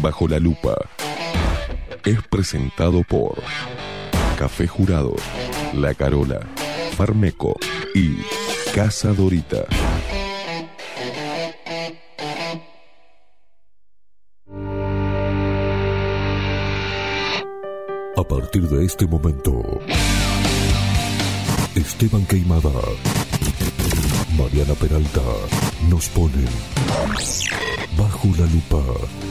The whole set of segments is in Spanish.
Bajo la Lupa es presentado por Café Jurado, La Carola, Farmeco y Casa Dorita. A partir de este momento, Esteban Queimada, Mariana Peralta nos ponen bajo la lupa.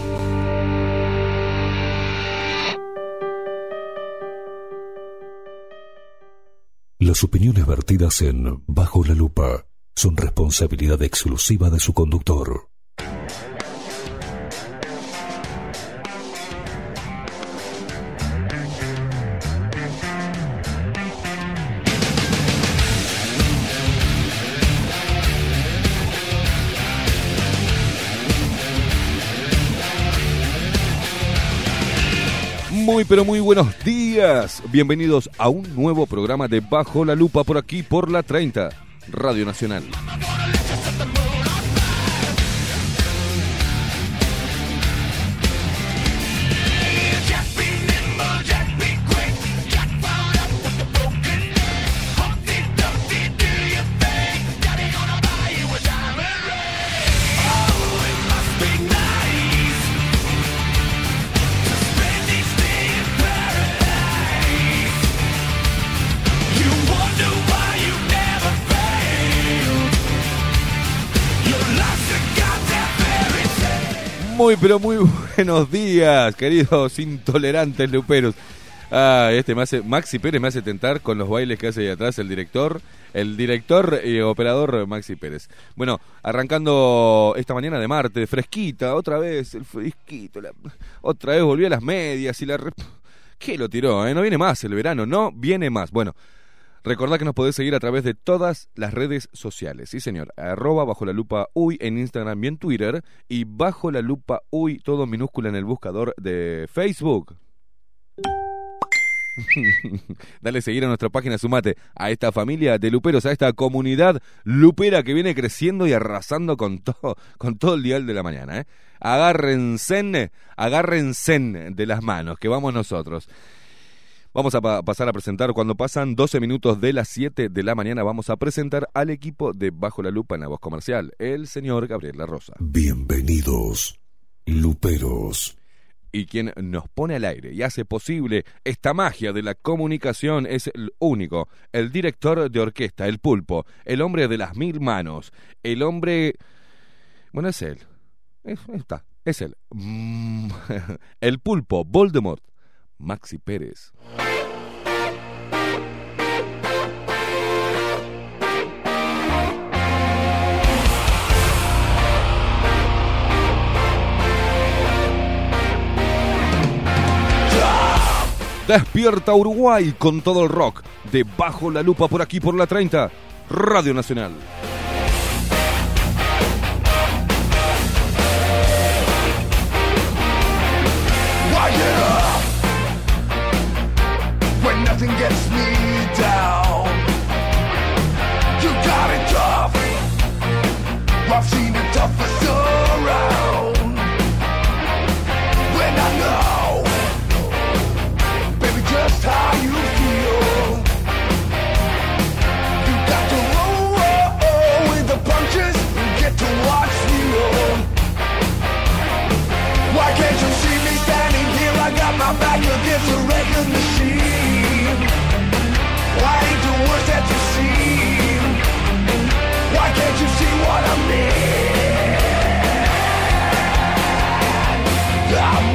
Las opiniones vertidas en Bajo la lupa son responsabilidad exclusiva de su conductor. Muy pero muy buenos días. Bienvenidos a un nuevo programa de Bajo la Lupa por aquí por la 30, Radio Nacional. Muy pero muy buenos días, queridos intolerantes luperos. Ah, este me hace, Maxi Pérez me hace tentar con los bailes que hace ahí atrás el director, el director y operador Maxi Pérez. Bueno, arrancando esta mañana de martes, fresquita, otra vez, el fresquito, la- otra vez volvió a las medias y la... ¿Qué lo tiró? Eh? No viene más el verano, no viene más. Bueno, Recordad que nos podés seguir a través de todas las redes sociales. Sí, señor. Arroba bajo la lupa uy en Instagram y en Twitter. Y bajo la lupa uy, todo minúscula en el buscador de Facebook. Dale seguir a nuestra página, sumate a esta familia de luperos, a esta comunidad lupera que viene creciendo y arrasando con todo, con todo el dial de la mañana. ¿eh? Agárrense, agárrense de las manos, que vamos nosotros. Vamos a pa- pasar a presentar, cuando pasan 12 minutos de las 7 de la mañana, vamos a presentar al equipo de Bajo la Lupa en la voz comercial, el señor Gabriel La Rosa. Bienvenidos, luperos. Y quien nos pone al aire y hace posible esta magia de la comunicación es el único, el director de orquesta, el pulpo, el hombre de las mil manos, el hombre... Bueno, es él. Es, está, es él. Mm, el pulpo, Voldemort, Maxi Pérez. Despierta Uruguay con todo el rock de Bajo la Lupa por aquí por la 30, Radio Nacional.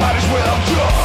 Might as well jump,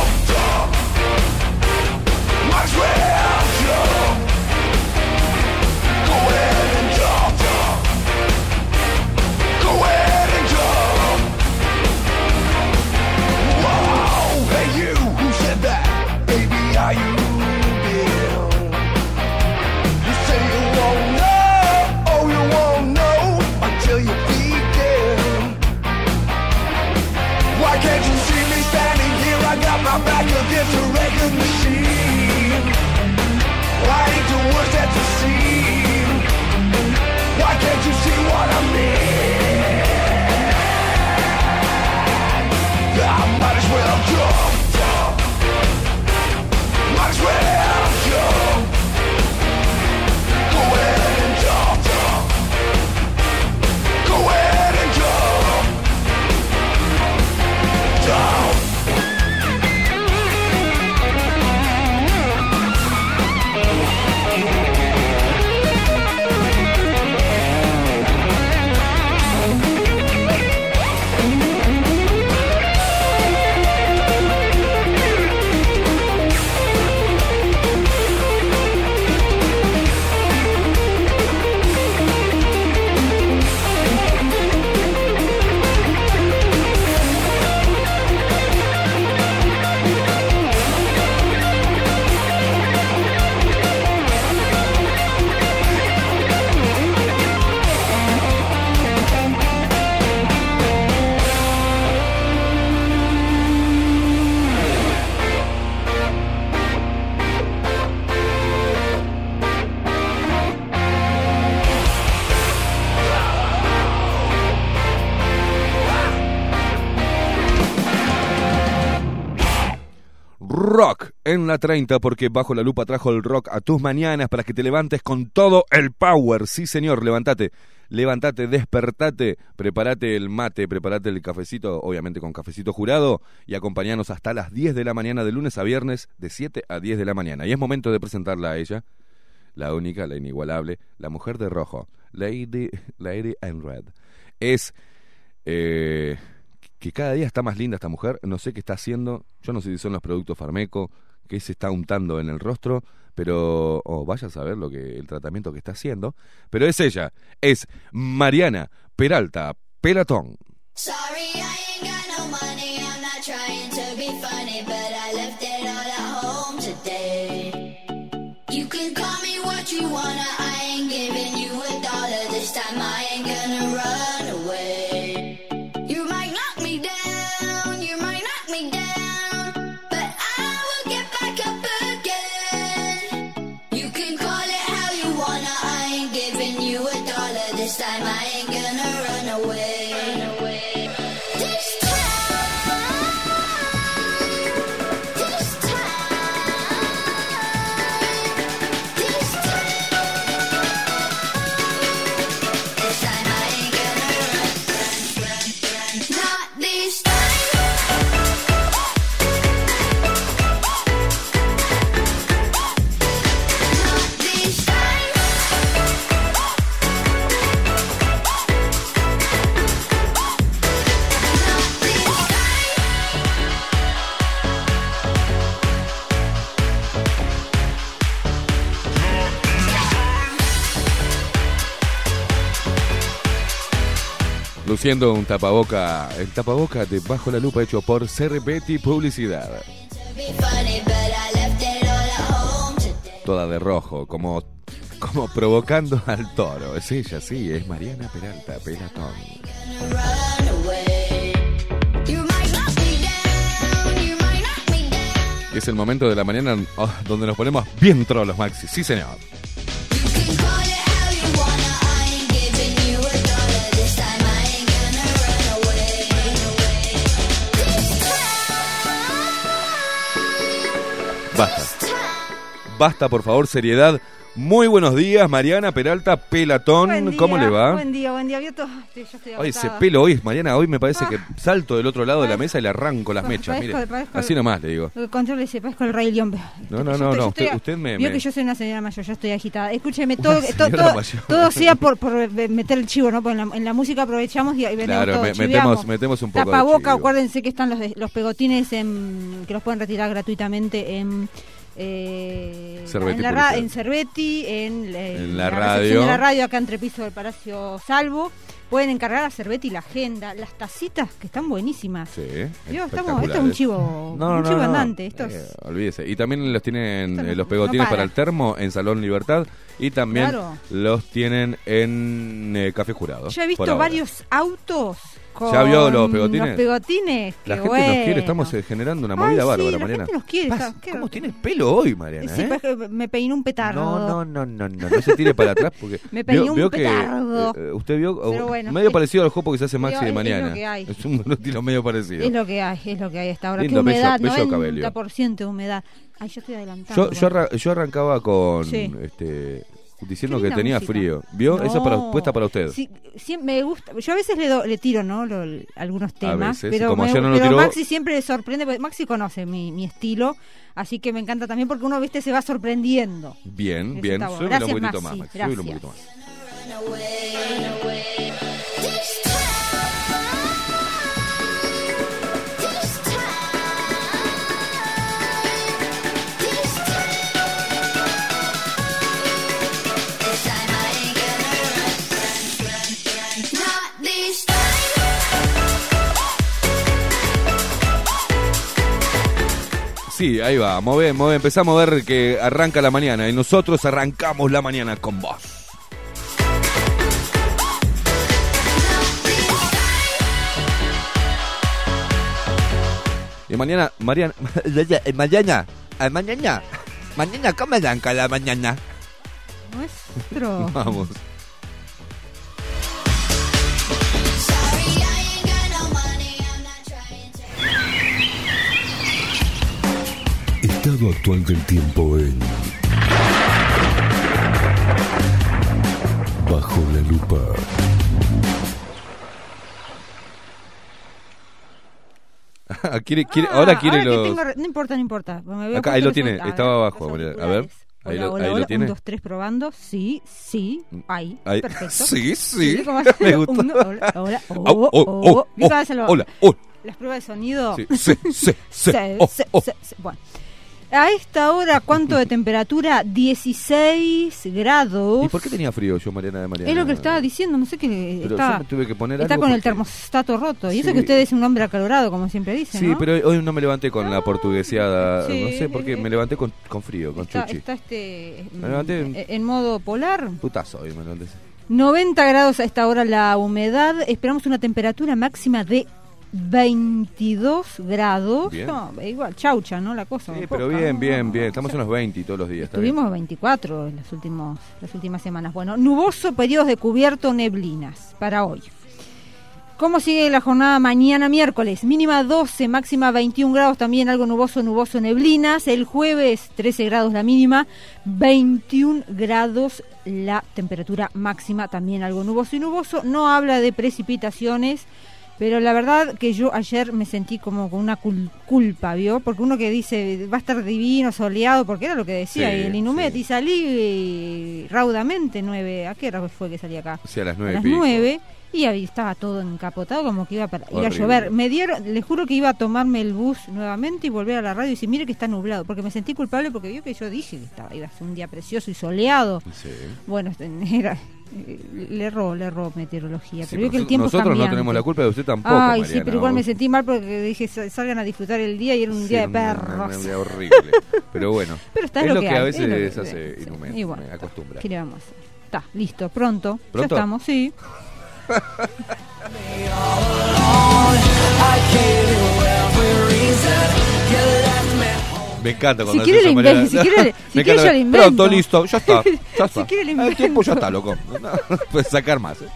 en la 30 porque bajo la lupa trajo el rock a tus mañanas para que te levantes con todo el power. Sí, señor, levántate. Levántate, despertate, prepárate el mate, prepárate el cafecito, obviamente con cafecito jurado, y acompañanos hasta las 10 de la mañana de lunes a viernes, de 7 a 10 de la mañana. Y es momento de presentarla a ella, la única, la inigualable, la mujer de rojo, Lady, Lady in Red. Es eh, que cada día está más linda esta mujer, no sé qué está haciendo, yo no sé si son los productos Farmeco, qué se está untando en el rostro, pero oh, vaya a saber lo que el tratamiento que está haciendo, pero es ella, es Mariana Peralta Pelatón. Sorry, I ain't got no money. I'm not trying to be funny, but I left it all at home today. You can call me what you wanna. I ain't giving you a Luciendo un tapaboca, el tapaboca de Bajo la Lupa hecho por Cerbetti Publicidad. Toda de rojo, como, como provocando al toro. Es ella, sí, es Mariana Peralta Pelatón. Es el momento de la mañana oh, donde nos ponemos bien trolos, Maxi. Sí, señor. Basta, por favor, seriedad. Muy buenos días, Mariana Peralta Pelatón. Día, ¿Cómo le va? Buen día, buen día. Estoy- yo estoy Ay, ese pelo hoy, Mariana, hoy me parece Ah. que salto del otro lado de la mesa y le arranco las mechas. Mire, parezco- así nomás le digo. Control ese, parezco el Rey León. No, no, no, estoy- no, usted- me- Vio me- que yo soy una señora mayor, yo estoy agitada. Escúcheme, todo, todo, todo sea por, por meter el chivo, ¿no? Porque en la, en la música aprovechamos y, y vendemos Claro, todo, me- metemos- metemos un poco de Tapaboca, chivo. acuérdense que están los, los pegotines en, que los pueden retirar gratuitamente en... Eh, en, la en Cervetti, en, En la recepción radio. de la radio acá entre piso del Palacio Salvo. Pueden encargar a Cervetti la agenda, las tacitas que están buenísimas. Sí, Digo, estamos, esto es un chivo, No, un no, chivo no. andante. Esto Eh, es, olvídese. Y también los tienen eh, los no pegotines para. para el termo en Salón Libertad y también Claro. los tienen en eh, Café Jurado. Yo he visto varios autos con ¿Ya vio los pegotines? los pegotines, La gente nos quiere, estamos eh, generando una Ay, movida sí, bárbara, la Mariana. gente nos quiere, está- ¿Cómo tiene pelo hoy, Mariana? Sí, eh? pues, me peiné un petardo. No, no, no, no, no, no se tire para atrás porque Me peiné un petardo. eh, usted vio Pero bueno, medio es- parecido al juego que se hace Maxi de es lo mañana. que hay. Es un estilo medio parecido. Es lo que hay, es lo que hay hasta ahora. Lindo, qué humedad, bello- bello cabello. 90% de humedad. Ay, yo estoy adelantando. Yo, yo, arra- yo arrancaba con Sí. este diciendo que tenía música. frío. ¿Vio? Esa para, No. puesta para usted. Sí, sí, me gusta. Yo a veces le, do- le tiro, ¿no? Lo- algunos temas. veces, pero como me- ayer no lo pero tiró- Maxi siempre le sorprende. porque Maxi conoce mi, mi estilo. Así que me encanta también porque uno, viste, se va sorprendiendo. Bien, Eso bien. bueno. Súbelo un Gracias, poquito Maxi, más, Maxi. Súbelo un gracias. poquito más. Sí, ahí va. Move, move. Empezamos a ver que arranca la mañana y nosotros arrancamos la mañana con vos. Y mañana, Mariana, mañana, mañana, mañana, ¿cómo arranca la mañana? Nuestro. Vamos. Estado actual del tiempo en Bajo la lupa. Ah, quiere, quiere, ahora quiere que los... tengo re- no importa, no importa. Me Acá, ahí lo tiene, ver, estaba abajo, los. A ver, auriculares. ahí Hola, lo- hola, ahí lo hola. tiene. Un, dos, tres, probando. Sí, sí. Ahí. Ahí- Perfecto. Sí, sí. ¿cómo Me hace? gustó. Uno, hola, hola. Oh, Au, oh, oh, oh, ¿Viste oh, cómo hace lo- hola, oh. Las pruebas de sonido. Sí, sí, sí, Oh, oh. Bueno. A esta hora, ¿cuánto de temperatura? 16 grados. ¿Y por qué tenía frío yo, Mariana de Mariana? Es lo que estaba diciendo, no sé qué. Pero está yo me tuve que poner está algo con el termostato roto. Y eso que usted es un hombre acalorado, como siempre dice. Sí, ¿no? pero hoy no me levanté con la portugueseada. Sí, no sé por qué, eh, me levanté con, con frío, con está, chuchi. está este, Me levanté en- en, en modo polar. Putazo hoy me levanté. 90 grados a esta hora la humedad. Esperamos una temperatura máxima de 22 grados. Bien. No, igual, chaucha, ¿no? La cosa. Sí, poca, pero bien, bien, bien. Estamos en los 20 todos los días. está bien. Estuvimos 24 en las, últimos, las últimas semanas. Bueno, nuboso, periodos de cubierto, neblinas para hoy. ¿Cómo sigue la jornada mañana miércoles? Mínima 12, máxima 21 grados, también algo nuboso, nuboso, neblinas. El jueves 13 grados la mínima, 21 grados la temperatura máxima, también algo nuboso y nuboso. No habla de precipitaciones, pero la verdad que yo ayer me sentí como con una cul- culpa, ¿vio? Porque uno que dice va a estar divino, soleado, porque era lo que decía Sí, el Inumet, sí. y salí eh, raudamente, nueve, ¿a qué hora fue que salí acá? Sí, a las a 9 las pico. 9 y ahí estaba todo encapotado como que iba para ir a llover. Me dieron, les juro que iba a tomarme el bus nuevamente y volver a la radio y decir, mire que está nublado, porque me sentí culpable porque vio que yo dije que estaba iba a ser un día precioso y soleado. Sí. Bueno, este, era le erró, le erró meteorología, Sí, pero vio que el tiempo Nosotros no tenemos la culpa de usted tampoco. Ay, sí, pero igual me sentí mal porque dije "Sal- salgan a disfrutar el día y era un Sí, día de perros. una idea horrible. Pero bueno, Pero está es lo lo que que, a hay, veces es lo que- hace sí, me acostumbra. ¿Qué le a? Está, listo, pronto. ¿Pronto? Ya estamos, sí. Me encanta Si cuando quiere le si quiere si Me quiere yo le invento. Pronto, listo, ya está. Ya está. Si quiere le El tiempo ya está, loco. No, puedes sacar más. ¿eh?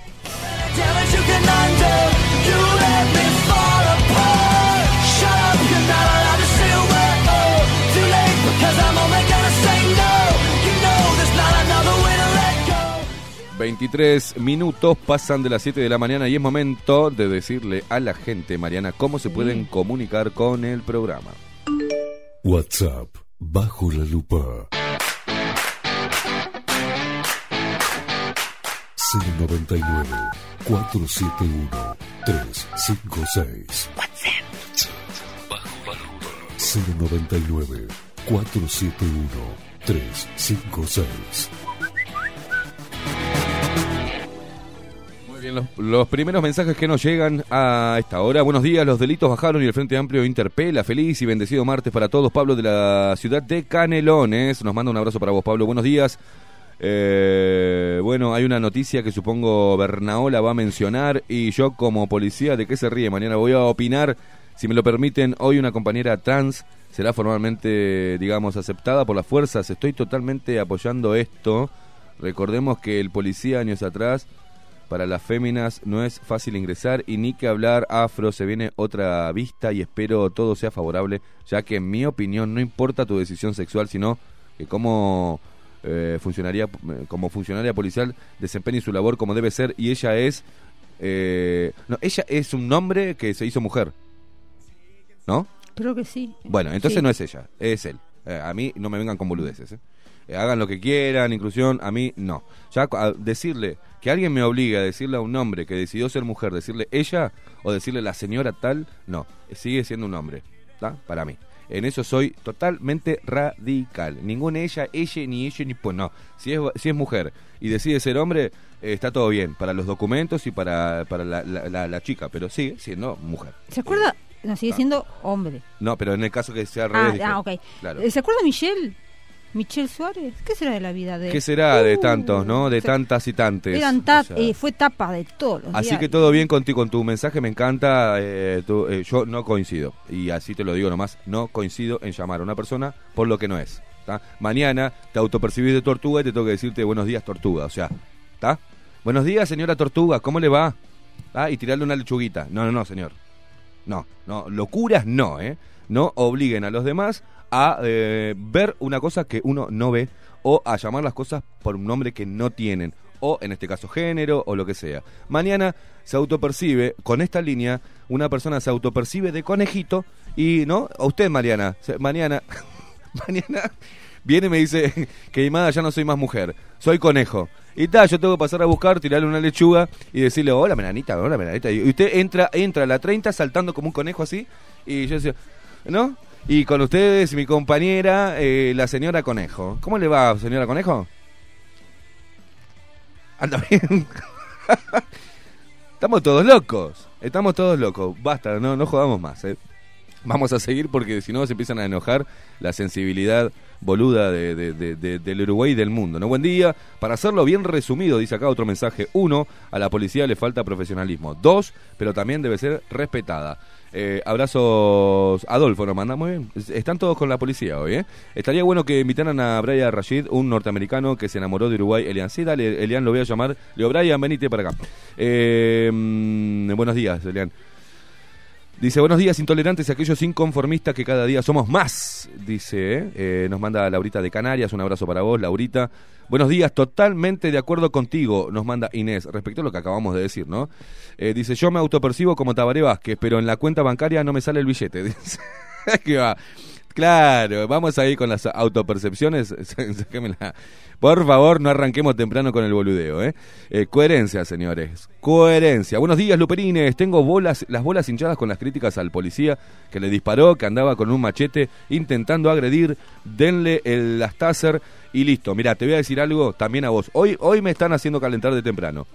23 minutos pasan de las 7 de la mañana y es momento de decirle a la gente, Mariana, cómo se pueden comunicar con el programa. WhatsApp Bajo la lupa. 099 471 356. WhatsApp Bajo la lupa. 099 471 356. Bien, los, los primeros mensajes que nos llegan a esta hora. Buenos días, los delitos bajaron y el Frente Amplio interpela. Feliz y bendecido martes para todos. Pablo de la ciudad de Canelones. Nos manda un abrazo para vos, Pablo. Buenos días. Eh, bueno, hay una noticia que supongo Bernaola va a mencionar y yo como policía, ¿de qué se ríe? Mañana voy a opinar, si me lo permiten, hoy una compañera trans será formalmente, digamos, aceptada por las fuerzas. Estoy totalmente apoyando esto. Recordemos que el policía años atrás para las féminas no es fácil ingresar y ni que hablar afro, se viene otra vista y espero todo sea favorable, ya que en mi opinión no importa tu decisión sexual, sino que cómo eh, funcionaría, eh, como funcionaria policial desempeñe su labor como debe ser y ella es, eh, no, ella es un nombre que se hizo mujer, ¿no? Creo que sí. Bueno, entonces Sí. no es ella, es él. Eh, a mí no me vengan con boludeces. hagan lo que quieran, inclusión, a mí no. Ya a decirle que alguien me obligue a decirle a un hombre que decidió ser mujer, decirle ella o decirle la señora tal, no, eh, sigue siendo un hombre, ¿está? Para mí. En eso soy totalmente radical. Ninguna ella, ella, ni ella, ni pues no. Si es, si es mujer y decide ser hombre, eh, está todo bien para los documentos y para, para la, la- la- la chica, pero sigue siendo mujer. ¿Se acuerda? No, sigue siendo hombre. No, pero en el caso que sea al Ah, revés. ah, ok. Claro. Eh, ¿Se acuerda Michelle? Michelle Suárez. ¿Qué será de la vida de ¿Qué será de Uh, tantos, no? De tantas y tantes. Eran ta- O sea, eh, fue tapa de todos los así diarios. que todo bien contigo, con tu mensaje, me encanta. eh, tú- eh, yo no coincido. Y así te lo digo nomás, no coincido en llamar a una persona por lo que no es. ¿tá? Mañana te autopercibís de tortuga y te tengo que decirte buenos días, tortuga. O sea, ¿está? Buenos días, señora tortuga, ¿cómo le va? ¿Ah? Y tirarle una lechuguita. No, no, no, señor. No, no, locuras no, ¿eh? No obliguen a los demás a eh, ver una cosa que uno no ve o a llamar las cosas por un nombre que no tienen o en este caso género o lo que sea. Mañana se autopercibe, con esta línea, una persona se autopercibe de conejito y, ¿no? A usted, Mariana, mañana, mañana viene y me dice que Imada ya no soy más mujer, soy conejo. Y tal, yo tengo que pasar a buscar, tirarle una lechuga y decirle, hola menanita, hola menanita. Y usted entra, entra a la 30 saltando como un conejo así. Y yo decía, ¿no? Y con ustedes, mi compañera, eh, la señora Conejo. ¿Cómo le va, señora Conejo? Anda bien. Estamos todos locos. Estamos todos locos. Basta, no, no jodamos más. eh. Vamos a seguir porque si no se empiezan a enojar la sensibilidad boluda de, de- de- de- del Uruguay y del mundo. ¿no? Buen día. Para hacerlo bien resumido, dice acá otro mensaje. Uno, a la policía le falta profesionalismo. Dos, pero también debe ser respetada. Eh, abrazos, Adolfo, nos manda muy bien. Es- Están todos con la policía hoy, ¿eh? Estaría bueno que invitaran a Brian Rashid, un norteamericano que se enamoró de Uruguay, Elian. Sí, dale, Elian, lo voy a llamar. Le digo, Brian, venite para acá. Eh, mm, buenos días, Elian. Dice, buenos días, intolerantes aquellos inconformistas que cada día somos más. Dice. Eh, nos manda Laurita de Canarias, un abrazo para vos, Laurita. Buenos días, totalmente de acuerdo contigo, nos manda Inés, respecto a lo que acabamos de decir, ¿no? Eh, dice, yo me autopercibo como Tabaré Vázquez, pero en la cuenta bancaria no me sale el billete. Va. Claro, vamos ahí con las autopercepciones. Por favor, no arranquemos temprano con el boludeo, ¿eh? Eh, Coherencia, señores. Coherencia. Buenos días, Luperines. Tengo bolas, las bolas hinchadas con las críticas al policía que le disparó, que andaba con un machete intentando agredir. Denle el las taser y listo. Mira, te voy a decir algo también a vos. Hoy, hoy me están haciendo calentar de temprano.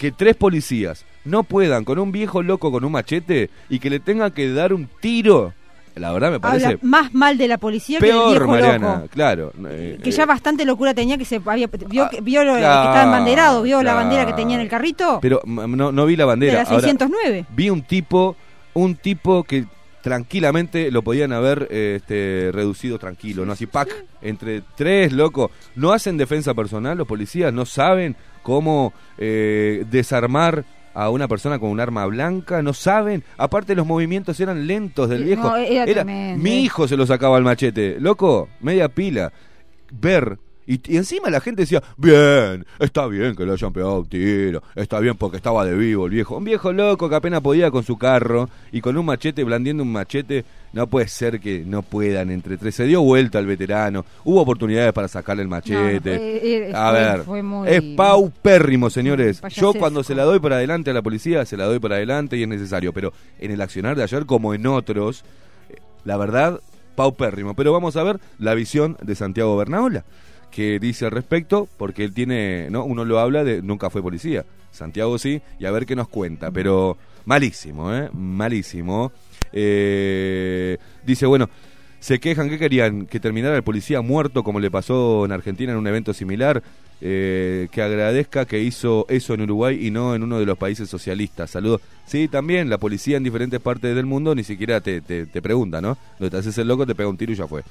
Que tres policías no puedan con un viejo loco con un machete y que le tengan que dar un tiro. La verdad me parece Habla más mal de la policía que del peor, viejo Mariana. loco. Claro. eh, Que eh, ya bastante locura tenía que se había vio, que- vio lo- que estaba embanderado, vio la bandera que tenía en el carrito Pero mm, no, no vi la de bandera. Ahora, 609. vi un tipo, un tipo que tranquilamente lo podían haber eh, este, reducido tranquilo, ¿no? Así, pac, entre tres, loco. No hacen defensa personal los policías, no saben cómo eh, desarmar a una persona con un arma blanca, no saben. Aparte los movimientos eran lentos del viejo. no, era mi hijo se lo sacaba al machete, loco, media pila. Ver y, y encima la gente decía, bien, está bien que le hayan pegado un tiro, está bien porque estaba de vivo el viejo. Un viejo loco que apenas podía con su carro y con un machete, blandiendo un machete, no puede ser que no puedan entre tres. Se dio vuelta al veterano, hubo oportunidades para sacarle el machete. No, fue- eh, A ver, fue muy- es paupérrimo, señores. Yo cuando se la doy para adelante a la policía, se la doy para adelante y es necesario. Pero en el accionar de ayer, como en otros, eh, la verdad, paupérrimo. Pero vamos a ver la visión de Santiago Bernaola, que dice al respecto, porque él tiene, ¿no? Uno lo habla de nunca fue policía. Santiago sí, y a ver qué nos cuenta. Pero malísimo, ¿eh? Malísimo. Eh, dice, bueno, se quejan que querían que terminara el policía muerto como le pasó en Argentina en un evento similar. eh, que agradezca que hizo eso en Uruguay y no en uno de los países socialistas. Saludos. Sí, también la policía en diferentes partes del mundo ni siquiera te, te, te pregunta, ¿no? Donde te haces el loco, te pega un tiro y ya fue.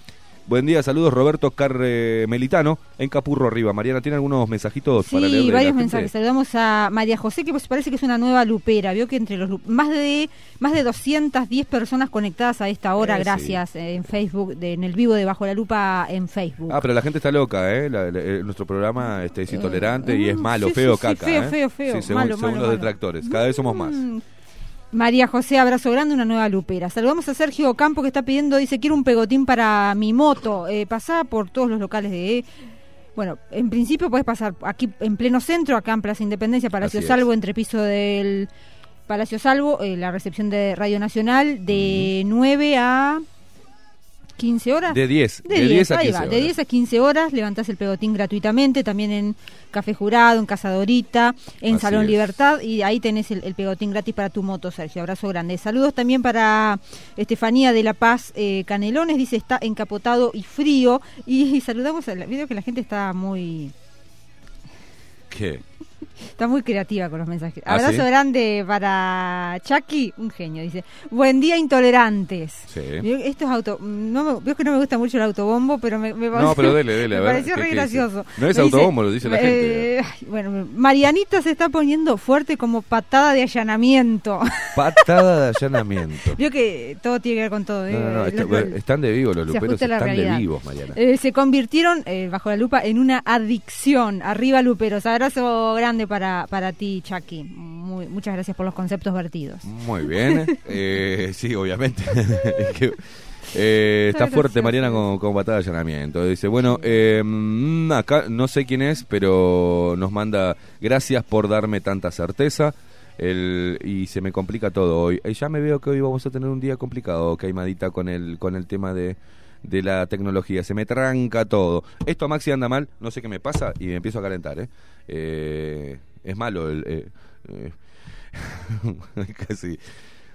Buen día, saludos Roberto Carmelitano en Capurro arriba. Mariana, ¿tiene algunos mensajitos para leer? Sí, varios mensajes. Saludamos a María José, que pues parece que es una nueva lupera. Vio que entre los más de más de 210 personas conectadas a esta hora, Eh, sí. gracias, eh, en Facebook, de- en el vivo de Bajo la Lupa en Facebook. Ah, pero la gente está loca, ¿eh? La- la- eh, nuestro programa este, es intolerante y es mm, malo, sí, feo, sí, sí, caca. feo, feo, feo, Sí, según, malo, según malo, los malo. detractores. Cada vez somos más. Mm. María José, abrazo grande, una nueva lupera. Saludamos a Sergio Campo que está pidiendo, dice, quiero un pegotín para mi moto. Eh, pasá por todos los locales de... Bueno, en principio puedes pasar aquí en pleno centro, acá en Plaza Independencia, Palacio Así. Salvo, entre piso del Palacio Salvo, eh, la recepción de Radio Nacional, de 9 a 15 horas. De 10, De, de 10, 10 a ahí 15 va, de horas. 10 a 15 horas levantás el pegotín gratuitamente, también en Café Jurado, en Casadorita, en Así Salón es. Libertad, y ahí tenés el, el pegotín gratis para tu moto, Sergio. Abrazo grande. Saludos también para Estefanía de La Paz eh, Canelones, dice está encapotado y frío, y, y saludamos, a la, veo que la gente está muy... ¿Qué? Está muy creativa con los mensajes. ¿Ah, Abrazo sí? grande para Chucky, un genio, dice. Buen día, intolerantes. Sí. Esto es auto. No me, veo que no me gusta mucho el autobombo, pero me, me No, pero dele, dele, a me ver, pareció ¿qué- re gracioso. No es Me autobombo, lo dice la gente. eh, ay, bueno, Marianita se está poniendo fuerte como patada de allanamiento. Patada de allanamiento. Veo que todo tiene que ver con todo. ¿eh? No, no, no, está- Los- están de vivos los se luperos, están de vivos, Mariana. Eh, se convirtieron, eh, bajo la lupa, en una adicción. Arriba, Luperos. Abrazo grande para, para ti, Chucky. Muy- muchas gracias por los conceptos vertidos. Muy bien. Eh, sí, obviamente. Es que, eh, está fuerte. Mariana con, con patada de allanamiento. Dice, bueno, eh, mm, acá no sé quién es, pero nos manda gracias por darme tanta certeza. El, y se me complica todo hoy. Eh, ya me veo que hoy vamos a tener un día complicado, Caimadita, con el, con el tema de, de la tecnología. Se me tranca todo. Esto a Maxi anda mal, no sé qué me pasa y me empiezo a calentar. ¿eh? Eh, es malo el... eh, eh, casi.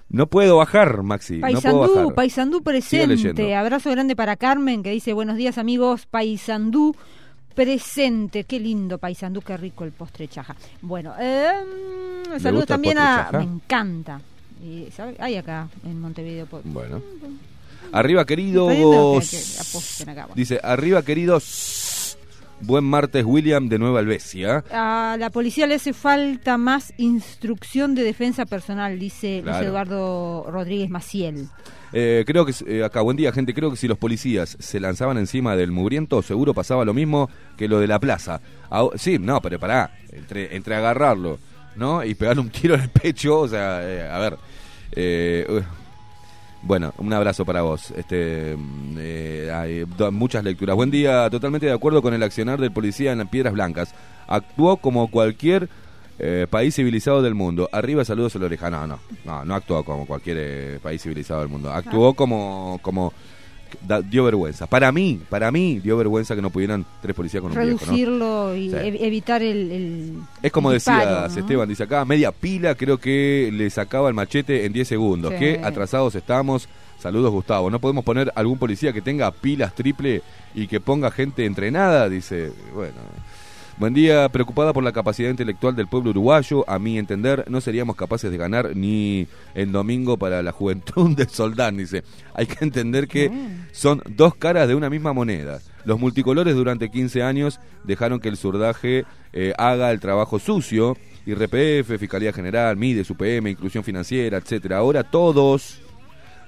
No puedo bajar, Maxi. no puedo Paisandú, bajar. Paisandú presente. Abrazo grande para Carmen que dice buenos días amigos. Paisandú presente. Qué lindo Paisandú, qué rico el postre chaja. Bueno, eh, ¿Le saludos también a... chaja? Me encanta. Y, ¿sabe? Hay acá en Montevideo. Bueno. Arriba, queridos. Dice, arriba, queridos. Buen martes, William, de Nueva Albesia. A la policía le hace falta más instrucción de defensa personal, dice Claro. Luis Eduardo Rodríguez Maciel. Eh, creo que, eh, acá, buen día, gente. Creo que si los policías se lanzaban encima del mugriento, seguro pasaba lo mismo que lo de la plaza. Ah, sí, no, pero pará. Entre, entre agarrarlo, ¿no? Y pegarle un tiro en el pecho, o sea, eh, a ver. Bueno, un abrazo para vos. Este, mm, eh, hay muchas lecturas. Buen día, totalmente de acuerdo con el accionar del policía en las Piedras Blancas. Actuó como cualquier eh, país civilizado del mundo. Arriba, saludos a la oreja. No, no, no, no actuó como cualquier eh, país civilizado del mundo. Actuó como, como da- dio vergüenza. Para mí, para mí dio vergüenza que no pudieran tres policías con un viejo, ¿no? Reducirlo y Sí. evitar el, el- Es como el decía disparo, ¿no? Esteban, dice acá, media pila, creo que le sacaba el machete en 10 segundos. Sí. Qué atrasados estamos. Saludos, Gustavo. ¿No podemos poner algún policía que tenga pilas triple y que ponga gente entrenada? Dice, bueno. Buen día, preocupada por la capacidad intelectual del pueblo uruguayo, a mi entender, no seríamos capaces de ganar ni en domingo para la juventud del Soldán, dice. Hay que entender que son dos caras de una misma moneda. Los multicolores durante 15 años dejaron que el surdaje eh, haga el trabajo sucio, IRPF, Fiscalía General, MIDES, UPM, Inclusión Financiera, etcétera. Ahora todos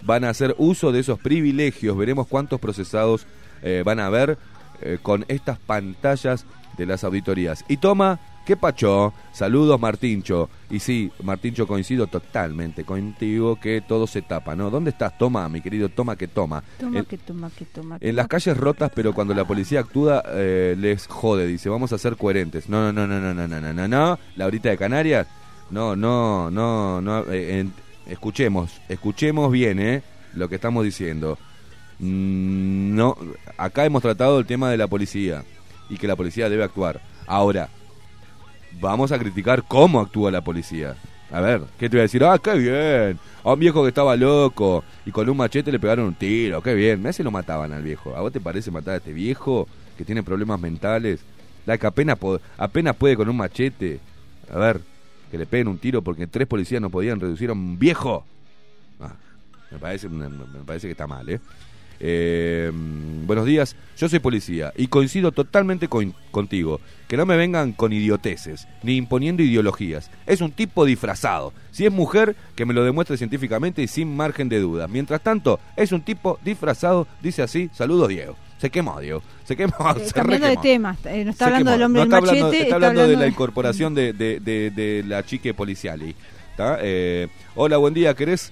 van a hacer uso de esos privilegios. Veremos cuántos procesados eh, van a haber eh, con estas pantallas de las auditorías. Y toma, ¿qué pacho? Saludos, Martincho. Y sí, Martincho, coincido totalmente contigo que todo se tapa, ¿no? ¿Dónde estás? Toma, mi querido, toma que toma. Toma En- que toma que toma. que en las calles rotas, pero cuando la policía actúa, eh, les jode, dice, vamos a ser coherentes. No, no, no, no, no, no, no, no, no. La horita de Canarias, no, no, no, no. eh, en- escuchemos, escuchemos bien, ¿eh? Lo que estamos diciendo. Mm, no, acá hemos tratado el tema de la policía y que la policía debe actuar. Ahora, vamos a criticar cómo actúa la policía. A ver, ¿qué te voy a decir? Ah, qué bien. A un viejo que estaba loco y con un machete le pegaron un tiro. Qué bien. Me hace lo mataban al viejo. ¿A vos te parece matar a este viejo que tiene problemas mentales? La que apenas, apenas puede con un machete. A ver, que le peguen un tiro porque tres policías no podían reducir a un viejo. Ah, me parece, me, me parece que está mal, ¿eh? Eh, buenos días, yo soy policía y coincido totalmente con- contigo. Que no me vengan con idioteces, ni imponiendo ideologías. Es un tipo disfrazado. Si es mujer, que me lo demuestre científicamente y sin margen de duda. Mientras tanto, es un tipo disfrazado, dice así, saludos Diego. Se quemó, Diego. Se quemó. Eh, se cambiando de tema, eh, no está Se hablando quemó. del hombre No del está hablando- está hablando de la incorporación de, de- de- de la chique policial. Eh, hola, buen día. ¿Querés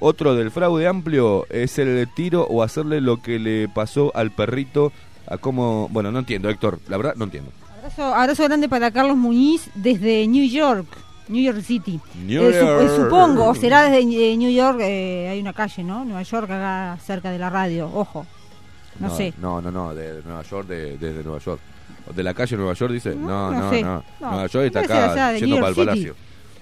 otro del fraude amplio? ¿Es el tiro o hacerle lo que le pasó al perrito? A cómo... Bueno, no entiendo, Héctor. La verdad, no entiendo. Abrazo, abrazo grande para Carlos Muñiz desde New York, New York City. New Eh, eh, York. supongo, o será desde eh, New York, eh, hay una calle, ¿no? Nueva York, acá cerca de la radio, ojo. No, sé. No, no, no, de Nueva York, de- desde Nueva York. ¿De la calle Nueva York dice? No, No, no, Nueva York está acá, yendo para el palacio.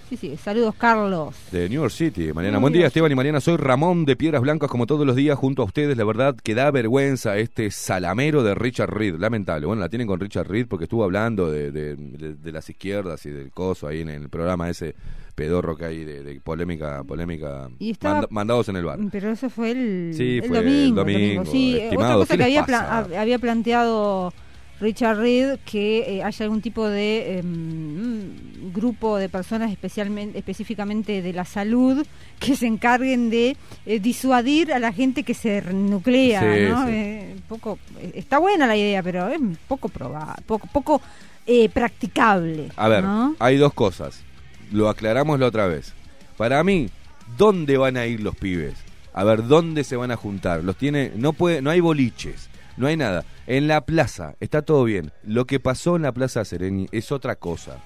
Sí, sí. Saludos, Carlos. De New York City. Mariana, New buen día York Esteban y Mariana. Soy Ramón de Piedras Blancas como todos los días junto a ustedes. La verdad que da vergüenza este salamero de Richard Reed. Lamentable. Bueno, la tienen con Richard Reed porque estuvo hablando de, de- de- de las izquierdas y del coso ahí en el programa ese pedorro que hay de, polémica, polémica Y estaba- manda- mandados en el bar. Pero eso fue el, Sí, el fue el domingo. domingo, Sí, estimado, otra cosa ¿qué que pla- había planteado Richard Reed que eh, haya algún tipo de em, grupo de personas especialmente específicamente de la salud que se encarguen de eh, disuadir a la gente que se nuclea, Sí, ¿no? sí. Eh, poco eh, está buena la idea, pero es poco probable, poco poco eh, practicable. A ver, ¿no? hay dos cosas. Lo aclaramos la otra vez. Para mí, ¿dónde van a ir los pibes? A ver, ¿dónde se van a juntar? Los tiene, no puede, no hay boliches, no hay nada. En la plaza está todo bien. Lo que pasó en la Plaza Sereni es otra cosa.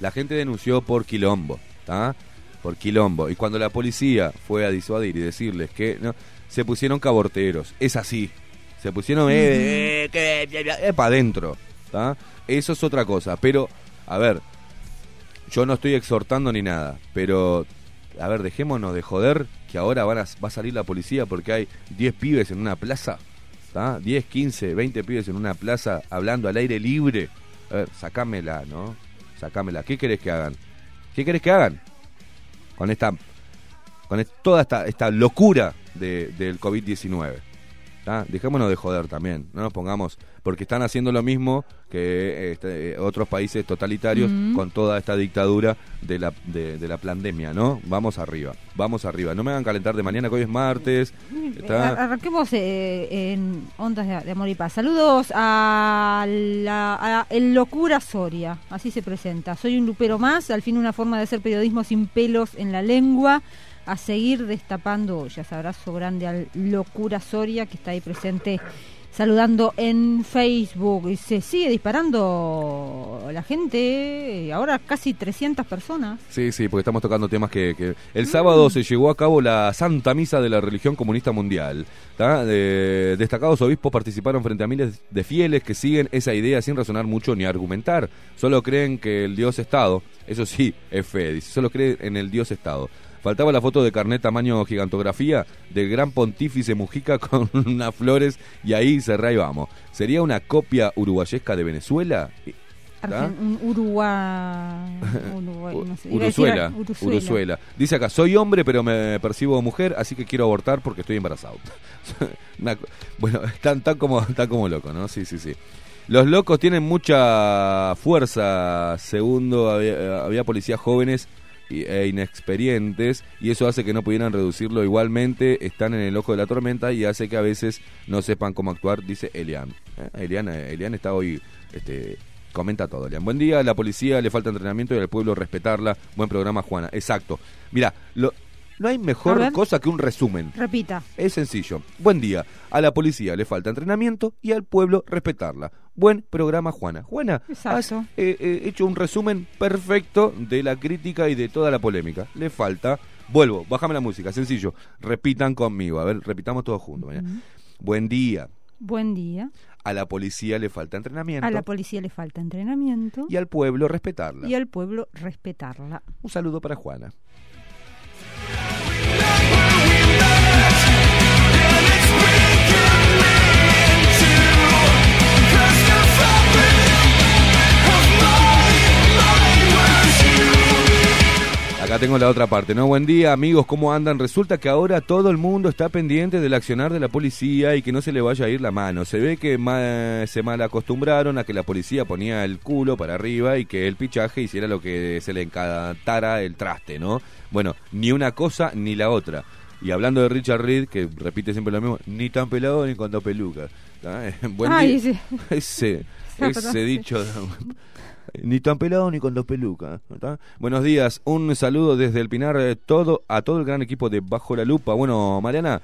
La gente denunció por quilombo, ¿está? Por quilombo. Y cuando la policía fue a disuadir y decirles que no, se pusieron caborteros. Es así. Se pusieron eh, eh, eh, para adentro. ¿tá? Eso es otra cosa. Pero, a ver, yo no estoy exhortando ni nada, pero a ver, dejémonos de joder que ahora van a- va a salir la policía porque hay 10 pibes en una plaza, ¿tá? 10, 15, 20 pibes en una plaza hablando al aire libre. A ver, sacámela, ¿no? Sacámela. ¿Qué querés que hagan? ¿Qué querés que hagan? Con esta con toda esta, esta locura de, del COVID-19. ¿Tá? Dejémonos de joder también, no nos pongamos, porque están haciendo lo mismo que este, otros países totalitarios con toda esta dictadura de la, de, de la pandemia, ¿no? Vamos arriba, vamos arriba. No me hagan calentar de mañana, que hoy es martes. Ar- está- Arranquemos eh, en Ondas de, de Amor y Paz. Saludos a, la, a El Locura Soria, así se presenta. Soy un lupero más, al fin una forma de hacer periodismo sin pelos en la lengua, a seguir destapando ollas. Abrazo grande al Locura Soria que está ahí presente saludando en Facebook. Y se sigue disparando la gente, eh, ahora casi 300 personas. Sí, sí, porque estamos tocando temas que... que- El sábado se llevó a cabo la Santa Misa de la Religión Comunista Mundial. destacados obispos participaron frente a miles de fieles que siguen esa idea sin razonar mucho ni argumentar. Solo creen que el Dios Estado, eso sí, es fe, dice, solo creen en el Dios Estado. Faltaba la foto de carnet tamaño gigantografía del gran pontífice Mujica con unas flores y ahí cerrá y vamos. ¿Sería una copia uruguayesca de Venezuela? ¿Tá? Argen- un Urugua, Uruguay, no sé, Uruzuela, Uruzuela. Uruzuela. Dice acá, soy hombre pero me percibo mujer, así que quiero abortar porque estoy embarazado. Una bueno, están tan como, tan como locos, ¿no? Sí, sí, sí. Los locos tienen mucha fuerza. Segundo, había, había policías jóvenes e inexperientes y eso hace que no pudieran reducirlo. Igualmente están en el ojo de la tormenta y hace que a veces no sepan cómo actuar, dice Elian. ¿Eh? Elian, eh, Elian está hoy, este, comenta todo. Elian. Buen día, a la policía le falta entrenamiento y al pueblo respetarla. Buen programa, Juana. Exacto. Mira, lo, no hay mejor cosa que un resumen. Repita. Es sencillo. Buen día. A la policía le falta entrenamiento y al pueblo respetarla. Buen programa, Juana. Juana, Exacto. has eh, eh, hecho un resumen perfecto de la crítica y de toda la polémica. Le falta. Vuelvo, bájame la música, sencillo. Repitan conmigo. A ver, repitamos todos juntos. Buen día. Buen día. A la policía le falta entrenamiento A la policía le falta entrenamiento y al pueblo respetarla. y al pueblo respetarla. Un saludo para Juana. Acá tengo la otra parte, ¿no? Buen día, amigos, ¿cómo andan? Resulta que ahora todo el mundo está pendiente del accionar de la policía y que no se le vaya a ir la mano. Se ve que ma- se mal acostumbraron a que la policía ponía el culo para arriba y que el pichaje hiciera lo que se le encantara el traste, ¿no? Bueno, ni una cosa ni la otra. Y hablando de Richard Reed, que repite siempre lo mismo, ni tan pelado ni con dos pelucas. ¿tá? Buen Ay, día. sí. Ese, dicho. Ni tan pelado ni con dos pelucas. ¿está? Buenos días, un saludo desde el Pinar eh, todo, a todo el gran equipo de Bajo la Lupa. Bueno, Mariana.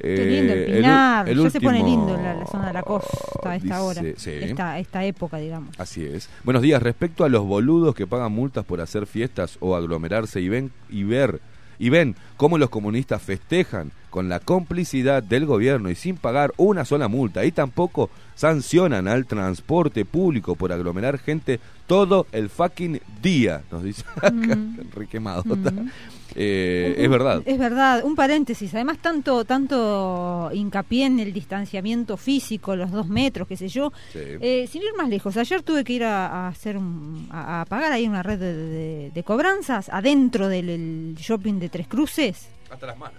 Qué eh, lindo el u- Pinar. el ya se pone lindo la, la zona de la costa a esta Dice- hora. sí. Esta, esta época, digamos. Así es. Buenos días. Respecto a los boludos que pagan multas por hacer fiestas o aglomerarse y ven y ver y ven cómo los comunistas festejan con la complicidad del gobierno y sin pagar una sola multa. Y tampoco sancionan al transporte público por aglomerar gente todo el fucking día, nos dice acá Enrique Madota. Eh, Un- es verdad. Es verdad, un paréntesis. Además, tanto tanto hincapié en el distanciamiento físico, los dos metros, qué sé yo. Sí. Eh, sin ir más lejos, ayer tuve que ir a, a hacer un- a, a pagar ahí una red de, de- de cobranzas adentro del el shopping de Tres Cruces. Hasta las manos.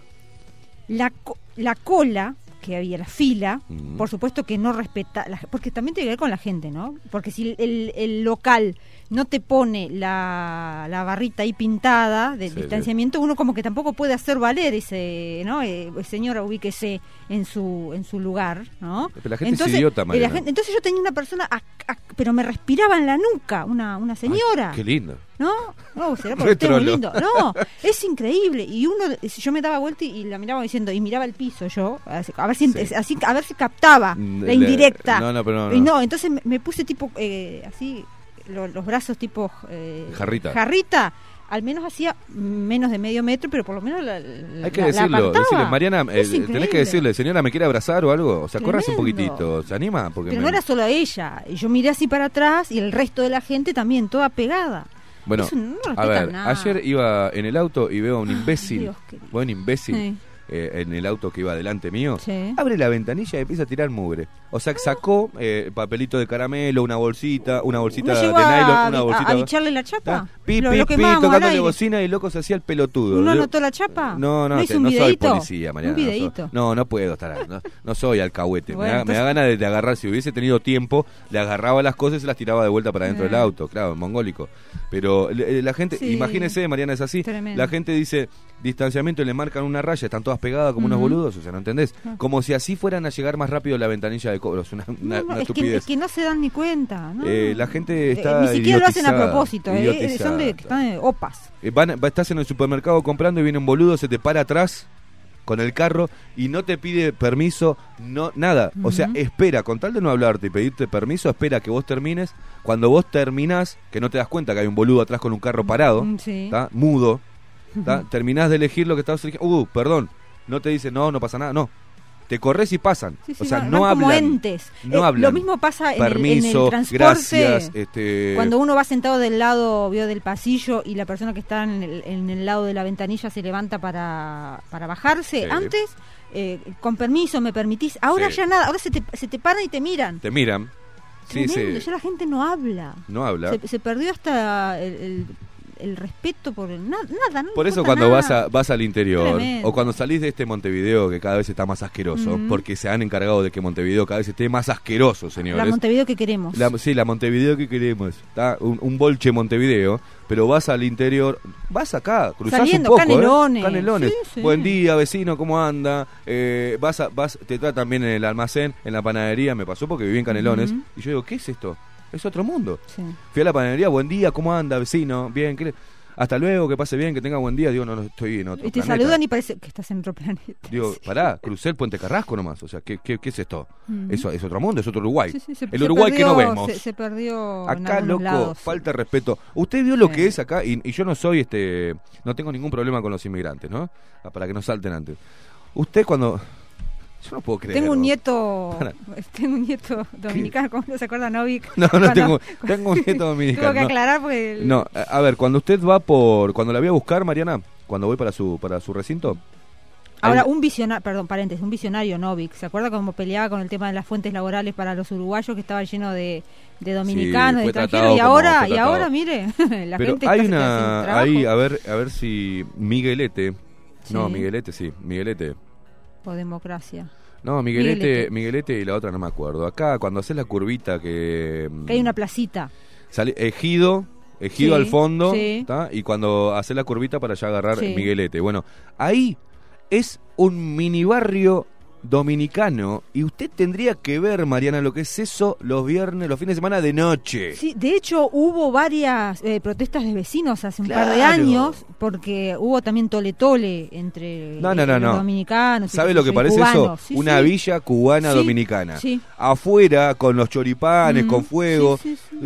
La, co- la cola que había, la fila, por supuesto que no respeta, la- porque también tiene que ver con la gente, ¿no? Porque si el, el local no te pone la, la barrita ahí pintada de Sí, distanciamiento, uno como que tampoco puede hacer valer ese, ¿no? Eh, señora, ubíquese en su en su lugar, ¿no? Pero la gente es idiota, la gente- entonces yo tenía una persona, a- a- pero me respiraba en la nuca, una, una señora. Ay, qué lindo. ¿No? No, será porque usted es muy lindo. No, es increíble. Y uno, yo me daba vuelta y, y la miraba diciendo, y miraba el piso yo, a ver si, Sí. así, a ver si captaba Mm, la indirecta. no, no, pero no, Y no. no, entonces me, me puse tipo, eh, así, lo- los brazos tipo... eh, Jarrita. Jarrita. Al menos hacía menos de medio metro, pero por lo menos la, la- Hay que la- decirlo, decirle, Mariana, eh, tenés que decirle, señora, ¿me quiere abrazar o algo? O sea, corras un poquitito, ¿se anima? Porque Pero me- no era solo ella. Yo miré así para atrás y el resto de la gente también, toda pegada. Bueno, no a ver, nada. ayer iba en el auto y veo a un imbécil, Dios buen imbécil, Sí. Eh, en el auto que iba delante mío, Sí. abre la ventanilla y empieza a tirar mugre. O sea, sacó eh, papelito de caramelo, una bolsita, una bolsita ¿No de nylon, a, una a, bolsita... a bicharle la chapa? Pi, lo, pi, lo pi, tocándole bocina y el loco se hacía el pelotudo. ¿No anotó la chapa? No, no, ¿No te- hizo un no soy policía, Mariana. Un no soy-. No, no, puedo estar, no, no soy alcahuete. Bueno, me, da, me da entonces- ganas de, de agarrar, si hubiese tenido tiempo, le agarraba las cosas y se las tiraba de vuelta para dentro del Eh. auto, claro, mongólico. Pero eh, la gente, Sí. imagínese, Mariana, es así. Tremendo. La gente dice distanciamiento y le marcan una raya, están todas pegadas como unos boludos, o sea, ¿no entendés? Como si así fueran a llegar más rápido la ventanilla de cobros, una, una- No, no, una es, que, estupidez. es que no se dan ni cuenta. ¿no? Eh, la gente Eh, está Ni siquiera lo hacen a propósito. eh, eh, son de, que están de opas. Eh, van, va- estás en el supermercado comprando y viene un boludo, se te para atrás con el carro y no te pide permiso, no nada. O sea, espera, con tal de no hablarte y pedirte permiso, espera que vos termines. Cuando vos terminás, que no te das cuenta que hay un boludo atrás con un carro parado, sí. ¿tá? mudo, ¿tá? terminás de elegir lo que estabas eligiendo. Uh, perdón, no te dice, no, no pasa nada, no. Te corres y pasan. Sí, sí, o sea, no como hablan. entes. No Eh, hablan. Lo mismo pasa en el, en el Permiso, transporte. gracias, este... Cuando uno va sentado del lado vio del pasillo y la persona que está en el, en el lado de la ventanilla se levanta para, para bajarse, Sí. antes, eh, con permiso, me permitís, ahora Sí. ya nada, ahora se te, se te paran y te miran. Te miran. Sí, Tremendo, sí. ya la gente no habla. No habla. Se, se perdió hasta el, el- el respeto por el, na- nada. No Por eso cuando vas, nada. a, vas al interior Tremendo. o cuando salís de este Montevideo que cada vez está más asqueroso, porque se han encargado de que Montevideo cada vez esté más asqueroso, La señores. Montevideo que queremos. La- sí, la Montevideo que queremos. Está un, un bolche Montevideo, pero vas al interior, vas acá, cruzás Saliendo, un poco, ¿eh? Canelones. Canelones. Sí, sí. Buen día, vecino, ¿cómo anda? Eh, vas, a- vas, te tratan bien en el almacén, en la panadería, me pasó porque viví en Canelones y yo digo, ¿qué es esto? Es otro mundo. Sí. Fui a la panadería, buen día, ¿cómo anda, vecino? Bien, ¿qué le- hasta luego, que pase bien, que tenga buen día. Digo, no, no estoy en otro Y te planeta. saludan y parece que estás en otro planeta. Digo, pará, crucé el puente Carrasco nomás. O sea, ¿qué, qué, qué es esto? Eso es otro mundo, es otro Uruguay. Sí, sí, se- el Uruguay que no vemos. Se, se perdió Acá, loco, lados, sí. falta respeto. Usted vio lo Sí. que es acá, y, y yo no soy este. No tengo ningún problema con los inmigrantes, ¿no? Ah, Para que no salten antes. Usted cuando. Yo no puedo creer. Tengo un nieto, Para. tengo un nieto dominicano, ¿cómo no se acuerda Novik? No, no Cuando- tengo, tengo un nieto dominicano. que no. aclarar porque... el- No, a ver, cuando usted va por. Cuando la voy a buscar, Mariana, cuando voy para su, para su recinto. Ahora, un visionario, perdón, paréntesis, un visionario Novik, ¿se acuerda cómo peleaba con el tema de las fuentes laborales para los uruguayos que estaba lleno de, de dominicanos, de extranjeros? Y ahora, y ahora, mire, la Pero gente hay está- una. trabajo. Hay, a ver, a ver si Miguelete. No, Sí. Miguelete, sí, Miguelete. O democracia. No, Miguelete, Miguelete. Miguelete y la otra no me acuerdo. Acá, cuando haces la curvita que. Que hay una placita. Sale, ejido, ejido Sí, al fondo, y cuando haces la curvita para ya agarrar Sí. Miguelete. Bueno, ahí es un mini barrio dominicano y usted tendría que ver, Mariana, lo que es eso los viernes, los fines de semana de noche. Sí, de hecho hubo varias eh, protestas de vecinos hace un par de años, porque hubo también tole tole entre No, no, eh, no, los no. dominicanos. ¿Sabe lo que parece cubanos. eso? Sí, Una sí. villa cubana Sí, dominicana. sí. Afuera, con los choripanes, Mm, con fuego. sí, sí,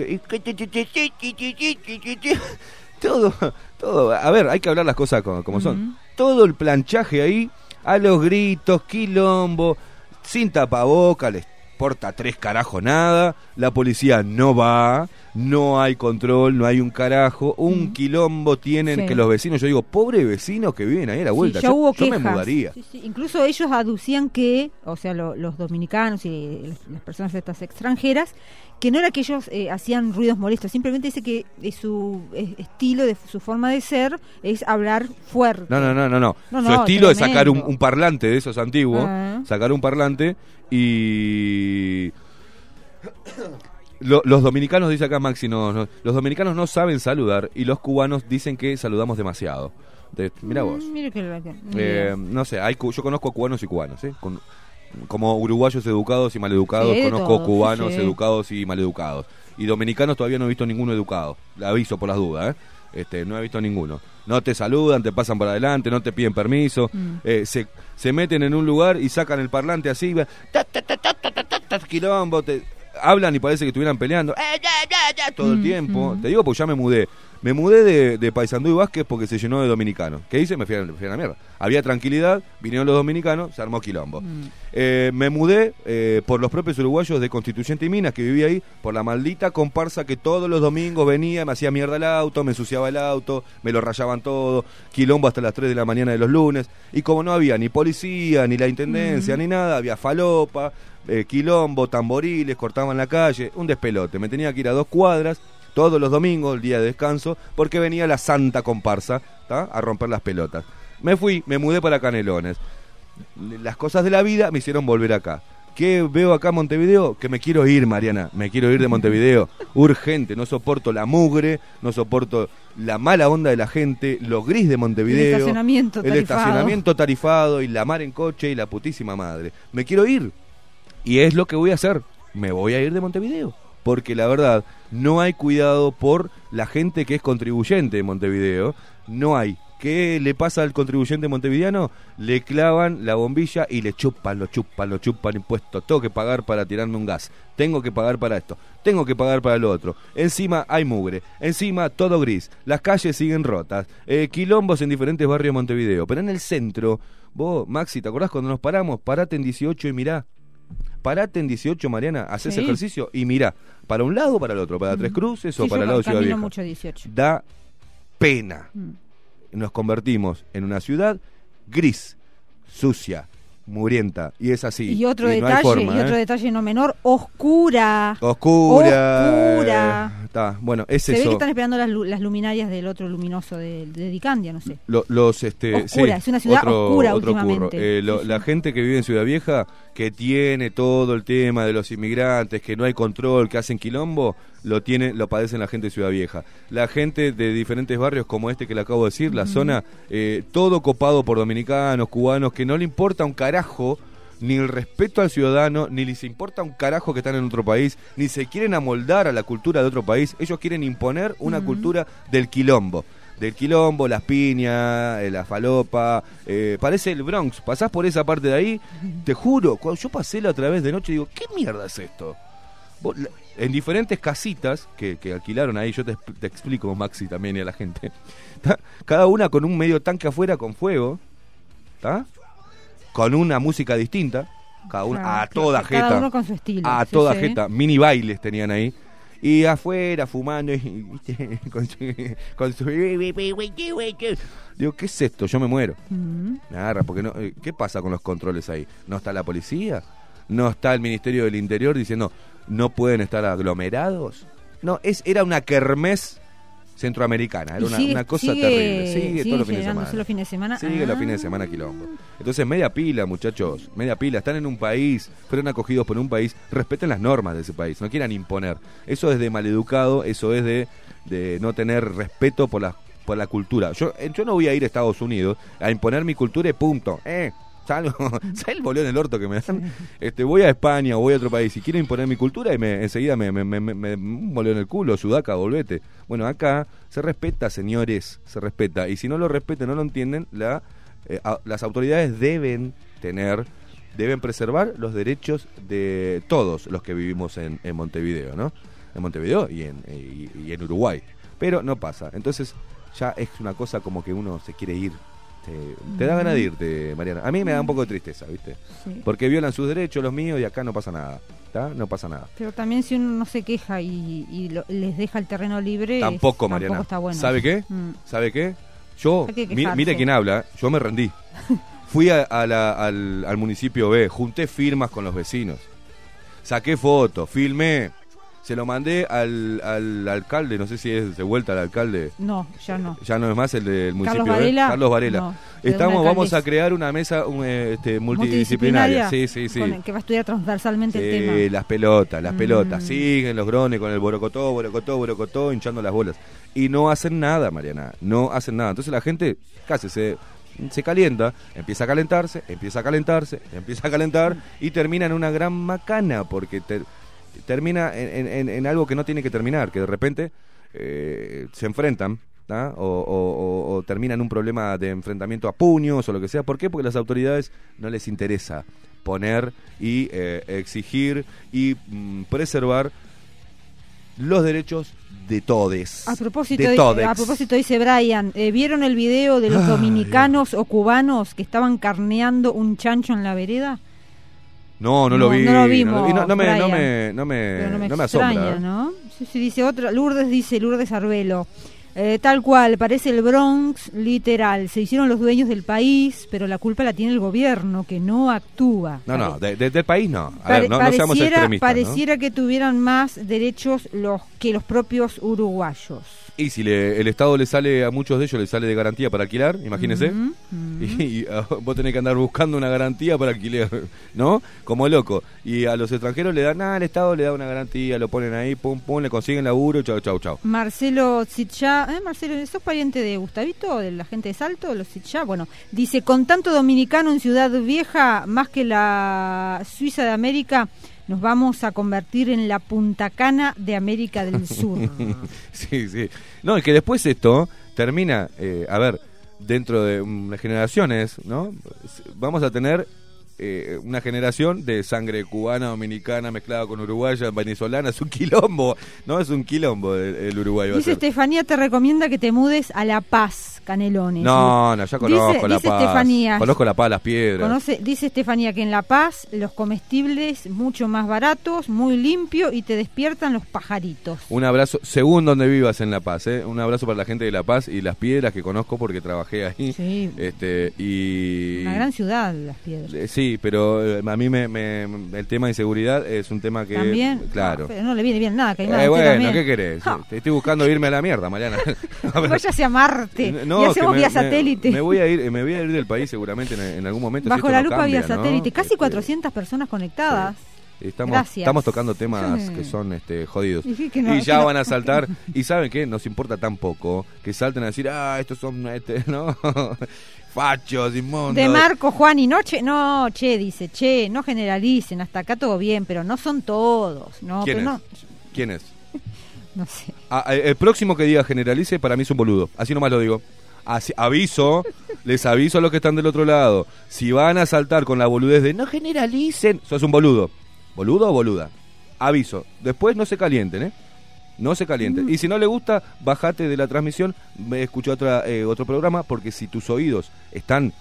Todo, todo. A ver, hay que hablar las cosas como, como son. Todo el planchaje ahí, a los gritos, quilombo, sin tapaboca, les porta tres carajos nada, la policía no va, no hay control, no hay un carajo, un quilombo tienen Sí. que los vecinos, yo digo, pobre vecinos que viven ahí a la vuelta, Sí, ya yo, hubo yo me mudaría. Sí. Incluso ellos aducían que, o sea, lo- los dominicanos y las- las personas estas extranjeras, que no era que ellos eh, hacían ruidos molestos, simplemente dice que eh, su eh, estilo, de su forma de ser, es hablar fuerte. No, no, no, no, no. No, Su no, estilo es sacar un, parlante de esos antiguos, Ah. sacar un parlante y... Los dominicanos, dice acá Maxi, no, no, los dominicanos no saben saludar y los cubanos dicen que saludamos demasiado. De, mira vos. Mira que, eh, no sé, yo conozco a cubanos y cubanos, ¿eh? Como uruguayos educados y maleducados, sí, conozco cubanos educados y maleducados. Y dominicanos todavía no he visto ninguno educado. Le aviso por las dudas, ¿eh? Este, no he visto ninguno. No te saludan, te pasan por adelante, no te piden permiso. Eh, se, meten en un lugar y sacan el parlante así. Quilombo, te, hablan y parece que estuvieran peleando. Eh, ya, ya, ya, todo el Mm, tiempo. mm. Te digo porque ya me mudé. Me mudé de, de Paysandú y Vázquez porque se llenó de dominicanos. ¿Qué hice? Me fui a, me fui a la mierda. Había tranquilidad, vinieron los dominicanos, se armó quilombo. Mm. Eh, me mudé eh, por los propios uruguayos de Constituyente y Minas, que vivía ahí, por la maldita comparsa que todos los domingos venía, me hacía mierda el auto, me ensuciaba el auto, me lo rayaban todo, quilombo hasta las 3 de la mañana de los lunes. Y como no había ni policía, ni la intendencia, ni nada, había falopa, eh, quilombo, tamboriles, cortaban la calle, un despelote. Me tenía que ir a dos cuadras todos los domingos, el día de descanso, porque venía la santa comparsa ¿tá? a romper las pelotas. Me fui, me mudé para Canelones. Las cosas de la vida me hicieron volver acá. ¿Qué veo acá en Montevideo? Que me quiero ir, Mariana. Me quiero ir de Montevideo. Urgente. No soporto la mugre, no soporto la mala onda de la gente, lo gris de Montevideo. El estacionamiento el tarifado. estacionamiento tarifado y la mar en coche y la putísima madre. Me quiero ir. Y es lo que voy a hacer. Me voy a ir de Montevideo. Porque la verdad, no hay cuidado por la gente que es contribuyente de Montevideo. No hay. ¿Qué le pasa al contribuyente montevideano? Le clavan la bombilla y le chupan, lo chupan, lo chupan impuestos. Tengo que pagar para tirarme un gas. Tengo que pagar para esto. Tengo que pagar para lo otro. Encima hay mugre. Encima todo gris. Las calles siguen rotas. Eh, quilombos en diferentes barrios de Montevideo. Pero en el centro, vos, Maxi, ¿te acordás cuando nos paramos? Parate en 18 y mirá. Parate en 18, Mariana, haces Sí. ejercicio y mirá. Para un lado o para el otro. Para Tres Cruces o Sí, para yo el lado de Ciudad Vieja. mucho 18. Da pena Mm. nos convertimos en una ciudad gris, sucia, mugrienta. Y es así. Y otro detalle, forma, y otro ¿eh? detalle no menor, oscura. Oscura. Oscura. eh, Está, bueno, es Se ve que eso. están esperando las, lu- las luminarias del otro luminoso de, de Dicandia, no sé. Lo- los este Oscura, sí, es una ciudad otro- oscura otro últimamente. Eh, lo- Sí, sí. la gente que vive en Ciudad Vieja que tiene todo el tema de los inmigrantes que no hay control que hacen quilombo lo tiene lo padecen la gente de Ciudad Vieja la gente de diferentes barrios como este que le acabo de decir la zona eh, todo copado por dominicanos cubanos que no le importa un carajo ni el respeto al ciudadano, ni les importa un carajo que están en otro país, ni se quieren amoldar a la cultura de otro país, ellos quieren imponer una cultura del quilombo. Del quilombo, las piñas, eh, la falopa, eh, parece el Bronx. Pasás por esa parte de ahí, te juro, cuando yo pasé la otra vez de noche, digo, ¿qué mierda es esto? En diferentes casitas que, que alquilaron ahí, yo te, expl- te explico, Maxi, también y a la gente. ¿tá? Cada una con un medio tanque afuera con fuego, ¿está? Con una música distinta, cada una, Claro, a toda claro, jeta. Cada uno con su estilo. A sí, toda sí. jeta, mini bailes tenían ahí. Y afuera fumando con su, con su- Digo, ¿qué es esto? Yo me muero. Mm. Agarra, porque no, eh, ¿qué pasa con los controles ahí? ¿No está la policía? ¿No está el Ministerio del Interior diciendo no pueden estar aglomerados? No, es, era una kermés centroamericana, era una, sigue- una cosa sigue- terrible. Sigue sigue todos los fines de semana. los fines de semana. Sigue los Ah. fines de semana quilombo. Entonces, media pila, muchachos, media pila. Están en un país, fueron acogidos por un país, respeten las normas de ese país, no quieran imponer. Eso es de maleducado, eso es de, de no tener respeto por la, por la cultura. Yo, eh, yo no voy a ir a Estados Unidos a imponer mi cultura y punto. Eh, salgo, ¿sabes el bolón en el orto que me dan? Este, voy a España o voy a otro país y quiero imponer mi cultura y me, enseguida me, me, me, me, me- en el culo, sudaca, volvete. Bueno, acá se respeta, señores, se respeta. Y si no lo respetan, no lo entienden, la, eh, a- las autoridades deben tener, deben preservar los derechos de todos los que vivimos en, en Montevideo, ¿no? En Montevideo y en, y, y en Uruguay. Pero no pasa. Entonces ya es una cosa como que uno se quiere ir. Sí, te da ganas de irte, Mariana. A mí me da un poco de tristeza, ¿viste? Sí. Porque violan sus derechos, los míos, y acá no pasa nada. ¿Está? No pasa nada. Pero también si uno no se queja y, y lo- les deja el terreno libre, Tampoco, es- Mariana. Tampoco está bueno. ¿Sabe qué? Mm. ¿Sabe qué? Yo, que mi- mire quién habla, yo me rendí. Fui a- a la- al, al municipio B, junté firmas con los vecinos, saqué fotos, filmé, se lo mandé al, al alcalde, no sé si es de vuelta al alcalde, No, ya no. ya no es más el del municipio Carlos B, Varela. Carlos Varela. no, Estamos, vamos a crear una mesa un, eh, este, multidisciplinaria. Sí, sí, sí. con el que va a estudiar transversalmente el tema. las pelotas, las Mm. pelotas. Siguen los grones con el borocotó, borocotó, borocotó, hinchando las bolas. Y no hacen nada, Mariana. No hacen nada. Entonces la gente casi se, se calienta, empieza a calentarse, empieza a calentarse, empieza a calentar y termina en una gran macana porque te- termina en, en- en algo que no tiene que terminar, que de repente eh, se enfrentan. O, o- o- o termina en un problema de enfrentamiento a puños o lo que sea. ¿Por qué? Porque a las autoridades no les interesa poner y eh, exigir y mm, preservar los derechos de todes. A propósito, de di- todes. a propósito dice Brian, eh, ¿vieron el video de los Ay. dominicanos o cubanos que estaban carneando un chancho en la vereda? No, no lo No, vi. no lo vimos, vi. No, no me, no me, no me, no me, no me extraña, asombra. ¿no? Sí, sí, dice otra, Lourdes dice, Lourdes Arbelo. Eh, tal cual, parece el Bronx, literal. Se hicieron los dueños del país, pero la culpa la tiene el gobierno, que no actúa. No, no, de- de- del país no. A pare- ver, no, no seamos pareciera, pareciera que tuvieran más derechos los que los propios uruguayos. Y si le- el Estado le sale a muchos de ellos, le sale de garantía para alquilar, ujú. Y, y, ah, vos tenés que andar buscando una garantía para alquiler, ¿no? Como loco. Y a los extranjeros le dan, nada, el Estado le da una garantía, lo ponen ahí, pum, pum, le consiguen laburo, chau, chau, chau. Marcelo Zichá, ¿eh, Marcelo, ¿sos pariente de Gustavito, de la gente de Salto, los Zichá? Bueno, dice, con tanto dominicano en Ciudad Vieja, más que la Suiza de América, nos vamos a convertir en la Punta Cana de América del Sur. Sí, sí. No, es que después esto termina, eh, a ver, dentro de unas generaciones, ¿no? Vamos a tener eh, una generación de sangre cubana, dominicana, mezclada con uruguaya, venezolana. Es un quilombo, ¿no? Es un quilombo el, el Uruguay. Dice. Estefanía, te recomienda que te mudes a La Paz, Canelones. No, no, ya conozco Dice- La dice Paz. Estefanía, Conozco La Paz, las piedras. Conoce, dice Estefanía que en La Paz los comestibles mucho más baratos, muy limpio y te despiertan los pajaritos. Un abrazo, según donde vivas en La Paz, ¿eh? Un abrazo para la gente de La Paz y las piedras que conozco porque trabajé ahí. Sí. Este, y... Una gran ciudad, Las Piedras. Eh, Sí, pero eh, a mí me, me- el tema de inseguridad es un tema que... También. Claro. No, pero no le viene bien nada, que hay Eh, nada. bueno, ¿qué querés? Te estoy buscando irme a la mierda, Mariana. Váyase a Marte No, y que hacemos vía satélite. Me, voy a ir, me voy a ir del país seguramente en, en algún momento. Bajo la no lupa vía ¿no? satélite. Casi Este, 400 personas conectadas. Estamos, Gracias. estamos tocando temas que son este, jodidos. Que no, y ya no. van a saltar. Y ¿saben qué? Nos importa tan poco que salten a decir, ah, estos son, este, ¿no? Fachos, inmundos. De Marco, Juan y Noche. No, che, dice, che, no generalicen. Hasta acá todo bien, pero no son todos. No, ¿Quién pero es? no. ¿Quién es? No sé. Ah, eh, el próximo que diga generalice, para mí es un boludo. Así nomás lo digo. Así- aviso, les aviso a los que están del otro lado. Si van a saltar con la boludez de no generalicen, sos un boludo. ¿Boludo o boluda? Aviso. Después no se calienten, ¿eh? No se calienten. Y si no le gusta, bajate de la transmisión, me escucha otra, eh, otro programa, porque si tus oídos están,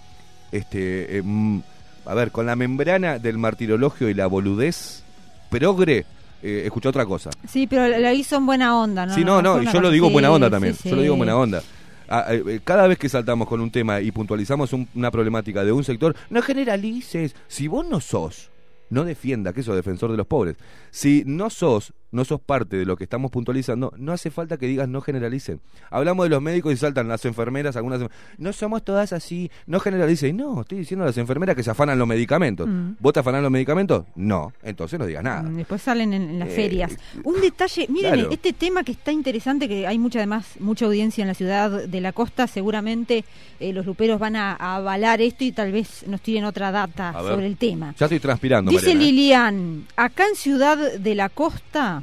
este, eh, mm, a ver, con la membrana del martirologio y la boludez progre, eh, escucha otra cosa. Sí, pero la hizo en buena onda, ¿no? Sí, no, no, una yo lo digo buena onda también. Yo lo digo en buena onda. Ah, eh, eh, Cada vez que saltamos con un tema y puntualizamos un- una problemática de un sector, no generalices. Si vos no sos, no defienda que sos defensor de los pobres. Si no sos, no sos parte de lo que estamos puntualizando, no hace falta que digas no generalicen. Hablamos de los médicos y saltan las enfermeras, algunas. No somos todas así, no generalicen. No, estoy diciendo a las enfermeras que se afanan los medicamentos. Mm. ¿Vos te afanás los medicamentos? No, entonces no digas nada. Mm, Después salen en, en las Eh, ferias. Un detalle, miren, claro. este tema que está interesante, que hay mucha además mucha audiencia en la ciudad de la costa, seguramente eh, los luperos van a, a avalar esto y tal vez nos tiren otra data sobre el tema. Ya estoy transpirando. Dice Mariana, ¿eh? Lilian, acá en Ciudad de la Costa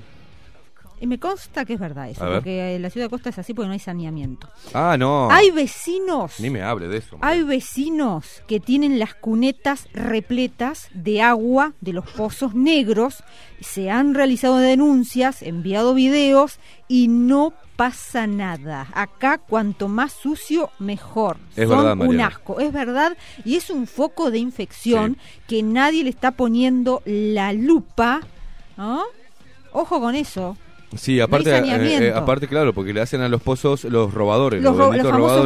Y me consta que es verdad eso, porque eh, la ciudad de Costa es así porque no hay saneamiento. Ah, no. Hay vecinos, Ni me hable de eso. hay vecinos que tienen las cunetas repletas de agua de los pozos negros, se han realizado denuncias, enviado videos y no pasa nada. Acá cuanto más sucio, mejor. Es Son verdad, un asco, es verdad, y es un foco de infección que nadie le está poniendo la lupa. ¿no? Ojo con eso. Sí, aparte, eh, eh, aparte, claro, porque le hacen a los pozos los robadores. Los, ro- los famosos robadores.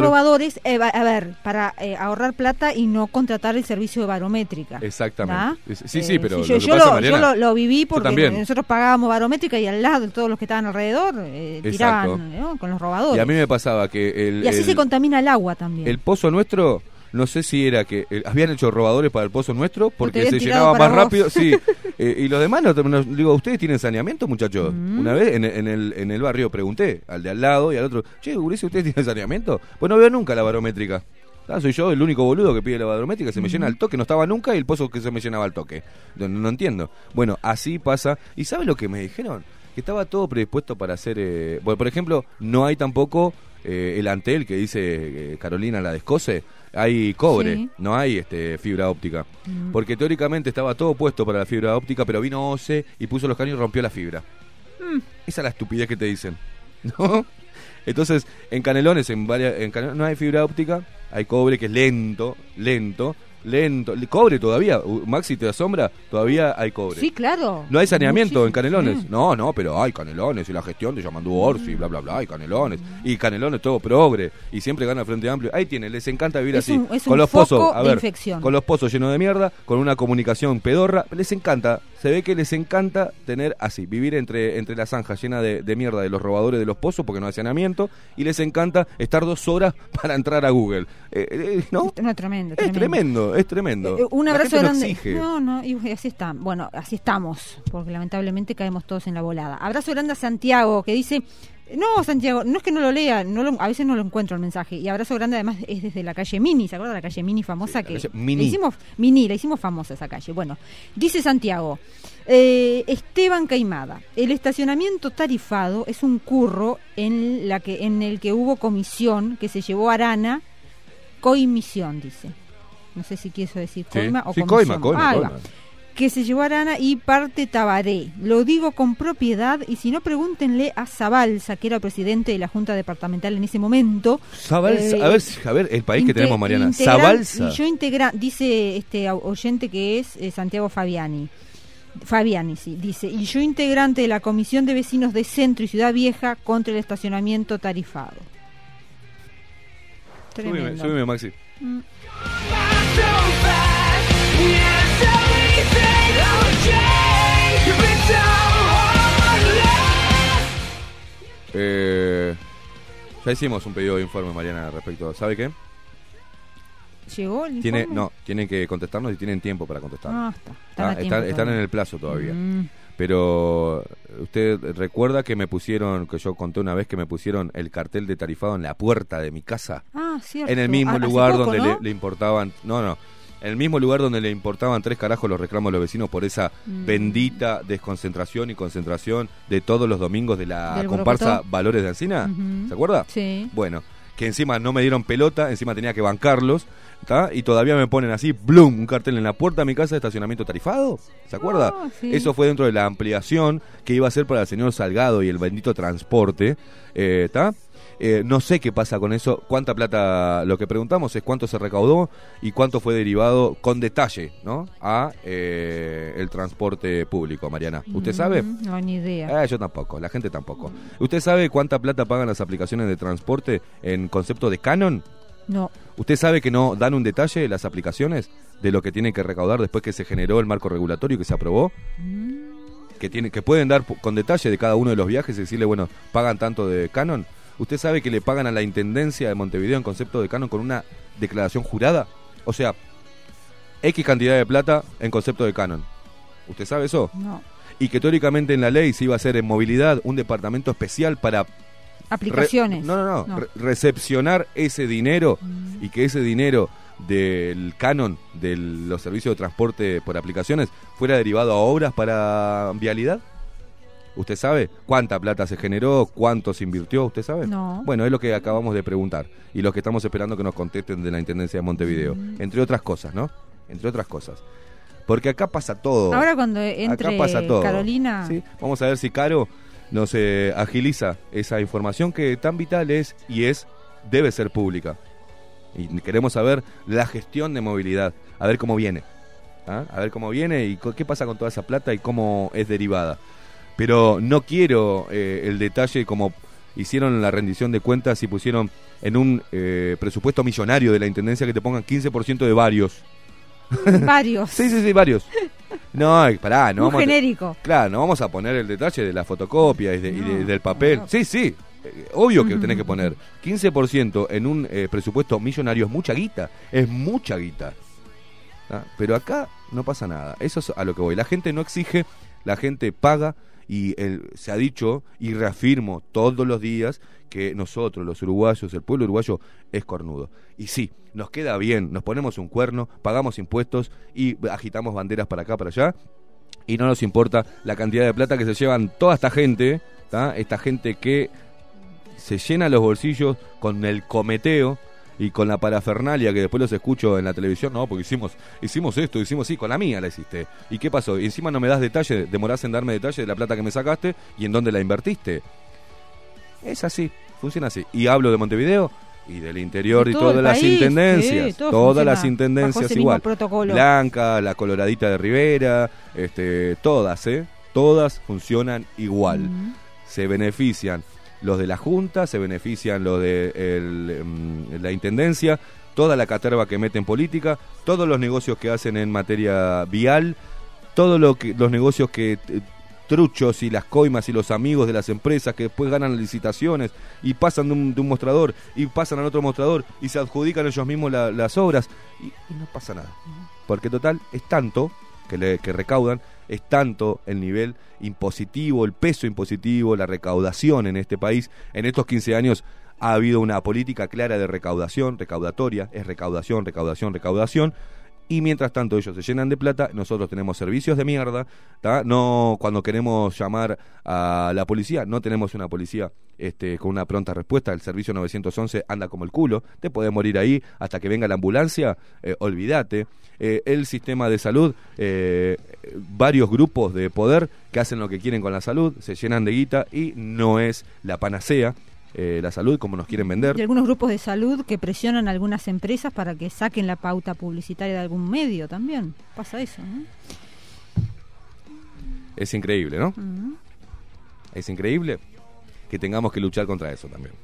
robadores, eh, a ver, para eh, ahorrar plata y no contratar el servicio de barométrica. Exactamente. Sí, sí, pero yo, lo que yo pasa, lo, Mariana, yo lo, lo viví porque nosotros pagábamos barométrica y al lado todos los que estaban alrededor eh, tiraban ¿no? con los robadores. Y a mí me pasaba que el, Y así el- se contamina el agua también. el pozo nuestro, no sé si era que eh, habían hecho robadores para el pozo nuestro porque se llenaba más vos. rápido. Sí. Eh, y los demás, no, no- digo, ¿ustedes tienen saneamiento, muchachos? Mm. Una vez en, en el, en el barrio pregunté al de al lado y al otro, che, Gurice, ¿ustedes tienen saneamiento? Pues no veo nunca la barométrica. Ah, soy yo el único boludo que pide la barométrica, se me llena al toque, no estaba nunca y el pozo que se me llenaba al toque. No, no entiendo. Bueno, así pasa. ¿Y sabe lo que me dijeron? Que estaba todo predispuesto para hacer... eh, bueno, por ejemplo, no hay tampoco eh, el antel que dice eh, Carolina la descose. Hay cobre, Sí. no hay este fibra óptica. Mm. Porque teóricamente estaba todo puesto para la fibra óptica, pero vino OCE y puso los caños y rompió la fibra. Mm. Esa es la estupidez que te dicen. ¿No? Entonces, en Canelones, en varias, en Canelones no hay fibra óptica, hay cobre que es lento, lento, lento. El Cobre todavía, Maxi te asombra, todavía hay cobre. Sí, claro. No hay saneamiento Muchísimo. en Canelones. Sí. No, no, pero hay Canelones y la gestión de Yamandú Orsi, bla, bla, bla, y Canelones. Y Canelones todo progre y siempre gana el Frente Amplio. Ahí tiene, les encanta vivir Es así. un- es con un los foco pozos, a ver, infección. con los pozos llenos de mierda, con una comunicación pedorra, les encanta. Se ve que les encanta tener así, vivir entre, entre la zanja llena de, de mierda de los robadores de los pozos porque no hay saneamiento y les encanta estar dos horas para entrar a Google. Eh, eh, ¿No? No, es tremendo. Es tremendo, es tremendo. Eh, un abrazo grande. No, no, y así está. Bueno, así estamos, porque lamentablemente caemos todos en la volada. Abrazo grande a Santiago, que dice. No, Santiago, no es que no lo lea, no lo- a veces no lo encuentro el mensaje. Y abrazo grande además es desde la calle Mini, ¿se acuerda la calle Mini famosa? Sí, que calle Mini. La hicimos, Mini, la hicimos famosa esa calle. Bueno, dice Santiago, eh, Esteban Caimada, el estacionamiento tarifado es un curro en, la que, en el que hubo comisión que se llevó a Arana, coimisión, dice. No sé si quiso decir Sí, coima o sí, coima, coima, coima. Que se llevó a Arana y parte Tabaré. Lo digo con propiedad y si no pregúntenle a Zabalza, que era presidente de la Junta Departamental en ese momento. Zabalza, Eh, a ver, si- a ver, el país que tenemos, Mariana. Zabalza. Y yo integra, dice este oyente que es eh, Santiago Fabiani. Fabiani, sí, dice, y yo integrante de la Comisión de Vecinos de Centro y Ciudad Vieja contra el estacionamiento tarifado. Subime, Tremendo. subime, Maxi. Mm. Eh, ya hicimos un pedido de informe, Mariana, respecto. ¿Sabe qué? ¿Llegó el Tiene, informe? no, tienen que contestarnos y tienen tiempo para contestar. Ah, está. Ah, Están, a están, tiempo están todavía. en el plazo todavía. Mm. Pero usted recuerda que me pusieron, que yo conté una vez que me pusieron el cartel de tarifado en la puerta de mi casa. Ah, cierto. En el mismo Ah, lugar poco, donde ¿no? le, le importaban, no, no, en el mismo lugar donde le importaban tres carajos los reclamos a los vecinos por esa Mm. bendita desconcentración y concentración de todos los domingos de la comparsa. Valores de Encina. ¿Se acuerda? Sí. Bueno, que encima no me dieron pelota, encima tenía que bancarlos, ¿tá? Y todavía me ponen así, ¡blum! Un cartel en la puerta de mi casa de estacionamiento tarifado. ¿Se acuerda? Ah, sí. Eso fue dentro de la ampliación que iba a ser para el señor Salgado y el bendito transporte, eh, ¿tá? Eh, no sé qué pasa con eso, cuánta plata, lo que preguntamos es cuánto se recaudó y cuánto fue derivado con detalle, ¿no? A eh, el transporte público, Mariana. ¿Usted sabe? Mm, No, ni idea. Eh, yo tampoco, la gente tampoco. ¿Usted sabe cuánta plata pagan las aplicaciones de transporte en concepto de canon? No. ¿Usted sabe que no dan un detalle las aplicaciones de lo que tienen que recaudar después que se generó el marco regulatorio que se aprobó? Mm. Que, tiene, que pueden dar con detalle de cada uno de los viajes y decirle, bueno, pagan tanto de canon. ¿Usted sabe que le pagan a la Intendencia de Montevideo en concepto de canon con una declaración jurada? O sea, X cantidad de plata en concepto de canon. ¿Usted sabe eso? No. y que teóricamente en la ley se iba a hacer en movilidad un departamento especial para Aplicaciones. no, no, no, No. re- recepcionar ese dinero Mm. y que ese dinero del canon de los servicios de transporte por aplicaciones fuera derivado a obras para vialidad. ¿Usted sabe cuánta plata se generó? ¿Cuánto se invirtió? ¿Usted sabe? No. Bueno, es lo que acabamos de preguntar y lo que estamos esperando que nos contesten de la Intendencia de Montevideo. Mm. Entre otras cosas, ¿no? Entre otras cosas. Porque acá pasa todo. Ahora cuando entre Acá pasa todo. Carolina, Sí, Vamos a ver si Caro nos eh, agiliza esa información que tan vital es y es, debe ser pública. Y queremos saber la gestión de movilidad, a ver cómo viene. ¿ah? A ver cómo viene y qué pasa con toda esa plata y cómo es derivada. Pero no quiero eh, el detalle como hicieron la rendición de cuentas y pusieron en un eh, presupuesto millonario de la Intendencia que te pongan 15% de varios. varios, Sí, sí, sí, varios. No, pará, no muy vamos a- genérico. Claro, no vamos a poner el detalle de la fotocopia y, de- y de- del papel. no. Sí, sí, eh, obvio que Ujú. tenés que poner 15% en un eh, presupuesto millonario es mucha guita, es mucha guita. ¿Ah? Pero acá no pasa nada, eso es a lo que voy. La gente no exige, la gente paga y se ha dicho y reafirmo todos los días que nosotros, los uruguayos, el pueblo uruguayo es cornudo. Y sí, nos queda bien, nos ponemos un cuerno, pagamos impuestos y agitamos banderas para acá, para allá, y no nos importa la cantidad de plata que se llevan toda esta gente, esta gente que se llena los bolsillos con el cometeo y con la parafernalia que después los escucho en la televisión, no, porque hicimos hicimos esto, hicimos sí, con la mía la hiciste. ¿Y qué pasó? Y encima no me das detalle, demorás en darme detalle de la plata que me sacaste y en dónde la invertiste. Es así, funciona así. Y hablo de Montevideo y del interior y todo todas las país, intendencias, sí, todas las intendencias igual. protocolo. Blanca, la coloradita de Rivera, este, todas, ¿eh? Todas funcionan igual. Se benefician los de la Junta, se benefician los de el, mm, la Intendencia, toda la caterva que mete en política, todos los negocios que hacen en materia vial, todos lo que, los negocios que eh, truchos y las coimas y los amigos de las empresas que después ganan licitaciones y pasan de un, de un mostrador y pasan al otro mostrador y se adjudican ellos mismos la- las obras y, y no pasa nada. Porque total es tanto que, le, que recaudan, es tanto el nivel impositivo, el peso impositivo, la recaudación en este país. En estos 15 años ha habido una política clara de recaudación, recaudatoria, es recaudación, recaudación, recaudación. Y mientras tanto ellos se llenan de plata, nosotros tenemos servicios de mierda. No, cuando queremos llamar a la policía, no tenemos una policía este, con una pronta respuesta, el servicio 911 anda como el culo, te puedes morir ahí hasta que venga la ambulancia, eh, olvídate. Eh, el sistema de salud, eh, varios grupos de poder que hacen lo que quieren con la salud, se llenan de guita y no es la panacea. Eh, la salud como nos quieren vender. Y algunos grupos de salud que presionan a algunas empresas para que saquen la pauta publicitaria de algún medio también. Pasa eso, ¿no? Es increíble, ¿no? Es increíble que tengamos que luchar contra eso también.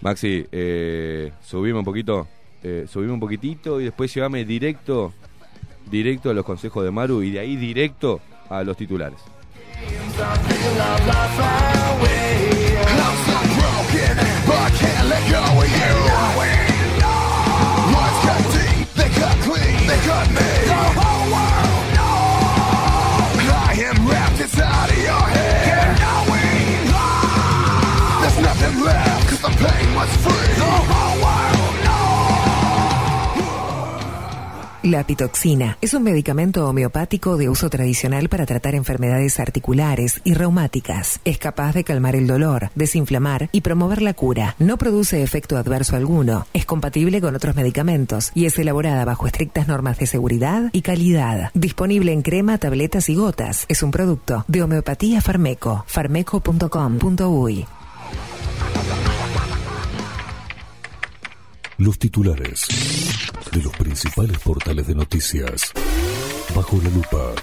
Maxi, eh, subime un poquito, eh, subime un poquitito y después llévame directo, directo a los consejos de Maru y de ahí directo a los titulares. But can't let go of you. Once cut deep, they cut clean, they cut me. The whole world knows I am wrapped inside of your head. Knowing there's nothing left, 'cause the pain was free. La pitoxina es un medicamento homeopático de uso tradicional para tratar enfermedades articulares y reumáticas. Es capaz de calmar el dolor, desinflamar y promover la cura. No produce efecto adverso alguno. Es compatible con otros medicamentos y es elaborada bajo estrictas normas de seguridad y calidad. Disponible en crema, tabletas y gotas. Es un producto de Homeopatía Farmeco. farmeco.com.uy. Los titulares de los principales portales de noticias. Bajo la lupa.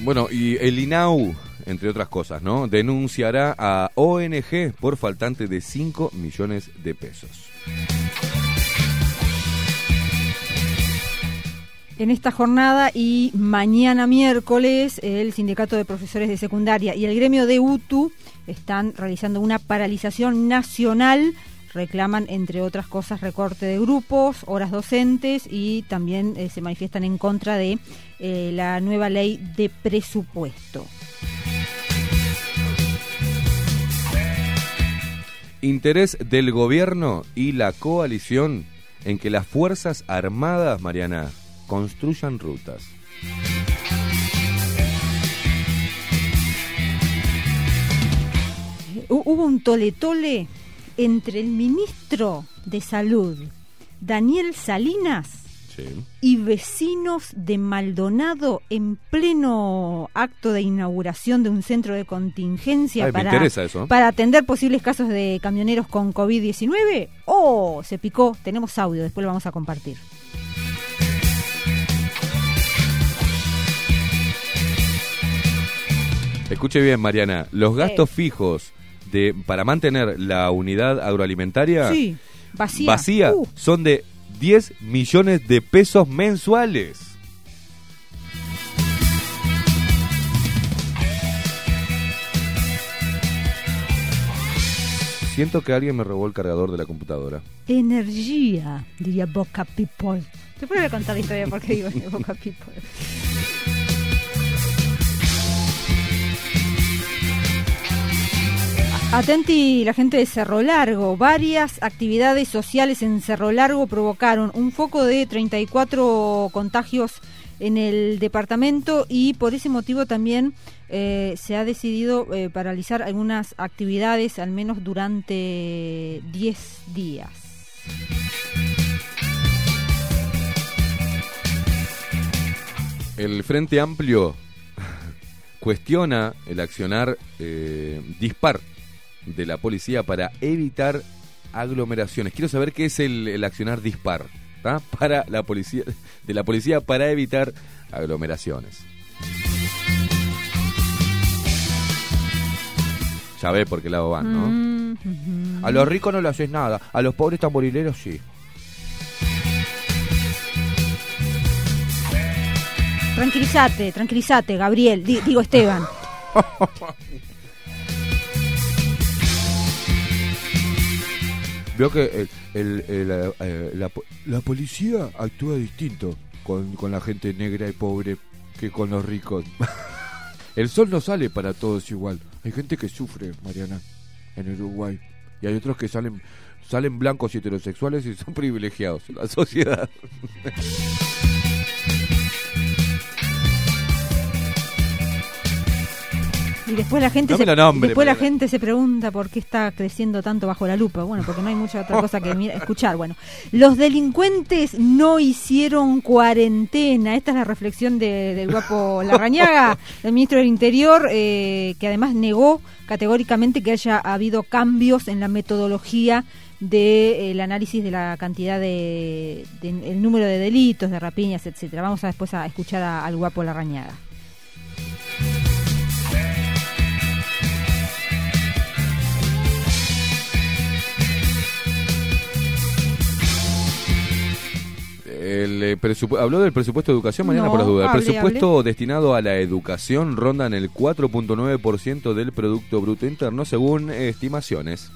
Bueno, y el INAU, entre otras cosas, ¿no? Denunciará a ONG por faltante de 5 millones de pesos. En esta jornada y mañana miércoles, el Sindicato de Profesores de Secundaria y el gremio de UTU están realizando una paralización nacional. Reclaman, entre otras cosas, recorte de grupos, horas docentes y también eh, se manifiestan en contra de eh, la nueva ley de presupuesto. Interés del gobierno y la coalición en que las Fuerzas Armadas, Mariana, construyan rutas. Hu- Hubo un tole-tole entre el ministro de Salud, Daniel Salinas, Sí. y vecinos de Maldonado en pleno acto de inauguración de un centro de contingencia Ay, para, eso. para atender posibles casos de camioneros con COVID-19. ¡Oh! Se picó. Tenemos audio, después lo vamos a compartir. Escuche bien, Mariana. Los gastos fijos de para mantener la unidad agroalimentaria Sí, vacía. vacía Uh, son de 10 millones de pesos mensuales. Siento que alguien me robó el cargador de la computadora. energía, diría Boca People. Después voy a contar la historia porque digo Boca People. Atenti, la gente de Cerro Largo. Varias actividades sociales en Cerro Largo provocaron un foco de 34 contagios en el departamento y por ese motivo también eh, se ha decidido eh, paralizar algunas actividades, al menos durante 10 días. El Frente Amplio cuestiona el accionar eh, dispar de la policía para evitar aglomeraciones. Quiero saber qué es el, el accionar dispar ¿tá? para la policía de la policía para evitar aglomeraciones. Ya ve por qué lado van, ¿no? Mm, ujú. A los ricos no le haces nada, a los pobres tamborileros sí. Tranquilízate, tranquilízate, Gabriel, di- digo Esteban. Veo que el- el, eh, la, la policía actúa distinto con, con la gente negra y pobre que con los ricos. el sol no sale para todos igual. Hay gente que sufre, Mariana, en Uruguay. Y hay otros que salen salen blancos y heterosexuales y son privilegiados en la sociedad. Y después la gente No se, nombre, después la gente se pregunta por qué está creciendo tanto bajo la lupa. Bueno, porque no hay mucha otra cosa que mira- escuchar. Bueno, los delincuentes no hicieron cuarentena. Esta es la reflexión de- del guapo Larrañaga, del ministro del Interior, eh, que además negó categóricamente que haya habido cambios en la metodología del análisis de la cantidad de, de- el número de delitos, de rapiñas, etcétera. Vamos a después a escuchar a- al guapo Larrañaga. El, eh, ¿Habló del presupuesto de educación, Mariana, No, por las dudas? El hable, presupuesto destinado a la educación ronda en el 4.9% del Producto Bruto Interno, según estimaciones.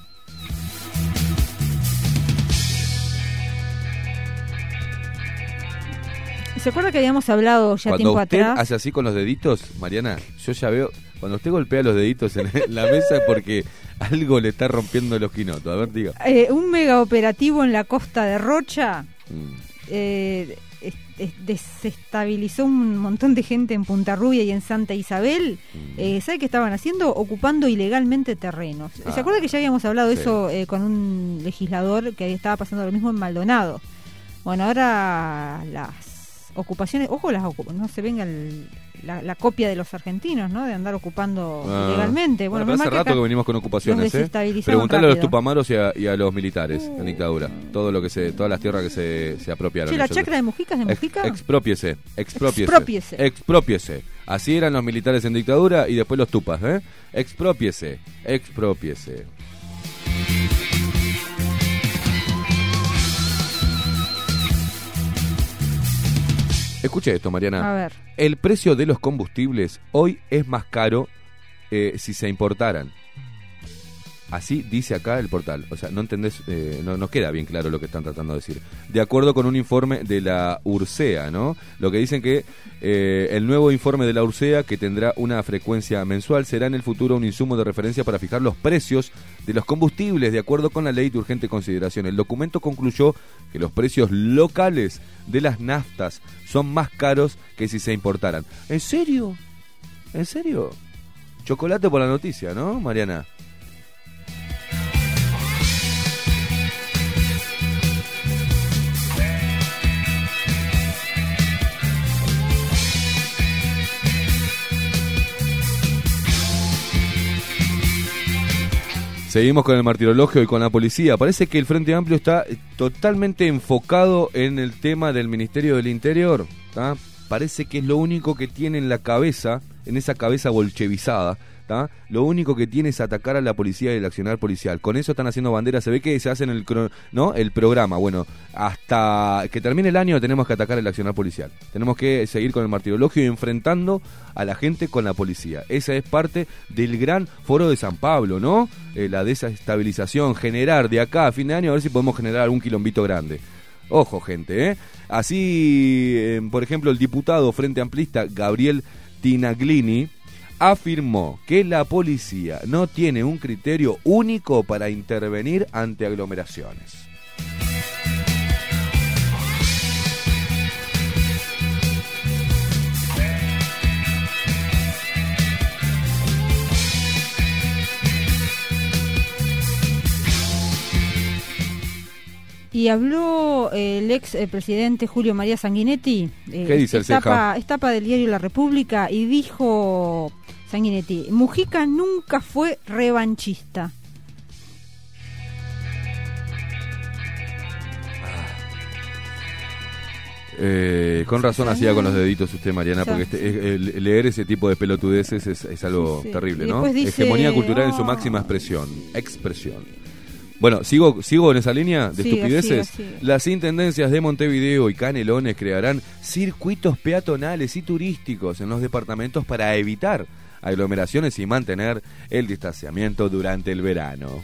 ¿Se acuerda que habíamos hablado ya Cuando tiempo usted atrás? hace así con los deditos, Mariana, yo ya veo... Cuando usted golpea los deditos en la mesa es porque algo le está rompiendo los quinotos. A ver, diga. Eh, un mega operativo en la costa de Rocha Mm. Eh, es- es- desestabilizó un montón de gente en Punta Rubia y en Santa Isabel. Mm. Eh, ¿Sabe qué estaban haciendo? Ocupando ilegalmente terrenos. Ah, ¿Se acuerda que ya habíamos hablado de sí. eso eh, con un legislador que estaba pasando lo mismo en Maldonado? Bueno, ahora las ocupaciones, ojo las ocupaciones, no se venga el- la, la copia de los argentinos, ¿no? De andar ocupando Ah. ilegalmente. Bueno, menos hace rato que venimos con ocupaciones, ¿eh? Preguntale a los tupamaros y a, y a los militares en dictadura. Todo lo que se, todas las tierras que se, se apropiaron. Che, la chacra de Mujica es de Ex- Mujica. expropiese, expropiese. Expropiese. Expropiese. Así eran los militares en dictadura y después los tupas, ¿eh? Expropiese, expropiese. Escuche esto, Mariana. A ver. El precio de los combustibles hoy es más caro eh, si se importaran. Así dice acá el portal. O sea, no entendés, eh, no queda bien claro lo que están tratando de decir. De acuerdo con un informe de la URSEA, ¿no? Lo que dicen que eh, el nuevo informe de la URSEA, que tendrá una frecuencia mensual, será en el futuro un insumo de referencia para fijar los precios de los combustibles, de acuerdo con la ley de urgente consideración. El documento concluyó que los precios locales de las naftas son más caros que si se importaran. ¿En serio? ¿En serio? Chocolate por la noticia, ¿no, Mariana? Seguimos con el martirologio y con la policía. Parece que el Frente Amplio está eh, totalmente enfocado en el tema del Ministerio del Interior. Parece que es lo único que tiene en la cabeza, en esa cabeza bolchevizada. Lo único que tiene es atacar a la policía y el accionar policial. Con eso están haciendo banderas. Se ve que se hacen el, ¿no? el programa. Bueno, hasta que termine el año tenemos que atacar el accionar policial. Tenemos que seguir con el martirologio y enfrentando a la gente con la policía. Esa es parte del gran foro de San Pablo, ¿no? Eh, la desestabilización, generar de acá a fin de año a ver si podemos generar algún quilombito grande. Ojo, gente, ¿eh? Así, eh, por ejemplo, el diputado Frente Amplista Gabriel Tinaglini afirmó que la policía no tiene un criterio único para intervenir ante aglomeraciones. Y habló eh, el ex eh, presidente Julio María Sanguinetti. eh, ¿Qué dice el es Ceja? es tapa del diario La República y dijo Sanguinetti, Mujica nunca fue revanchista. Eh, con razón Sí, hacía con los deditos usted, Mariana, porque este- eh, el- leer ese tipo de pelotudeces es, es algo Sí, sí. terrible, ¿no? dice, Hegemonía cultural en su "Ah". máxima expresión. Expresión. Bueno, sigo, sigo en esa línea de estupideces. Las intendencias de Montevideo y Canelones crearán circuitos peatonales y turísticos en los departamentos para evitar aglomeraciones y mantener el distanciamiento durante el verano.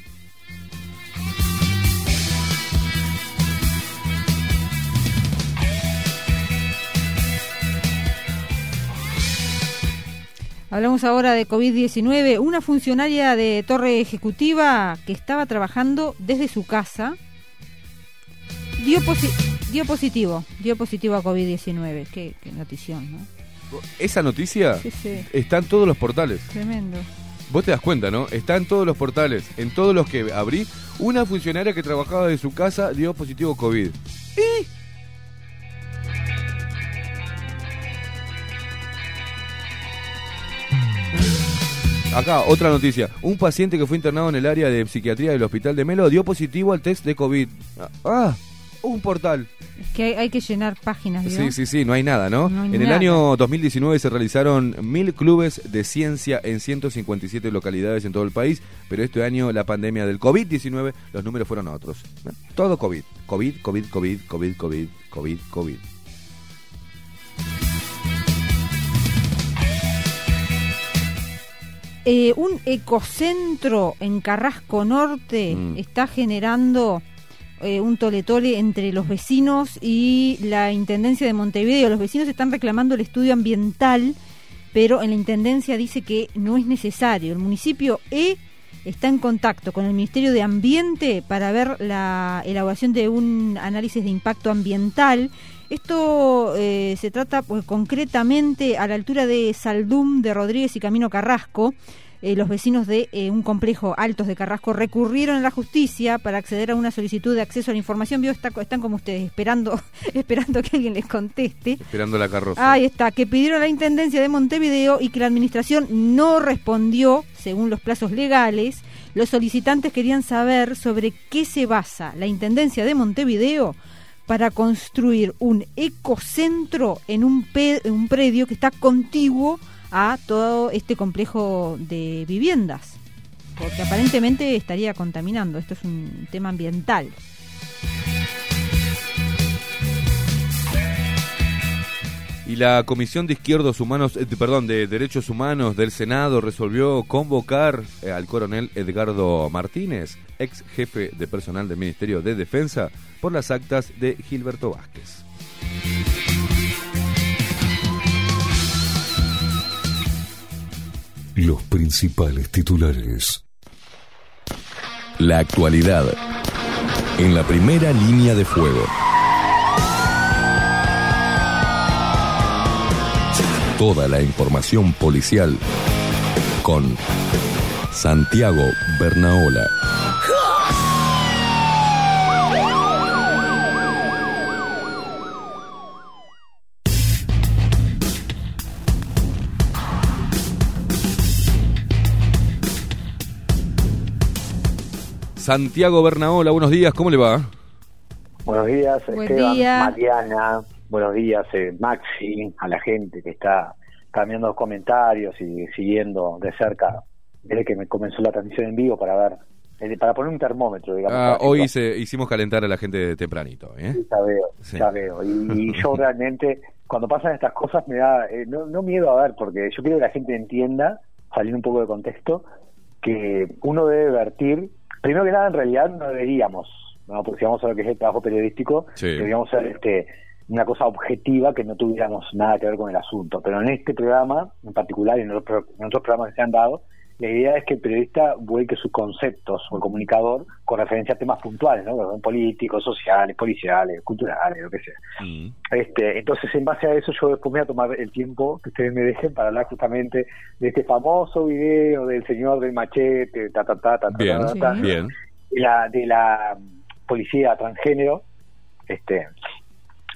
Hablamos ahora de COVID-19. Una funcionaria de Torre Ejecutiva que estaba trabajando desde su casa dio, posi- dio positivo, dio positivo a COVID-19. Qué, qué notición, ¿no? Esa noticia Sí, sí, está en todos los portales. tremendo. Vos te das cuenta, ¿no? Está en todos los portales, en todos los que abrí. Una funcionaria que trabajaba de su casa dio positivo COVID. ¿Y? Acá, otra noticia. Un paciente que fue internado en el área de psiquiatría del hospital de Melo dio positivo al test de COVID. Ah, un portal. Es que hay, hay que llenar páginas, ¿vio? Sí, sí, sí, no hay nada, ¿no? No hay en el año 2019 se realizaron mil clubes de ciencia en 157 localidades en todo el país, pero este año la pandemia del COVID-19, los números fueron otros. Todo COVID. COVID, COVID, COVID, COVID, COVID, COVID, COVID. Eh, un ecocentro en Carrasco Norte Mm. está generando eh, un toletole entre los vecinos y la Intendencia de Montevideo. Los vecinos están reclamando el estudio ambiental, pero en la Intendencia dice que no es necesario. El municipio E está en contacto con el Ministerio de Ambiente para ver la elaboración de un análisis de impacto ambiental. Esto eh, se trata pues, concretamente a la altura de Saldum de Rodríguez y Camino Carrasco. Eh, los vecinos de eh, un complejo Altos de Carrasco recurrieron a la justicia para acceder a una solicitud de acceso a la información. Vio, Está- están como ustedes, esperando, esperando que alguien les conteste. Esperando la carroza. Ahí está, que pidieron a la Intendencia de Montevideo y que la Administración no respondió según los plazos legales. Los solicitantes querían saber sobre qué se basa la Intendencia de Montevideo para construir un ecocentro en un, pe- un predio que está contiguo a todo este complejo de viviendas. Porque aparentemente estaría contaminando. Esto es un tema ambiental. Y la Comisión de Izquierdos Humanos, eh, perdón, de Derechos Humanos del Senado resolvió convocar eh, al coronel Edgardo Martínez, ex jefe de personal del Ministerio de Defensa, por las actas de Gilberto Vázquez. Los principales titulares. La actualidad en la primera línea de fuego. Toda la información policial con Santiago Bernaola. Santiago Bernaola, buenos días, ¿cómo le va? Buenos días, Buen Esteban, día. Mariana. Buenos días, eh, Maxi, a la gente que está cambiando los comentarios y siguiendo de cerca desde que me comenzó la transmisión en vivo para ver, eh, para poner un termómetro, digamos. Ah, hoy se- hicimos calentar a la gente tempranito, ¿eh? Sí, ya veo, Sí. ya veo. Y, y yo realmente, cuando pasan estas cosas, me da, eh, no, no miedo a ver, porque yo quiero que la gente entienda, saliendo un poco de contexto, que uno debe vertir, primero que nada, en realidad no deberíamos, ¿no? porque si vamos a lo que es el trabajo periodístico, Sí. deberíamos ser este, una cosa objetiva que no tuviéramos nada que ver con el asunto. Pero en este programa, en particular, y en otros, en otros programas que se han dado, la idea es que el periodista vuelque sus conceptos o el comunicador con referencia a temas puntuales, ¿no? Políticos, sociales, policiales, culturales, lo que sea. Mm. Este, entonces, en base a eso, yo después me voy a tomar el tiempo que ustedes me dejen para hablar justamente de este famoso video del señor del machete, ta, ta, ta, ta, ta, Bien, ta, ta, Sí. bien. de la, de la policía transgénero. Este,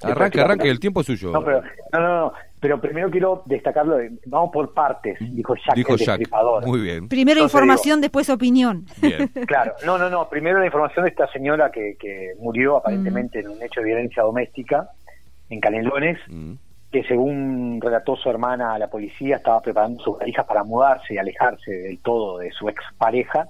Arranque, arranque, el tiempo es suyo. no, pero, no, no, no, pero primero quiero destacarlo, de- vamos por partes, dijo Jack, Dijo el Jack. destripador. Muy bien. Primero Entonces información, después opinión. Bien. Claro, no, no, no. Primero la información de esta señora que, que murió aparentemente en un hecho de violencia doméstica en Canelones, Mm. que según relató su hermana a la policía, estaba preparando sus valijas para mudarse y alejarse del todo de su expareja.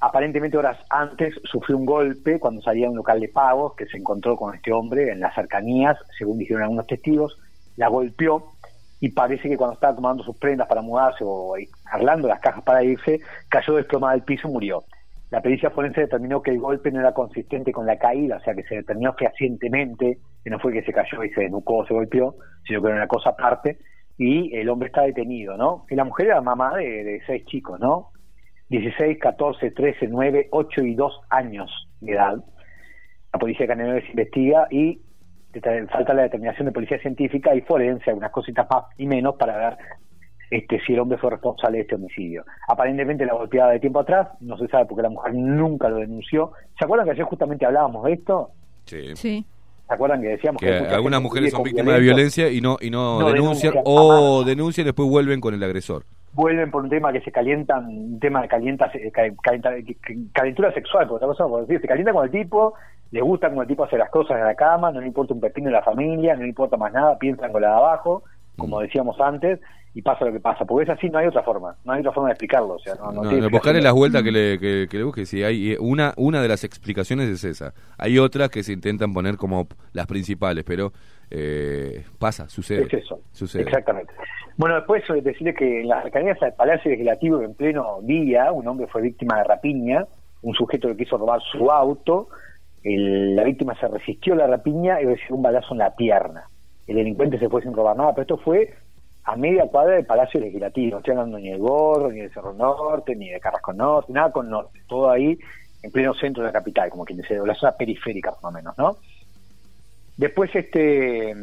Aparentemente horas antes sufrió un golpe cuando salía de un local de pagos que se encontró con este hombre en las cercanías, según dijeron algunos testigos, la golpeó y parece que cuando estaba tomando sus prendas para mudarse o arreglando las cajas para irse, cayó desplomada del piso y murió. La pericia forense determinó que el golpe no era consistente con la caída, o sea que se determinó fehacientemente que no fue que se cayó y se desnucó o se golpeó, sino que era una cosa aparte, y el hombre está detenido, ¿no? Y la mujer era mamá de, de seis chicos, ¿no? 16, 14, 13, 9, 8 y 2 años de edad. La policía Canelones investiga y falta la determinación de policía científica y forense, algunas cositas más y menos para ver este, si el hombre fue responsable de este homicidio. Aparentemente la golpeada de tiempo atrás, no se sabe porque la mujer nunca lo denunció. ¿Se acuerdan que ayer justamente hablábamos de esto? Sí. Sí. ¿Se acuerdan que decíamos Que algunas mujeres son víctimas de violencia y no, y no, No denuncian, denuncian, o jamás. denuncian y después vuelven con el agresor. vuelven por un tema que se calientan, un tema de calienta, eh, calentura sexual, por otra cosa, por decir, se calientan con el tipo, les gusta como el tipo hace las cosas en la cama, no le importa un pepino de la familia, no le importa más nada, piensan con la de abajo, como decíamos antes, y pasa lo que pasa, porque es así, no hay otra forma, no hay otra forma de explicarlo, o sea, no, buscarle las vueltas que le, que, que le busque. Si hay eh, una, una de las explicaciones es esa. Hay otras que se intentan poner como las principales, pero eh, pasa, sucede. Es eso, Sucede. exactamente. Bueno, después eh, decirle que en las cercanías al Palacio Legislativo, en pleno día, un hombre fue víctima de rapiña, un sujeto que quiso robar su auto, el- la víctima se resistió a la rapiña y recibió un balazo en la pierna. El delincuente se fue sin robar nada, pero esto fue a media cuadra del Palacio Legislativo. No estoy hablando ni del Gorro, ni del Cerro Norte, ni de Carrasco Norte, nada con Norte. Todo ahí en pleno centro de la capital, como quien dice, o la zona periférica más o menos, ¿no? Después, este,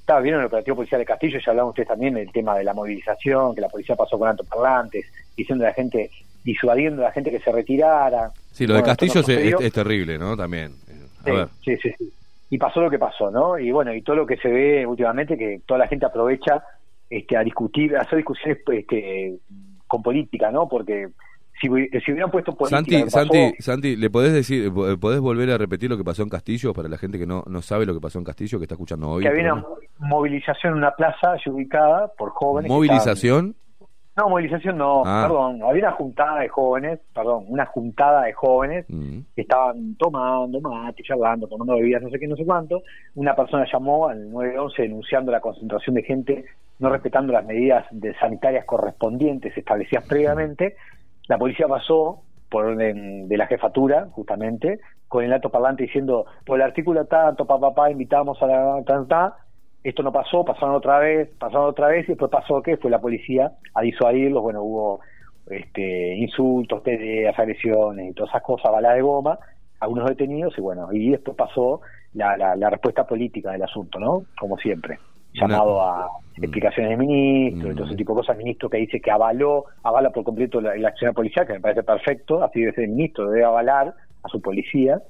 estaba viendo el operativo policial de Castillo, ya hablaban ustedes también del tema de la movilización, que la policía pasó con altoparlantes, diciendo a la gente, disuadiendo a la gente que se retirara. Sí, lo de Bueno, Castillo es, sucedió. es- es terrible, ¿no? También. A Sí, ver. sí, sí, sí. Y pasó lo que pasó, ¿no? Y bueno, y todo lo que se ve últimamente, que toda la gente aprovecha este, a discutir, a hacer discusiones este, con política, ¿no? Porque si, si hubieran puesto política... Santi, pasó- Santi, Santi, ¿le podés decir, po- podés volver a repetir lo que pasó en Castillo para la gente que no, no sabe lo que pasó en Castillo, que está escuchando hoy? que había una movilización en una plaza ubicada por jóvenes. ¿Movilización? No, movilización no, Ah. perdón, había una juntada de jóvenes, perdón, una juntada de jóvenes Mm. que estaban tomando mate, charlando, tomando bebidas, no sé qué, no sé cuánto. Una persona llamó al 911 denunciando la concentración de gente no respetando las medidas de sanitarias correspondientes establecidas previamente. La policía pasó por orden de la jefatura, justamente, con el alto parlante diciendo, por el artículo tanto, papá, papá, invitamos a la tan, tan, esto no pasó, pasaron otra vez, pasaron otra vez, y después pasó que fue la policía a disuadirlos, bueno, hubo este, insultos, peleas, agresiones y todas esas cosas, balas de goma, algunos detenidos, y bueno, y después pasó la, la, la respuesta política del asunto, ¿no? Como siempre. Llamado a explicaciones del ministro y todo ese tipo de cosas, ministro que dice que avaló, avala por completo la, la acción policial, que me parece perfecto, así debe ser el ministro, debe avalar a su policía,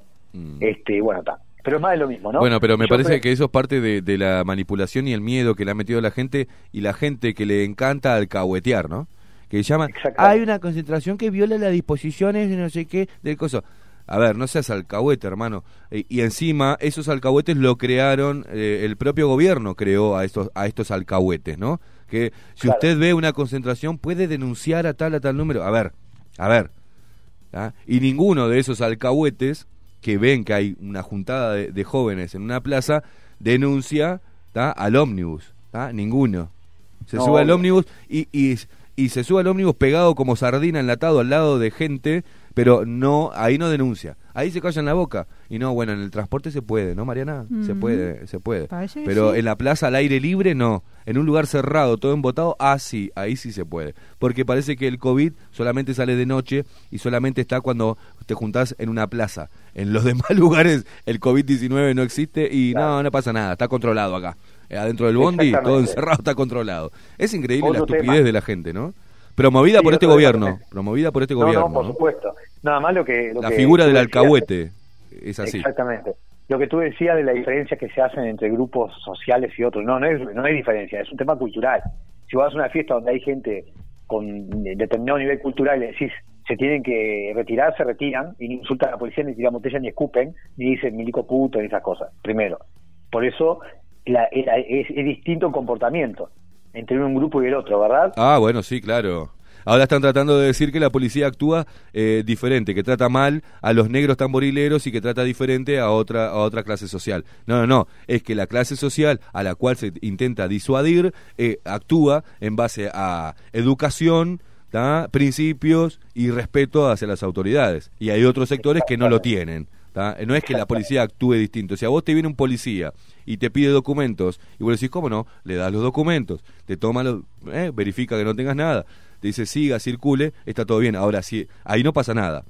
este, bueno, está. Pero es más de lo mismo, ¿no? Bueno, pero me Yo parece creo- que eso es parte de, de la manipulación y el miedo que le ha metido la gente y la gente que le encanta alcahuetear, ¿no? Que llaman, hay una concentración que viola las disposiciones de no sé qué, del coso. A ver, no seas alcahuete, hermano. Eh, y encima, esos alcahuetes lo crearon, eh, el propio gobierno creó a estos, a estos alcahuetes, ¿no? Que si Claro. usted ve una concentración, puede denunciar a tal, a tal número. A ver, a ver. ¿tá? Y ninguno de esos alcahuetes que ven que hay una juntada de, de jóvenes en una plaza denuncia ¿tá? al ómnibus. ¿tá? Ninguno. Se No, sube al ómnibus y, y, y se sube al ómnibus pegado como sardina enlatado al lado de gente, pero no ahí no denuncia. Ahí se callan la boca. Y no, bueno, en el transporte se puede, ¿no, Mariana? Se puede, se puede. Parece Pero sí. en la plaza al aire libre no. En un lugar cerrado, todo embotado, ah, sí, ahí sí se puede. Porque parece que el COVID solamente sale de noche y solamente está cuando te juntás en una plaza. En los demás lugares el COVID-19 no existe y no, no pasa nada, está controlado acá. Eh, adentro del bondi, todo encerrado, está controlado. Es increíble la estupidez tema. de la gente, ¿no? Promovida Sí, por este gobierno, promovida por este No, gobierno. no, por ¿no? supuesto. Nada más lo que... lo La que figura del decías- alcahuete es así. Exactamente. Lo que tú decías de la diferencia que se hacen entre grupos sociales y otros, no, no es, no hay diferencia, es un tema cultural. Si vas a una fiesta donde hay gente con determinado nivel cultural y le decís se tienen que retirar, se retiran y ni insultan a la policía, ni tiran botella, ni escupen, ni dicen milico puto, ni esas cosas, primero. Por eso la- es, es distinto el comportamiento entre un grupo y el otro, ¿verdad? Ah, bueno, sí, claro. Ahora están tratando de decir que la policía actúa eh, diferente, que trata mal a los negros tamborileros y que trata diferente a otra a otra clase social. No, no, no. Es que la clase social a la cual se intenta disuadir eh, actúa en base a educación, principios y respeto hacia las autoridades. Y hay otros sectores que no lo tienen. ¿tá? No es que la policía actúe distinto. Si a vos te viene un policía y te pide documentos, y vos decís, ¿cómo no? Le das los documentos, te toma los, eh, verifica que no tengas nada, te dice, siga, circule, está todo bien. Ahora, sí, ahí no pasa nada.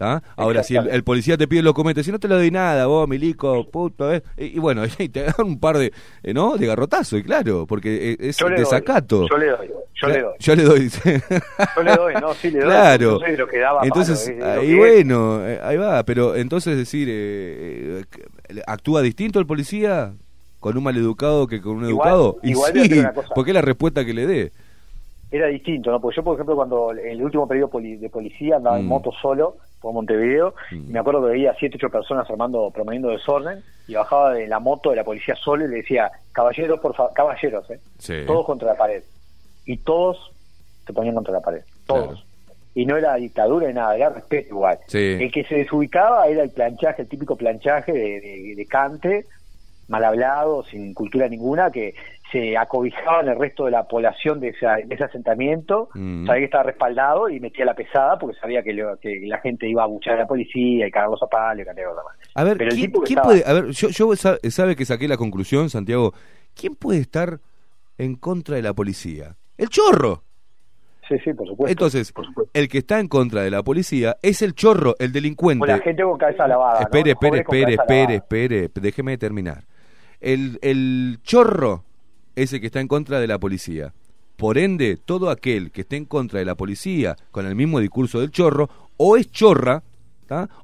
¿Tá? Ahora, si el, el policía te pide el documento, si no te lo doy nada, vos, milico, puto, eh", y, y bueno, y te dan un par de, eh, ¿no? De garrotazo, y claro, porque eh, es Yo doy, desacato. Yo le doy, yo le doy. Yo le doy. Yo le doy, no, sí le doy. Claro. Yo soy lo que daba Entonces, palo, es de lo ahí es. bueno, eh, ahí va, pero entonces decir, eh, eh, ¿actúa distinto el policía con un maleducado que con un Igual- educado? Y igual a sí, decir una cosa. porque es la respuesta que le dé. Era distinto, ¿no? Porque yo, por ejemplo, cuando en el último periodo de policía andaba en Mm. moto solo por Montevideo, y me acuerdo que veía siete, ocho personas armando, promoviendo desorden, y bajaba de la moto de la policía solo y le decía, caballeros, por favor, caballeros, ¿eh? Sí. Todos contra la pared. Y todos se ponían contra la pared, todos. Claro. Y no era dictadura ni nada, era respeto igual. Sí. El que se desubicaba era el planchaje, el típico planchaje de, de- de cante, mal hablado, sin cultura ninguna, que se acobijaba en el resto de la población de, esa- de ese asentamiento, Mm. sabía que estaba respaldado y metía la pesada porque sabía que, le- que la gente iba a buchar a la policía y cargarlos a palo y cantidad de cosas más. A ver, Pero el ¿quién, estaba- puede, a ver, yo, yo sa- sabe que saqué la conclusión, Santiago, ¿quién puede estar en contra de la policía? El chorro. Sí, sí, por supuesto. Entonces, el que está en contra de la policía es el chorro, el delincuente. O la gente con cabeza lavada. ¿no? Espere, espere, espere, espere, espere, déjeme terminar. El, el chorro es el que está en contra de la policía. Por ende, todo aquel que esté en contra de la policía con el mismo discurso del chorro, o es chorra,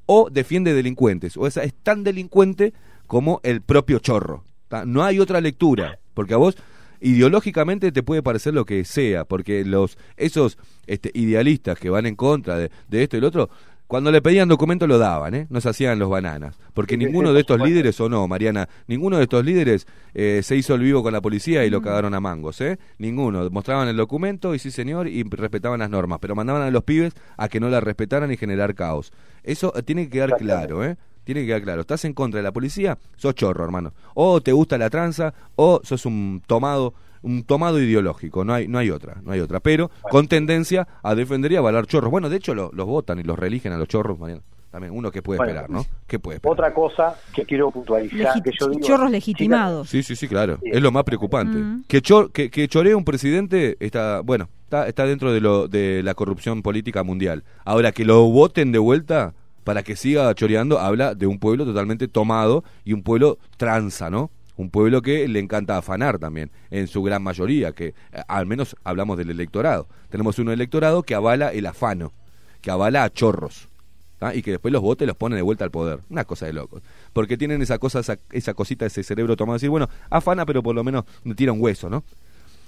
o defiende delincuentes, o esa es tan delincuente como el propio chorro. No hay otra lectura, porque a vos ideológicamente te puede parecer lo que sea, porque los esos este, idealistas que van en contra de, de esto y lo otro, Cuando le pedían documentos lo daban, ¿eh? No se hacían los bananas. Porque ninguno de estos líderes, o no, Mariana, ninguno de estos líderes eh, se hizo el vivo con la policía Mm. y lo cagaron a mangos, ¿eh? Ninguno. Mostraban el documento y sí, señor, y respetaban las normas. Pero mandaban a los pibes a que no las respetaran y generar caos. Eso eh, tiene que quedar claro, ¿eh? Tiene que quedar claro. ¿Estás en contra de la policía? Sos chorro, hermano. O te gusta la tranza, o sos un tomado un tomado ideológico, no hay no hay otra, no hay otra, pero con tendencia a defender y avalar chorros. Bueno, de hecho lo- los votan y los religen a los chorros, Mariano. También uno que puede Bueno, esperar, ¿no? ¿Qué puede esperar? Otra cosa que quiero puntualizar, Legi- que yo digo, chorros legitimados. Sí, sí, sí, claro. Sí. Es lo más preocupante. Mm. Que, chor- que, que choree un presidente está, bueno, está, está dentro de, lo, de la corrupción política mundial. Ahora, que lo voten de vuelta para que siga choreando, habla de un pueblo totalmente tomado y un pueblo tranza, ¿no? Un pueblo que le encanta afanar también, en su gran mayoría, que eh, al menos hablamos del electorado. Tenemos un electorado que avala el afano, que avala a chorros. ¿ah? y que después los vote y los pone de vuelta al poder. Una cosa de locos. Porque tienen esa cosa, esa, esa cosita, ese cerebro tomado, decir, bueno, afana, pero por lo menos me tira un hueso, ¿no?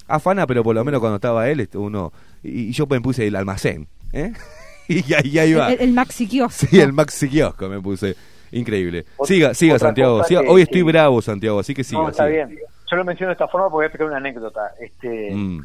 Afana, pero por lo menos cuando estaba él, este, uno. Y, y yo me puse el almacén, ¿eh? y ahí, ahí va. El, el maxi kiosco. Sí, el maxi kiosco me puse. Increíble. Siga, siga, Santiago. cosa siga. que- Hoy estoy que- bravo, Santiago, así que siga. no, está siga. bien. Yo lo menciono de esta forma porque voy a explicar una anécdota. Este, Mm,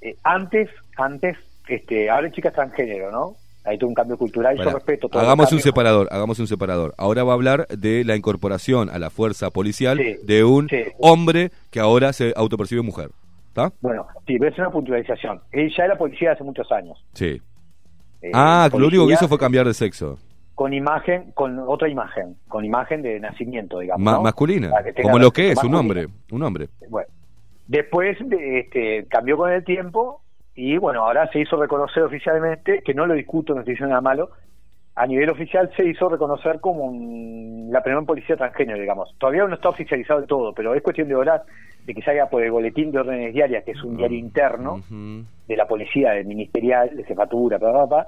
eh, antes, antes, este, ahora hay chicas transgénero, ¿no? Hay todo un cambio cultural y yo respeto todo. hagamos un separador, hagamos un separador. Ahora va a hablar de la incorporación a la fuerza policial Sí, de un sí. hombre que ahora se autopercibe mujer. ¿Está? Bueno, sí, a hacer una puntualización. Él ya era policía hace muchos años. Sí. Eh, Ah, lo único que policía hizo fue cambiar de sexo. Con imagen, con otra imagen, con imagen de nacimiento, digamos. Ma- ¿no? masculina. Como lo que es, un hombre. Un hombre. Bueno, después de- este, cambió con el tiempo y bueno, ahora se hizo reconocer oficialmente, que no lo discuto, no estoy diciendo nada malo, a nivel oficial se hizo reconocer como un- la primera policía transgénero, digamos. Todavía no está oficializado del todo, pero es cuestión de horas de que salga por el boletín de órdenes diarias, que es un diario interno Ujú. de la policía, del ministerial, de jefatura, bla, bla, bla,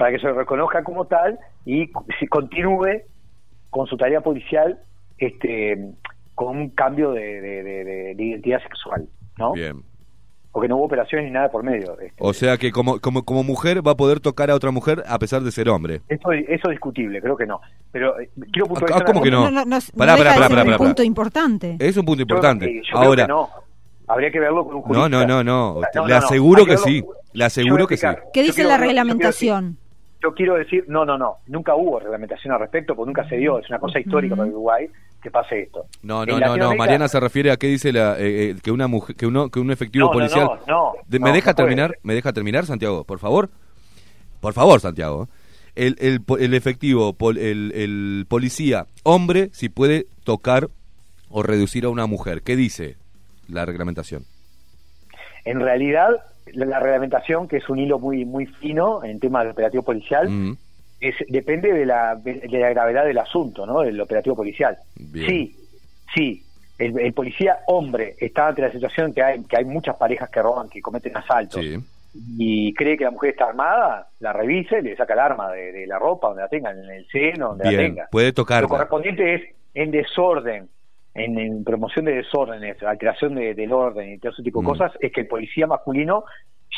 para que se lo reconozca como tal y si continúe con su tarea policial este con un cambio de, de- de- de- de identidad sexual, ¿no? Bien. Porque no hubo operaciones ni nada por medio. este. O sea que como, como, como mujer va a poder tocar a otra mujer a pesar de ser hombre. eso, eso es discutible, creo que no. Pero eh, quiero Ah, puntualizar ¿cómo una que no? no, no, Pará, no pará, pará, un punto importante. Es un punto Yo- importante. eh, yo creo Ahora, que no. Habría que verlo con un no, jurista. no, no, no. No, Le no, no. aseguro que sí. Le aseguro que sí. ¿Qué dice quiero la verlo- yo quiero reglamentación? Yo quiero decir, no, no, no, nunca hubo reglamentación al respecto, porque nunca se dio, es una cosa histórica para Uruguay que pase esto. No, no, no, no. Mariana se refiere a qué dice la, eh, eh, que una mujer, que uno, que un efectivo No, policial. no, no, De- no, ¿Me deja terminar? ¿Me deja terminar, Santiago? Por favor. Por favor, Santiago. El, el, el efectivo, pol- el, el policía, hombre, si puede tocar o reducir a una mujer. ¿Qué dice la reglamentación? En realidad, la, la reglamentación, que es un hilo muy muy fino en tema del operativo policial, Mm, es, depende de la, de la gravedad del asunto, ¿no? Del operativo policial. Bien. Sí, sí. El, el policía hombre está ante la situación que hay que hay muchas parejas que roban, que cometen asaltos sí. y cree que la mujer está armada, la revisa y le saca el arma de, de la ropa donde la tenga, en el seno, donde la Bien. tenga. Puede Lo tocarla. correspondiente es en desorden, en, en promoción de desórdenes, alteración de- del orden y todo ese tipo de Mm. cosas, es que el policía masculino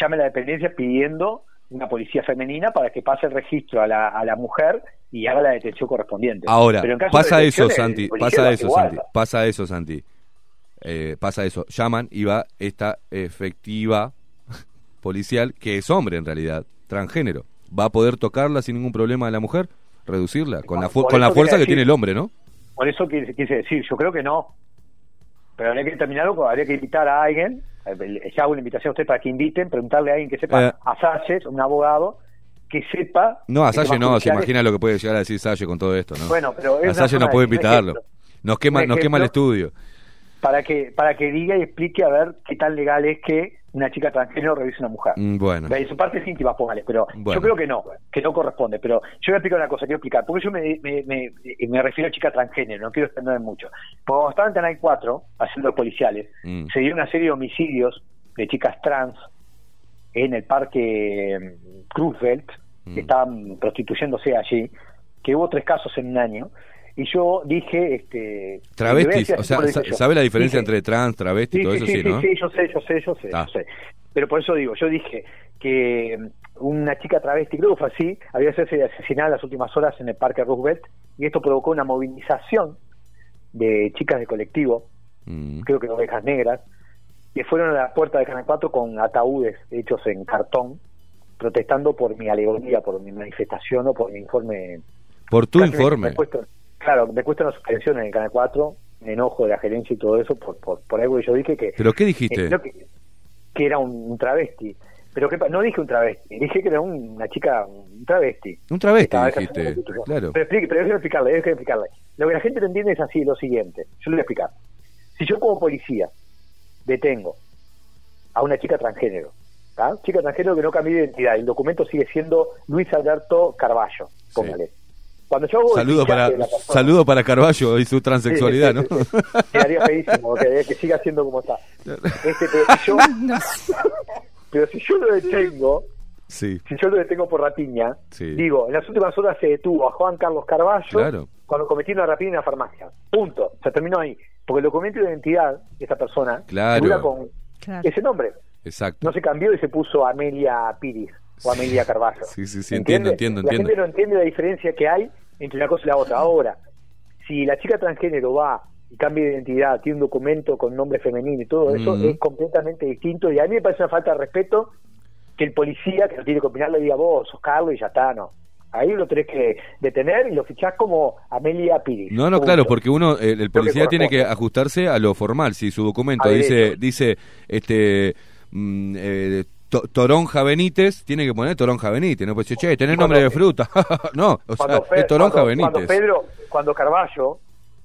llame a la dependencia pidiendo una policía femenina para que pase el registro a la, a la mujer y haga la detención correspondiente. Ahora, Pero en caso de pasa eso, detenciones, Santi, pasa eso. Santi, pasa eso, Santi. Eh, pasa eso. Llaman y va esta efectiva policial, que es hombre en realidad, transgénero. ¿Va a poder tocarla sin ningún problema a la mujer? ¿Reducirla? Con la, con la eso fuerza que tiene el hombre, ¿no? Por eso quise, quise decir, yo creo que no. Pero habría que terminarlo, habría que invitar a alguien, eh, ya hago una invitación a usted para que inviten, preguntarle a alguien que sepa, Eh. a Salles, un abogado, que sepa... No, a que Salle temas no, se imagina lo que puede llegar a decir Salle con todo esto, ¿no? Bueno, pero es a una Salle no puede invitarlo. Nos quema, nos quema el estudio. para que para que diga y explique a ver qué tan legal es que una chica transgénero revise una mujer. Mm, Bueno, su parte íntimas, póngale, pero Bueno. yo creo que no, que no corresponde. Pero yo voy a explicar una cosa, quiero explicar, porque yo me, me, me, me refiero a chica transgénero, no quiero extender mucho. Porque cuando estaba en Canal 4, haciendo policiales, Mm. se dio una serie de homicidios de chicas trans en el parque mm, Roosevelt, Mm. que estaban prostituyéndose allí, que hubo tres casos en un año. Y yo dije, este... decir o sea. ¿sabe la diferencia Dije, entre trans, travesti y Sí, todo sí, eso? sí, Sí, sí, ¿no? sí, yo sé, yo sé, yo sé, Ah. yo sé. Pero por eso digo, yo dije que mm, una chica travesti, creo que fue así, había sido asesinada en las últimas horas en el Parque Roosevelt y esto provocó una movilización de chicas de colectivo, Mm. creo que ovejas negras, que fueron a la puerta de Canal 4 con ataúdes hechos en cartón, protestando por mi alegoría, por mi manifestación o por mi informe. Por tu informe. Claro, me cuesta una suspensión en el Canal 4, me enojo de la gerencia y todo eso por, por, por algo que yo dije que... ¿Pero qué dijiste? eh, que, que era un, un travesti. Pero que, no dije un travesti, dije que era un- una chica, un travesti. Un travesti dijiste, claro. Pero, explique, pero déjeme explicarle, déjeme explicarle. Lo que la gente no entiende es así, lo siguiente. Yo le voy a explicar. Si yo como policía detengo a una chica transgénero, ¿tá? chica transgénero que no cambió de identidad, el documento sigue siendo Luis Alberto Carballo, póngale. Cuando yo hago el Saludo para, saludo para Carballo y su transexualidad, Sí, sí, ¿no? sí, sí. Quedaría feísimo que, que siga siendo como está. Este, pero, si yo, pero si yo lo detengo, Sí, si yo lo detengo por rapiña, Sí. digo, en las últimas horas se detuvo a Juan Carlos Carballo Claro. cuando cometió una rapiña en la farmacia. Punto. Se terminó ahí. Porque el documento de identidad de esta persona Claro. figura con Claro. ese nombre. exacto. No se cambió y se puso Amelia Piris o Amelia Carballo. Sí, sí, sí, ¿Entiende? entiendo, entiendo, La entiendo. gente no entiende la diferencia que hay entre una cosa y la otra. Ahora, si la chica transgénero va y cambia de identidad, tiene un documento con nombre femenino y todo eso, es completamente distinto. Y a mí me parece una falta de respeto que el policía, que no tiene que opinar, le diga vos, sos Carlos y ya está, no. Ahí lo tenés que detener y lo fichás como Amelia Piris. No, no, claro, porque uno, el, el policía tiene que ajustarse a lo formal. Si su documento A dice, derecho. dice, este, mm, eh, to- Toronja Benítez, tiene que poner Toronja Benítez. No puede decir, che, tenés cuando- nombre de fruta. no, o sea, es Toronja cuando- Benítez. cuando Pedro, cuando Carballo,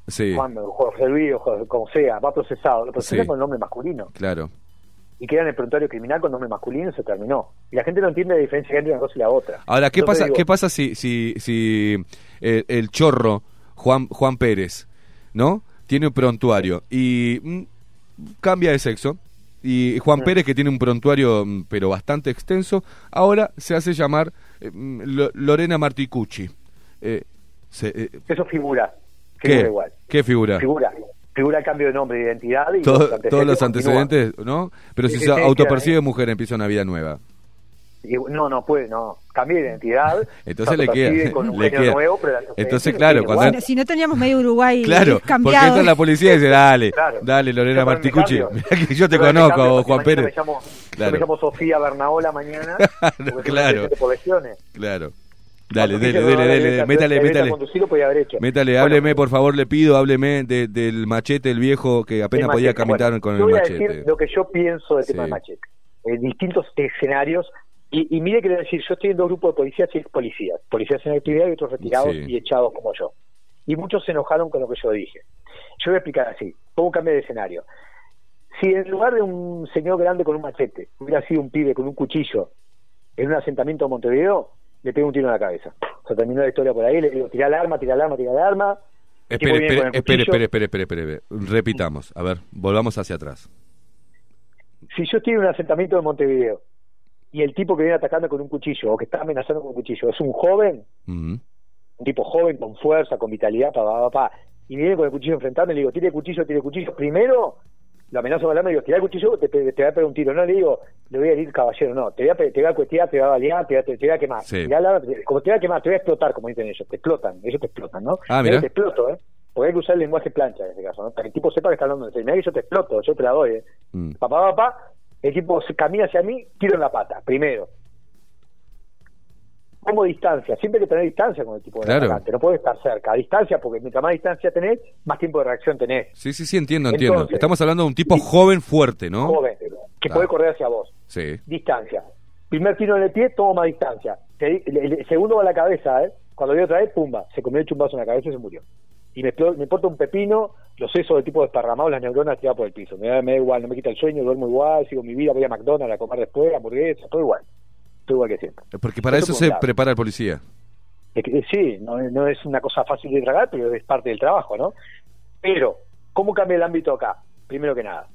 sí, cuando José Luis como sea, va procesado, lo procesa Sí. con nombre masculino. claro. y queda en el prontuario criminal con nombre masculino y se terminó. Y la gente no entiende la diferencia entre una cosa y la otra. Ahora, ¿qué pasa, digo, ¿qué pasa si, si, si eh, el chorro Juan, Juan Pérez, ¿no? Tiene un prontuario y mm, cambia de sexo. Y Juan. Pérez, que tiene un prontuario, mm, pero bastante extenso, ahora se hace llamar eh, mm, Lo- Lorena Marticucci. Eh, se- eh, Eso figura. Figura ¿Qué? igual. ¿Qué figura? Figura. Figura el cambio de nombre, de identidad y Todo- los todos los continúan. antecedentes, ¿no? Pero si Sí, se autopercibe mujer, empieza una vida nueva. Y no, no puede, no. Cambia de identidad. Entonces le queda- Con un le queda. nuevo, pero Entonces, claro, cuando-. Si, no teníamos medio Uruguay Claro, porque cambiado. entra la policía y dice, dale, Claro. dale Lorena Marticucci, que yo te conozco, cambio Juan Pérez. Me llamo, Claro. yo me llamo Sofía Bernaola mañana. Claro. Claro. Dale, dele, dele, dele, dale, métale, métale. Métale, hábleme, por favor, le pido, hábleme de- del machete, el viejo que apenas podía caminar Bueno, con yo el voy a machete. decir lo que yo pienso del Sí. tema del machete. En distintos escenarios. Y, y mire que le voy a decir, yo estoy en dos grupos de policías y policías. Policías en actividad y otros retirados Sí. y echados como yo. Y muchos se enojaron con lo que yo dije. Yo voy a explicar así. Pongo un cambio de escenario. Si en lugar de un señor grande con un machete hubiera sido un pibe con un cuchillo en un asentamiento de Montevideo, le pego un tiro en la cabeza. Se terminó la historia por ahí, le digo, tirá el arma, tirá el arma, tirá el arma. Espere, espere, espere, espere, espere, espere, espere. Repitamos, a ver, volvamos hacia atrás. si yo estoy en un asentamiento de Montevideo y el tipo que viene atacando con un cuchillo o que está amenazando con un cuchillo es un joven, un tipo joven con fuerza, con vitalidad, pa, pa, pa, pa, y viene con el cuchillo enfrentando y le digo, tire el cuchillo, tire el cuchillo. Primero, lo amenazo con el arma y digo, tira el cuchillo, te, te, te voy a pegar un tiro. No le digo, le voy a herir caballero, no, te voy a, te voy a te voy a balear, te voy a, te, voy a quemar. Sí. Como te voy a quemar, te voy a explotar, como dicen ellos, te explotan, ellos te explotan, ¿no? Ah, mira. Te exploto, ¿eh? Porque hay que usar el lenguaje plancha en este caso, ¿no? Para que el tipo sepa que está hablando de que yo te exploto, yo te la doy, ¿eh? Mm. papá, papá, el tipo camina hacia mí, tiro en la pata, primero. Pongo distancia, siempre hay que tener distancia con el tipo de Claro. atacante, no puedes estar cerca, a distancia, porque mientras más distancia tenés, más tiempo de reacción tenés. Sí, sí, sí, entiendo, entiendo. Estamos hablando de un tipo joven fuerte, ¿no? Joven, que Ah. puede correr hacia vos. Sí. Distancia. Primer tiro en el pie, tomo más distancia. El, el segundo va a la cabeza, ¿eh? Cuando viene otra vez, pumba, se comió el chumbazo en la cabeza y se murió. Y me, me importa un pepino, los sesos del tipo desparramados, las neuronas tiradas por el piso. Me da, me da igual, no me quita el sueño, duermo igual, sigo mi vida, voy a McDonald's a comer después, hamburguesa, todo igual. Todo igual que siempre. Porque para Eso se prepara el policía. Es que, sí, no, no es una cosa fácil de tragar, pero es parte del trabajo, ¿no? Pero, ¿cómo cambia el ámbito acá? Primero que nada.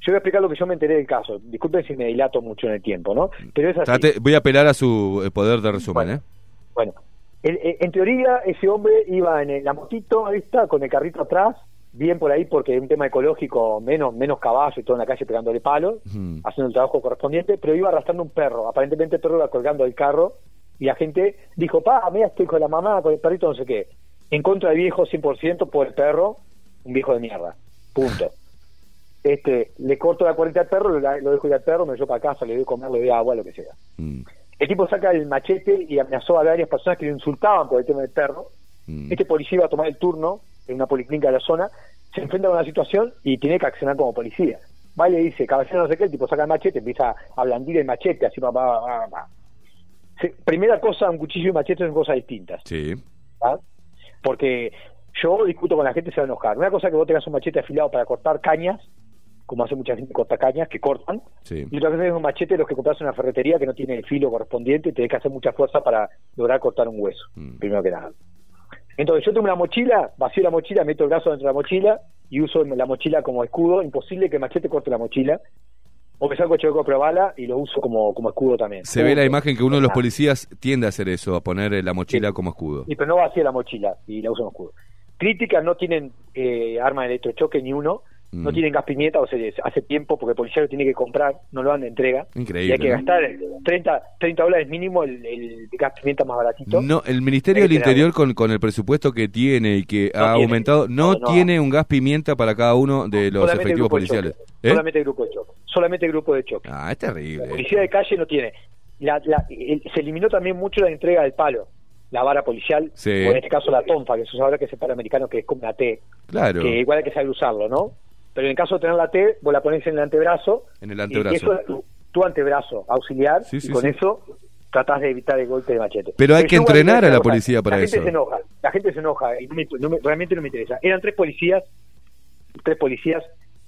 Yo voy a explicar lo que yo me enteré del caso. Disculpen si me dilato mucho en el tiempo, ¿no? Pero es así. Trate- voy a apelar a su eh, poder de resumen, Bueno. ¿eh? Bueno, el- el- en teoría ese hombre iba en el- la motito, ahí está, con el carrito atrás, bien por ahí porque es un tema ecológico, menos menos caballo y todo en la calle pegándole palos, haciendo el trabajo correspondiente, pero iba arrastrando un perro. Aparentemente el perro iba colgando del carro y la gente dijo, pa, mira, estoy con la mamá, con el perrito, no sé qué. En contra del viejo 100% por el perro, un viejo de mierda. Punto. Este, le corto la cuarenta al perro, lo, lo dejo ir al perro, me llevo para casa, le doy comer, le doy agua, lo que sea. Mm, El tipo saca el machete y amenazó a varias personas que lo insultaban por el tema del perro. mm. Este policía iba a tomar el turno en una policlínica de la zona, se enfrenta con una situación y tiene que accionar como policía. Va y le dice, caballero no sé qué, el tipo saca el machete, empieza a blandir el machete, así va, va, va. Se- primera cosa, un cuchillo y machete son cosas distintas. Sí. ¿ah? Porque yo discuto con la gente, se va a enojar. Una cosa es que vos tengas un machete afilado para cortar cañas, como hace mucha gente que corta cañas, que cortan, Sí. y otra cosa es un machete de los que compras en una ferretería que no tiene el filo correspondiente y tenés que hacer mucha fuerza para lograr cortar un hueso, Mm. primero que nada. Entonces yo tengo una mochila, vacío la mochila, meto el brazo dentro de la mochila y uso la mochila como escudo. Imposible que el machete corte la mochila. O me saco el chaleco de bala y lo uso como, como escudo también. Se ve la imagen que uno de los Ah. policías tiende a hacer eso, a poner eh, la mochila Sí. como escudo. Y pero no vacía la mochila y la uso como escudo. Críticas no tienen eh, arma de electrochoque ni uno, no Mm. tienen gas pimienta, o sea, hace tiempo porque el policía lo tiene que comprar, no lo dan de entrega. Increíble, Y hay que ¿no? gastar 30, 30 dólares mínimo el, el gas pimienta más baratito. No, el Ministerio del Interior con, con el presupuesto que tiene y que No ha tiene. aumentado, no, tiene un gas pimienta para cada uno de los Solamente efectivos policiales. ¿Eh? Solamente el grupo de choque. Solamente el grupo de choque. Ah, es terrible. La policía de calle no tiene. La- la- el- se eliminó también mucho la entrega del palo, la vara policial, Sí. o en este caso la tonfa, que se usa ahora que es para americano, que es como una T, Claro, que igual hay que saber usarlo, ¿no? Pero en el caso de tener la T, vos la pones en el antebrazo, en el y antebrazo. eso es tu, tu antebrazo auxiliar, Sí, sí, y con sí. eso tratás de evitar el golpe de machete. Pero hay que entrenar a la policía para la eso. gente se enoja, la gente se enoja, y no me- no me- realmente no me interesa. Eran tres policías, tres policías,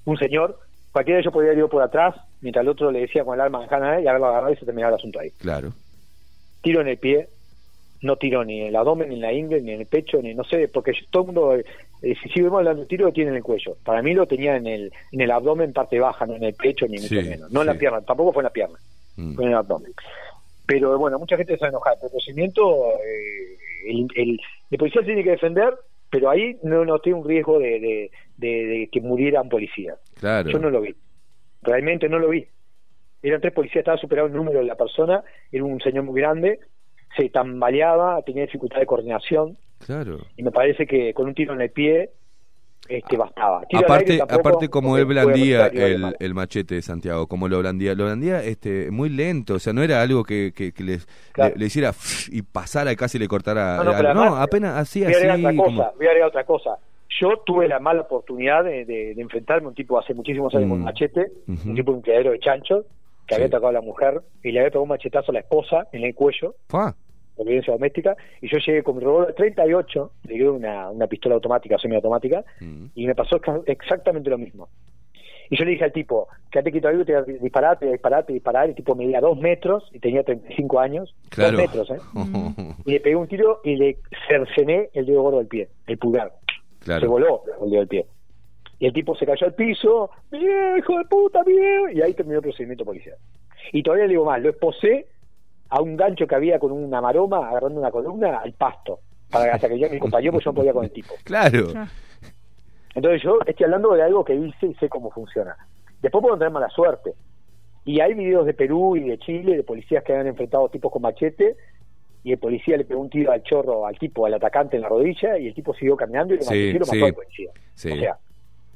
un señor, cualquiera de ellos podía ir por atrás, mientras el otro le decía con el arma manjana y haberlo agarrado y se terminaba el asunto ahí. Claro. Tiro en el pie, no tiro ni en el abdomen, ni en la ingle, ni en el pecho, ni no sé, porque todo el mundo, eh, si seguimos hablando de tiro, lo tiene en el cuello. Para mí lo tenía en el, en el abdomen, parte baja, no en el pecho, ni Sí, mucho menos. No en la sí. pierna, tampoco fue en la pierna, Mm. fue en el abdomen. Pero bueno, mucha gente se va a enojar. El procedimiento, eh, el, el, el policía tiene que defender, pero ahí no noté un riesgo de, de, de- de que muriera un policía. Claro. Yo no lo vi. Realmente no lo vi. Eran tres policías, estaba superado el número de la persona, era un señor muy grande, se tambaleaba, tenía dificultad de coordinación, Claro. y me parece que con un tiro en el pie este bastaba. Tiro Aparte, aparte como él blandía el, machete de Santiago, como lo blandía, lo blandía este, muy lento, o sea, no era algo que, que, que les, Claro. le, le hiciera y pasara y casi le cortara. No, no, algo. además, apenas así, voy a agregar así. otra como- cosa, voy a agregar otra cosa. Yo tuve la mala oportunidad de, de- de enfrentarme a un tipo hace muchísimos años con un Mm. machete, un tipo de un criadero de chanchos, que Sí. había atacado a la mujer y le había pegado un machetazo a la esposa en el cuello, Fua. Por violencia doméstica, y yo llegué con mi revólver 38, le dio una, una pistola automática, semiautomática, Mm. y me pasó exa- exactamente lo mismo. Y yo le dije al tipo, quédate quieto ahí, te voy a disparar, te voy a disparar, te voy a disparar, y el tipo medía dos metros y tenía 35 años, Claro. dos metros, ¿eh? Y le pegué un tiro y le cercené el dedo gordo del pie, el pulgar. Se claro. voló el dedo del pie. Y el tipo se cayó al piso, viejo de puta, viejo, y ahí terminó el procedimiento policial. Y todavía le digo más, lo esposé a un gancho que había con una maroma agarrando una columna al pasto, para hasta que llegue mi compañero, porque yo no podía con el tipo. Claro. Claro. Entonces yo estoy hablando de algo que hice y sé cómo funciona. Después puedo tener mala suerte. Y hay videos de Perú y de Chile, de policías que han enfrentado tipos con machete, y el policía le pegó un tiro al chorro, al tipo, al atacante en la rodilla, y el tipo siguió caminando y le Sí, mató y lo mató sí. al policía. Sí. O sea,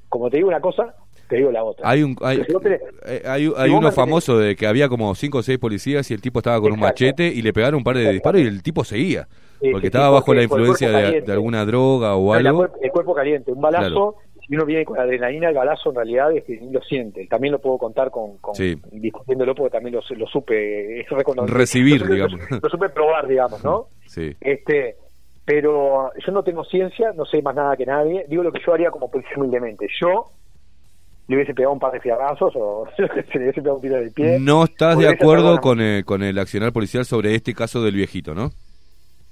como te digo una cosa, te digo la otra. Hay un hay, tenés- eh, hay, hay vos uno famoso de que había como cinco o seis policías y el tipo estaba con un machete y le pegaron un par de Exacto. disparos y el tipo seguía. Sí, porque estaba bajo la influencia de, alguna droga o algo. el cuerpo caliente, un balazo, Claro. si uno viene con adrenalina, el balazo en realidad es que lo siente. También lo puedo contar con, con Sí. discutiéndolo porque también lo, lo supe es. Recibir, Lo supe- digamos. Lo supe probar, digamos, ¿no? Sí. Este, pero yo no tengo ciencia, no sé más nada que nadie. Digo lo que yo haría como policía humildemente. Yo le hubiese pegado un par de fiabrazos o se le hubiese pegado un tiro del pie. No estás de acuerdo con el, con el accionar policial sobre este caso del viejito, ¿no?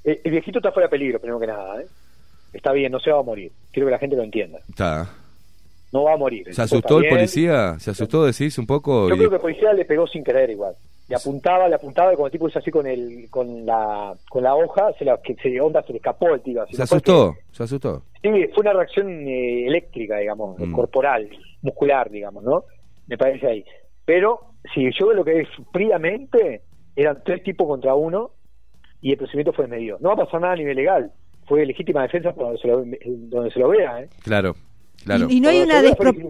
El, el viejito está fuera de peligro, primero que nada. ¿eh? Está bien, no se va a morir. Quiero que la gente lo entienda. Está. No va a morir. ¿Se asustó el bien. policía? ¿Se asustó, decís, un poco? Yo Y- creo que el policía le pegó sin querer igual. Le apuntaba, le apuntaba y como el tipo hizo así con el con la con la hoja, se la que se onda se le escapó el. Así Se asustó, se asustó. que- sí, fue una reacción eh, eléctrica, digamos, Mm. corporal, muscular, digamos, ¿no? Me parece ahí. Pero si yo lo que es fríamente, eran tres tipos contra uno y el procedimiento fue medio. No va a pasar nada a nivel legal. Fue legítima defensa por donde se lo, donde se lo vea, ¿eh? Claro, claro. Y, y no hay una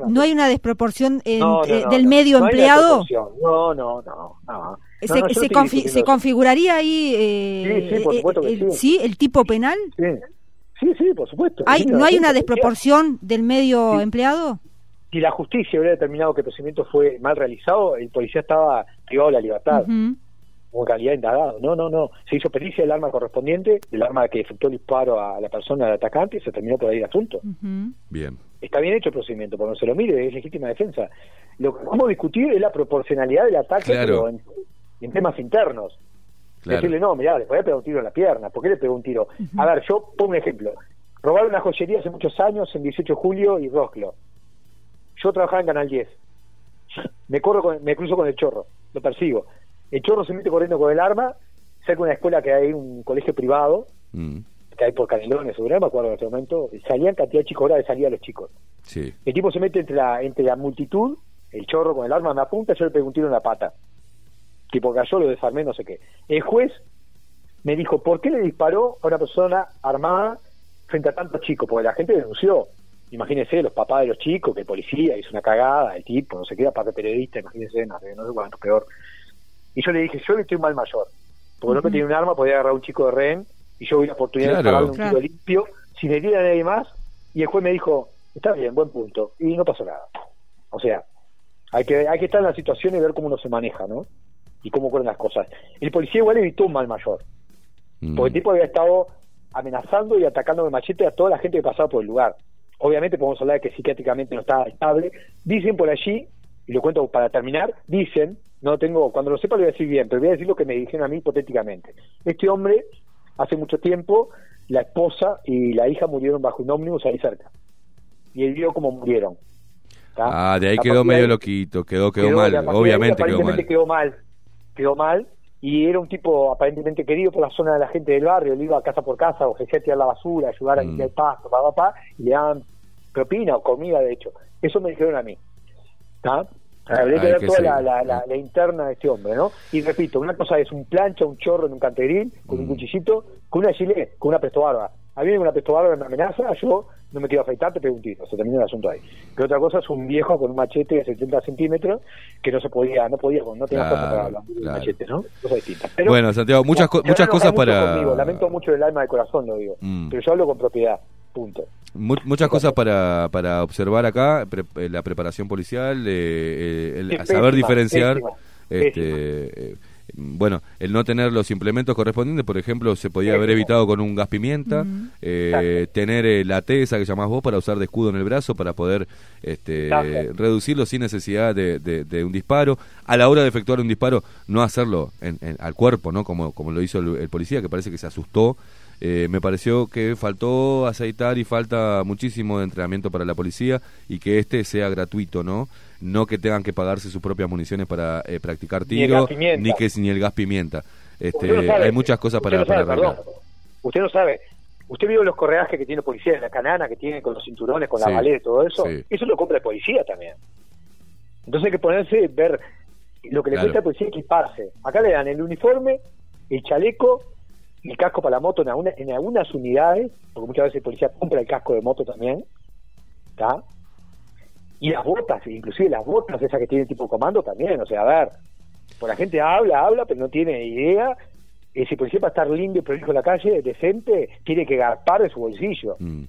no hay una desproporción en- No, no, eh, no, del no. medio empleado. No, no, no. no. Se, No, no, yo se confi- se configuraría ahí eh, Sí, sí, por eh, supuesto que el, sí. el tipo penal. Sí, sí, sí, por supuesto. Hay, Sí, ¿No hay una sí, desproporción del medio Sí. empleado? Si la justicia hubiera determinado que el procedimiento fue mal realizado, el policía estaba privado de la libertad. Ujú. como calidad de indagado. No, no, no. Se hizo pericia del arma correspondiente, del arma que efectuó el disparo a la persona, al atacante, y se terminó por ahí el asunto. Bien. Está bien hecho el procedimiento, porque no se lo mire, es legítima defensa. Lo que vamos a discutir es la proporcionalidad del ataque Claro. pero en, en temas internos. Claro. Decirle, no, mirá, le podía pegar un tiro en la pierna. ¿Por qué le pegó un tiro? A ver, yo pongo un ejemplo. Robaron una joyería hace muchos años, en 18 de julio y Rosclo. Yo trabajaba en Canal 10. Me corro con- me cruzo con el chorro, lo persigo. El chorro se mete corriendo con el arma, cerca de una escuela que hay, un colegio privado, Mm, que hay por Canelones, seguro, no me acuerdo en este momento, salían cantidad de chicos, hora de salida los chicos. Sí. El tipo se mete entre la, entre la multitud, el chorro con el arma me apunta, yo le pego un tiro en la pata. Tipo cayó, lo desarmé, no sé qué. El juez me dijo, ¿por qué le disparó a una persona armada frente a tantos chicos? Porque la gente denunció. Imagínense, los papás de los chicos, que el policía hizo una cagada, el tipo, no sé qué, aparte periodista, imagínense, no sé, no sé cuánto peor. Y yo le dije, yo le estoy un mal mayor. Porque no que tiene un arma, podía agarrar a un chico de rehén y yo hubiera oportunidad Claro. de darle un Claro. tiro limpio, sin herir a nadie más. Y el juez me dijo, está bien, buen punto. Y no pasó nada. O sea, hay que, hay que estar en la situación y ver cómo uno se maneja, ¿no? Y cómo ocurren las cosas. El policía igual evitó un mal mayor. Mm, Porque el tipo había estado amenazando y atacando de machete a toda la gente que pasaba por el lugar. Obviamente podemos hablar de que psiquiátricamente no estaba estable. Dicen por allí, y lo cuento para terminar, dicen, no tengo, cuando lo sepa lo voy a decir bien, pero voy a decir lo que me dijeron a mí hipotéticamente. Este hombre, hace mucho tiempo, la esposa y la hija murieron bajo un ómnibus ahí cerca. Y él vio cómo murieron. ¿tá? Ah, de ahí quedó medio ahí- loquito, quedó, quedó, quedó- mal, ahí obviamente quedó mal quedó mal y era un tipo aparentemente querido por la zona de la gente del barrio él iba casa por casa ofrecía tirar la basura ayudar a Mm. limpiar el pasto pa, pa, pa, y le daban propina o comida de hecho eso me dijeron a mí ¿tá? Habría que ver que toda la, la, la- la interna de este hombre, ¿no? Y repito, una cosa es un plancha, un chorro en un canterín, con un Mm. cuchillito, con una gilet, con una pesto barba. A mí una pesto barba me amenaza, yo no me quiero afeitar, te pego un tiro, se termina el asunto ahí. Pero otra cosa es un viejo con un machete de 70 centímetros que no se podía, no podía, no tenía Claro, para hablar claro. machete, ¿no? Cosas distintas. Pero, Bueno, Santiago, muchas, co- muchas cosas para... conmigo, lamento mucho el alma del corazón, lo digo. Mm. Pero yo hablo con propiedad, punto. Mu- muchas cosas para, para observar acá, pre- eh, la preparación policial, eh, el saber pésima, diferenciar, pésima, este, eh, bueno, el no tener los implementos correspondientes, por ejemplo, se podía haber evitado con un gas pimienta, eh, tener eh, la T esa que llamás vos para usar de escudo en el brazo para poder este, reducirlo sin necesidad de, de- de un disparo. A la hora de efectuar un disparo, no hacerlo en- en- al cuerpo, ¿no? Como, como lo hizo el, el policía, que parece que se asustó. Eh, me pareció que faltó aceitar y falta muchísimo de entrenamiento para la policía y que este sea gratuito, ¿no? No que tengan que pagarse sus propias municiones para eh, practicar Ni el tiro, gas pimienta. ni que ni el gas pimienta. Este, Usted no sabe, hay muchas cosas usted para, no para sabe. Usted no sabe. Usted vio los correajes que tiene el policía en la canana, que tiene con los cinturones, con Sí, la ballet y todo eso. sí. Eso lo compra el policía también. Entonces hay que ponerse, ver lo que le Claro. cuesta al policía equiparse. Acá le dan el uniforme, el chaleco, el casco para la moto en, alguna- en algunas unidades, porque muchas veces el policía compra el casco de moto también. ¿Está? Y las botas, inclusive las botas esas que tiene tipo comando también. O sea, a ver, pues la gente habla, habla, pero no tiene idea. Y si policía para estar limpio, prolijo en la calle, decente, tiene que garpar de su bolsillo. Mm.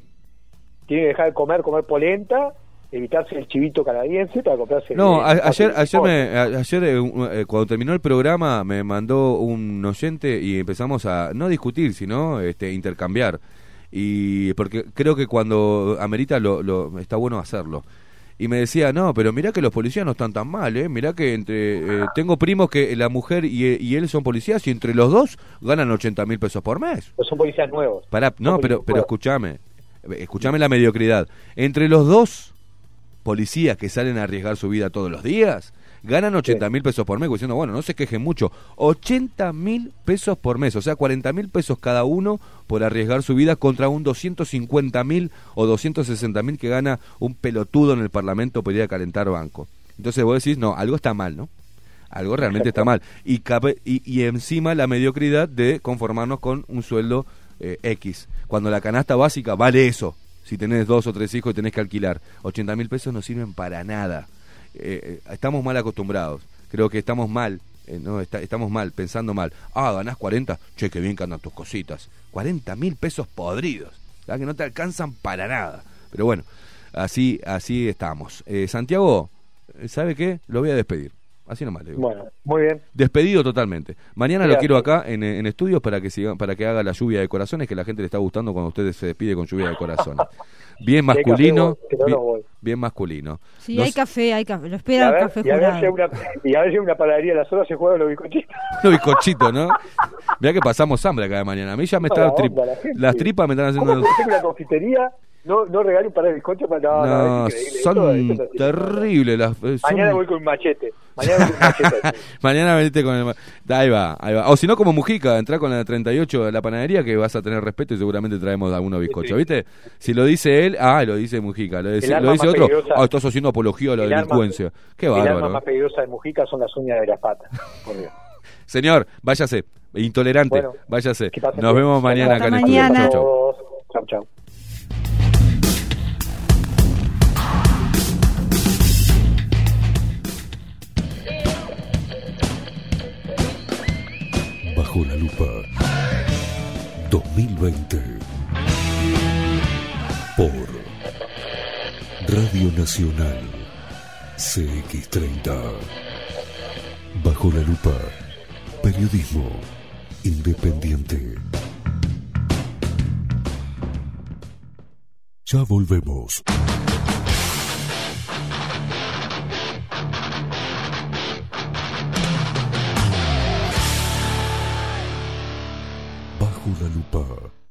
Tiene que dejar de comer, comer polenta, evitarse el chivito canadiense para comprarse... No, a- el- ayer, el- ayer, me, a- ayer eh, eh, cuando terminó el programa me mandó un oyente y empezamos a no discutir, sino este, intercambiar. Y porque creo que cuando amerita lo, lo está bueno hacerlo. Y me decía, no, pero mirá que los policías no están tan mal, ¿eh? Mirá que entre... eh, tengo primos que la mujer y, y él son policías y entre los dos ganan 80 mil pesos por mes. Pues son policías nuevos. Pará, no, pero, pero escúchame. Escúchame la mediocridad. Entre los dos policías que salen a arriesgar su vida todos los días, ganan 80 mil pesos por mes, diciendo, bueno, no se quejen mucho, 80 mil pesos por mes, o sea, 40 mil pesos cada uno por arriesgar su vida contra un 250 mil o 260 mil que gana un pelotudo en el Parlamento por ir a calentar banco. Entonces vos decís, no, algo está mal, ¿no? Algo realmente está mal. Y, cabe- y, y encima la mediocridad de conformarnos con un sueldo eh, X. Cuando la canasta básica vale eso. Si tenés dos o tres hijos y tenés que alquilar. 80 mil pesos no sirven para nada. Eh, eh, estamos mal acostumbrados. Creo que estamos mal. eh, no, está- estamos mal, pensando mal. Ah, ganás 40. Che, qué bien que andan tus cositas. 40 mil pesos podridos. Que no te alcanzan para nada. Pero bueno, así, así estamos. Eh, Santiago, ¿sabe qué? Lo voy a despedir. Así nomás le digo. Bueno, muy bien. Despedido totalmente. Mañana lo quiero acá en, en estudios para que siga, para que haga la lluvia de corazones, que la gente le está gustando cuando usted se despide con lluvia de corazones. Bien café, masculino, no, bien, no voy. bien masculino. Sí, hay café, hay café. Lo espera el café y a jurado. una, y a hay una panadería a las horas se juegan los bizcochitos. Los bizcochitos, ¿no? Mirá que pasamos hambre acá de mañana. A mí ya me está tri- la gente. las tripas me están haciendo ¿Cómo que una confitería no, no regale un par de bizcochos para no, no, No, son terribles las eh, son- Mañana voy con un machete. Mañana voy con machete. Mañana venite con el... Ahí va, ahí va. O si no, como Mujica, entra con la 38 de la panadería que vas a tener respeto y seguramente traemos algunos bizcochos, ¿viste? Si lo dice él, ah, lo dice Mujica. Lo dice, El lo dice otro, ah, estás haciendo apología a la el arma- delincuencia. Qué El arma bárbaro. más peligrosa de Mujica son las uñas de las patas. Por Dios. Señor, váyase. Intolerante, Bueno, váyase. Nos vemos mañana acá en Hasta estudio. Chau, chau. Chau, 2020 por Radio Nacional CX30 Bajo la lupa Periodismo independiente. Ya volvemos. Bajo la lupa.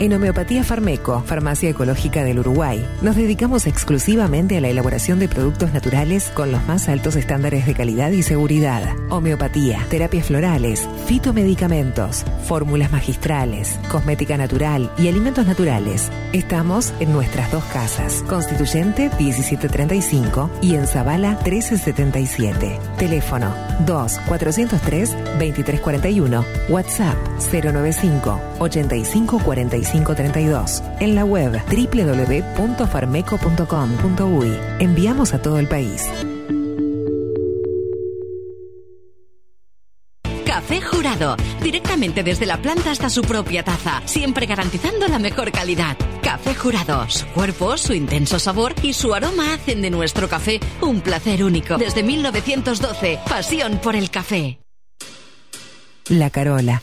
En Homeopatía Farmeco, Farmacia Ecológica del Uruguay, nos dedicamos exclusivamente a la elaboración de productos naturales con los más altos estándares de calidad y seguridad. Homeopatía, terapias florales, fitomedicamentos, fórmulas magistrales, cosmética natural y alimentos naturales. Estamos en nuestras dos casas, Constituyente 1735 y en Zabala 1377. Teléfono 2 403 2341, WhatsApp 095 85 45 32. En la web www.farmeco.com.uy. Enviamos a todo el país. Café Jurado, directamente desde la planta hasta su propia taza, siempre garantizando la mejor calidad. Café Jurado, su cuerpo, su intenso sabor y su aroma hacen de nuestro café un placer único. Desde 1912, pasión por el café. La Carola.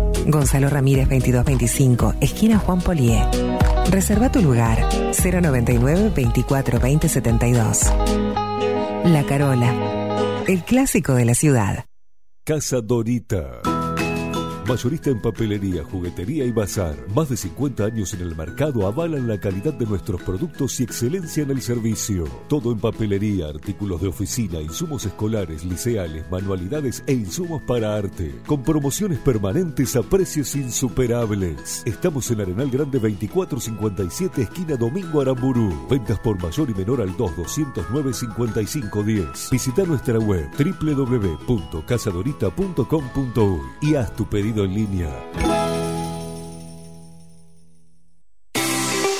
Gonzalo Ramírez 2225, esquina Juan Polié. Reserva tu lugar 099 24 20 72. La Carola, el clásico de la ciudad. Casa Dorita. Mayorista en papelería, juguetería y bazar. Más de 50 años en el mercado avalan la calidad de nuestros productos y excelencia en el servicio. Todo en papelería, artículos de oficina, insumos escolares, liceales, manualidades e insumos para arte. Con promociones permanentes a precios insuperables. Estamos en Arenal Grande 2457, esquina Domingo Aramburú. Ventas por mayor y menor al 2209 5510. Visita nuestra web www.casadorita.com.uy y haz tu pedido en línea.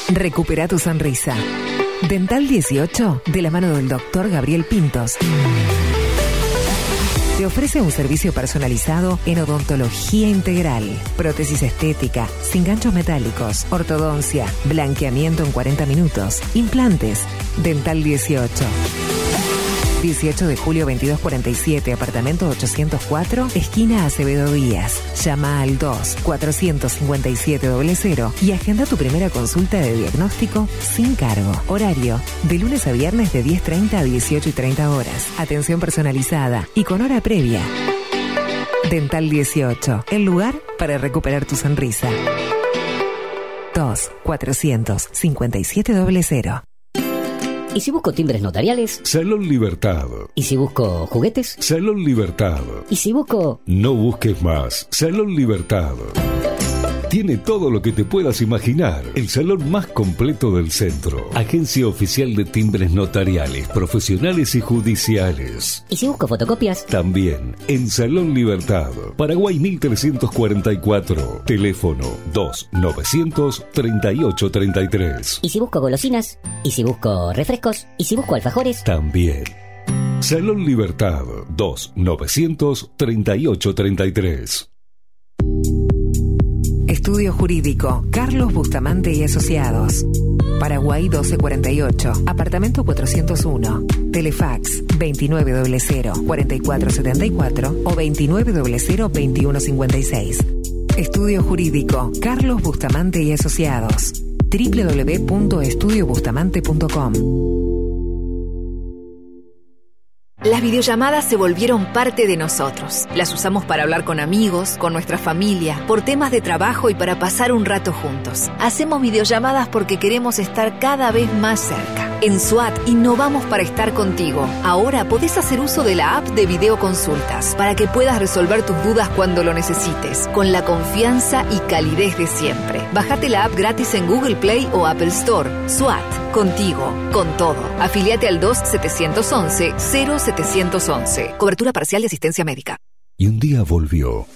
Recupera tu sonrisa. Dental 18, de la mano del doctor Gabriel Pintos. Te ofrece un servicio personalizado en odontología integral, prótesis estética, sin ganchos metálicos, ortodoncia, blanqueamiento en 40 minutos, implantes. Dental 18. 18 de julio 2247, apartamento 804, esquina Acevedo Díaz. Llama al 2 457 00 y agenda tu primera consulta de diagnóstico sin cargo. Horario de lunes a viernes de 10.30 a 18 y 30 horas. Atención personalizada y con hora previa. Dental 18, el lugar para recuperar tu sonrisa. 2 457 00 ¿Y si busco timbres notariales? Salón Libertad. ¿Y si busco juguetes? Salón Libertad. ¿Y si busco... No busques más. Salón Libertad. Tiene todo lo que te puedas imaginar. El salón más completo del centro. Agencia oficial de timbres notariales, profesionales y judiciales. ¿Y si busco fotocopias? También en Salón Libertad. Paraguay 1344. Teléfono 2900 3833. ¿Y si busco golosinas? ¿Y si busco refrescos? ¿Y si busco alfajores? También. Salón Libertad 2900 3833. Estudio Jurídico, Carlos Bustamante y Asociados. Paraguay 1248, apartamento 401. Telefax 2900-4474 o 2900-2156. Estudio Jurídico, Carlos Bustamante y Asociados. www.estudiobustamante.com Las videollamadas se volvieron parte de nosotros. Las usamos para hablar con amigos, con nuestra familia, por temas de trabajo y para pasar un rato juntos. Hacemos videollamadas porque queremos estar cada vez más cerca. En SWAT innovamos para estar contigo. Ahora podés hacer uso de la app de videoconsultas para que puedas resolver tus dudas cuando lo necesites, con la confianza y calidez de siempre. Bájate la app gratis en Google Play o Apple Store. SWAT, contigo, con todo. Afiliate al 2-711-0711. Cobertura parcial de asistencia médica. Y un día volvió.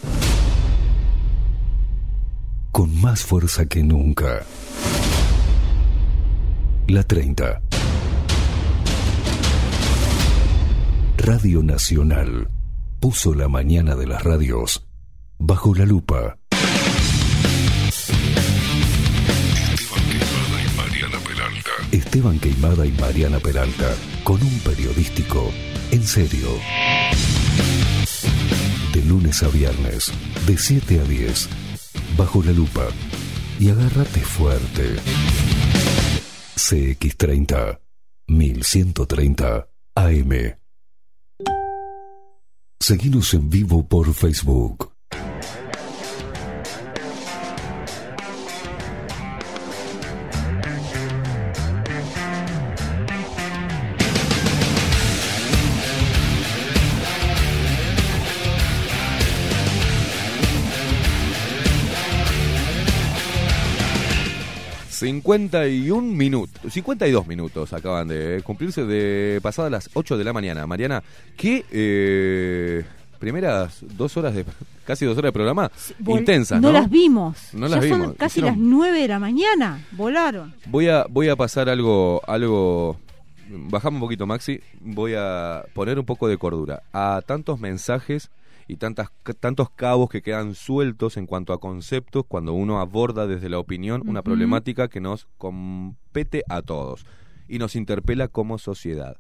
Con más fuerza que nunca. La 30. Radio Nacional puso la mañana de las radios bajo la lupa. Esteban Queimada y Mariana Peralta, con un periodístico en serio. De lunes a viernes, de 7 a 10, bajo la lupa. Y agárrate fuerte. CX30, 1130 AM. Seguimos en vivo por Facebook. ...51 minutos... ...52 minutos acaban de cumplirse... ...de pasadas las 8 de la mañana... ...Mariana, ¿qué... Eh, primeras dos horas de... ...casi dos horas de programa... Vol- ...intensas, no ¿no? las vimos. No ya las son vimos. casi Hicieron- las 9 de la mañana. Volaron. Voy a, voy a pasar algo, algo. Bajamos un poquito, Maxi. Voy a poner un poco de cordura a tantos mensajes y tantas, tantos cabos que quedan sueltos en cuanto a conceptos cuando uno aborda desde la opinión una problemática que nos compete a todos y nos interpela como sociedad.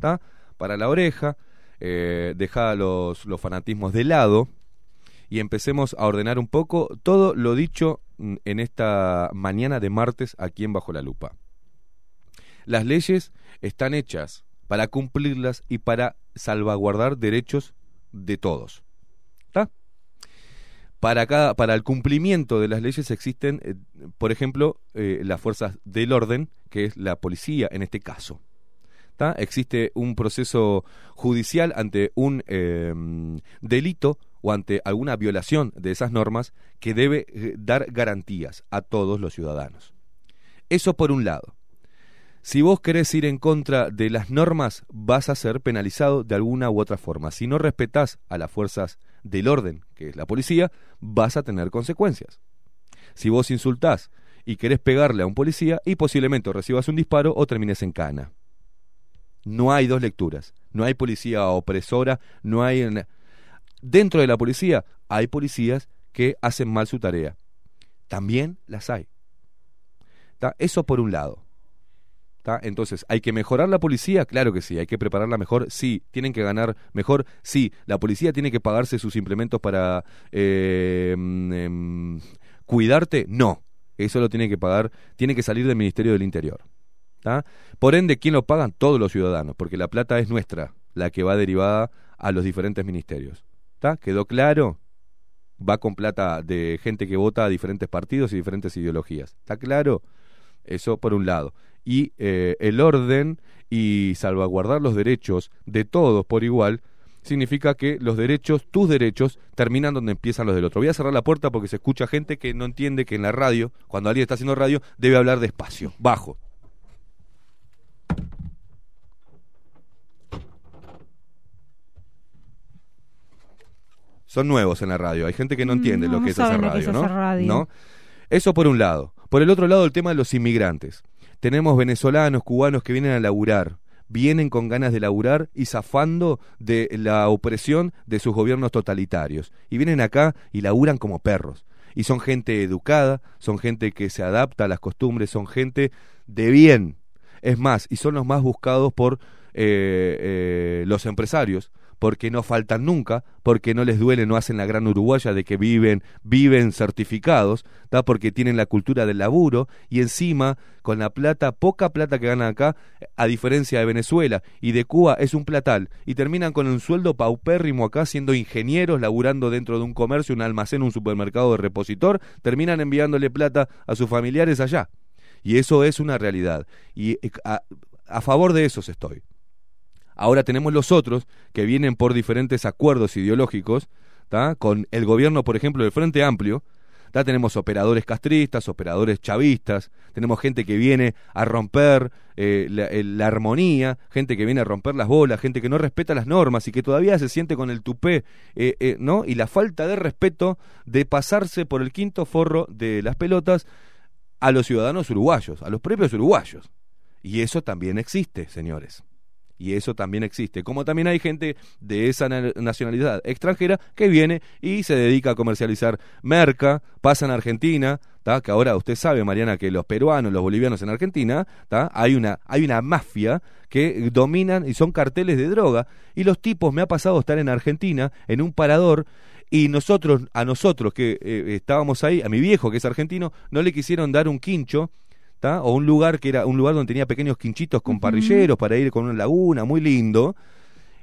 ¿Tá? Para la oreja, eh, deja los, los fanatismos de lado y empecemos a ordenar un poco todo lo dicho en esta mañana de martes aquí en Bajo la Lupa. Las leyes están hechas para cumplirlas y para salvaguardar derechos de todos. ¿Tá? Para, cada, para el cumplimiento de las leyes existen, eh, por ejemplo, eh, las fuerzas del orden, que es la policía en este caso. Existe un proceso judicial ante un eh, delito o ante alguna violación de esas normas que debe eh, dar garantías a todos los ciudadanos. Eso por un lado. Si vos querés ir en contra de las normas, vas a ser penalizado de alguna u otra forma. Si no respetás a las fuerzas del orden, que es la policía, vas a tener consecuencias. Si vos insultás y querés pegarle a un policía, y posiblemente recibas un disparo o termines en cana. No hay dos lecturas. No hay policía opresora, no hay... en- Dentro de la policía hay policías que hacen mal su tarea. También las hay. Eso por un lado. ¿Tá? Entonces, ¿hay que mejorar la policía? Claro que sí. ¿Hay que prepararla mejor? Sí. ¿Tienen que ganar mejor? Sí. ¿La policía tiene que pagarse sus implementos para eh, mm, em, cuidarte? No. Eso lo tiene que pagar, tiene que salir del Ministerio del Interior. ¿tá? Por ende, ¿quién lo pagan? Todos los ciudadanos, porque la plata es nuestra, la que va derivada a los diferentes ministerios. ¿Está? ¿Quedó claro? Va con plata de gente que vota a diferentes partidos y diferentes ideologías. ¿Está claro? Eso por un lado. Y eh, el orden y salvaguardar los derechos de todos por igual significa que los derechos, tus derechos, terminan donde empiezan los del otro. Voy a cerrar la puerta porque se escucha gente que no entiende que en la radio, cuando alguien está haciendo radio, debe hablar despacio, bajo. Son nuevos en la radio. Hay gente que no entiende No, lo no que es hacer radio, radio. ¿no? Eso por un lado. Por el otro lado, el tema de los inmigrantes. Tenemos venezolanos, cubanos que vienen a laburar. Vienen con ganas de laburar y zafando de la opresión de sus gobiernos totalitarios. Y vienen acá y laburan como perros. Y son gente educada, son gente que se adapta a las costumbres, son gente de bien. Es más, y son los más buscados por eh, eh, los empresarios, porque no faltan nunca, porque no les duele, no hacen la gran uruguaya de que viven, viven certificados, ¿tá? porque tienen la cultura del laburo y encima con la plata, poca plata que ganan acá, a diferencia de Venezuela y de Cuba, es un platal y terminan con un sueldo paupérrimo acá siendo ingenieros, laburando dentro de un comercio, un almacén, un supermercado de repositor, terminan enviándole plata a sus familiares allá. Y eso es una realidad. Y eh, a, a favor de esos estoy. Ahora tenemos los otros que vienen por diferentes acuerdos ideológicos, con el gobierno, por ejemplo, del Frente Amplio. ¿tá? Tenemos operadores castristas, operadores chavistas, tenemos gente que viene a romper eh, la, el- la armonía, gente que viene a romper las bolas, gente que no respeta las normas y que todavía se siente con el tupé, eh, eh, ¿no? Y la falta de respeto de pasarse por el quinto forro de las pelotas a los ciudadanos uruguayos, a los propios uruguayos. Y eso también existe, señores. Y eso también existe. Como también hay gente de esa na- nacionalidad extranjera que viene y se dedica a comercializar merca, pasa en Argentina, ¿tá? que ahora usted sabe, Mariana, que los peruanos, los bolivianos en Argentina, ¿tá? hay una hay una mafia que dominan y son carteles de droga y los tipos me ha pasado estar en Argentina en un parador y nosotros a nosotros que eh, estábamos ahí, a mi viejo que es argentino, no le quisieron dar un quincho ¿tá? o un lugar que era un lugar donde tenía pequeños quinchitos con parrilleros para ir con una laguna, muy lindo.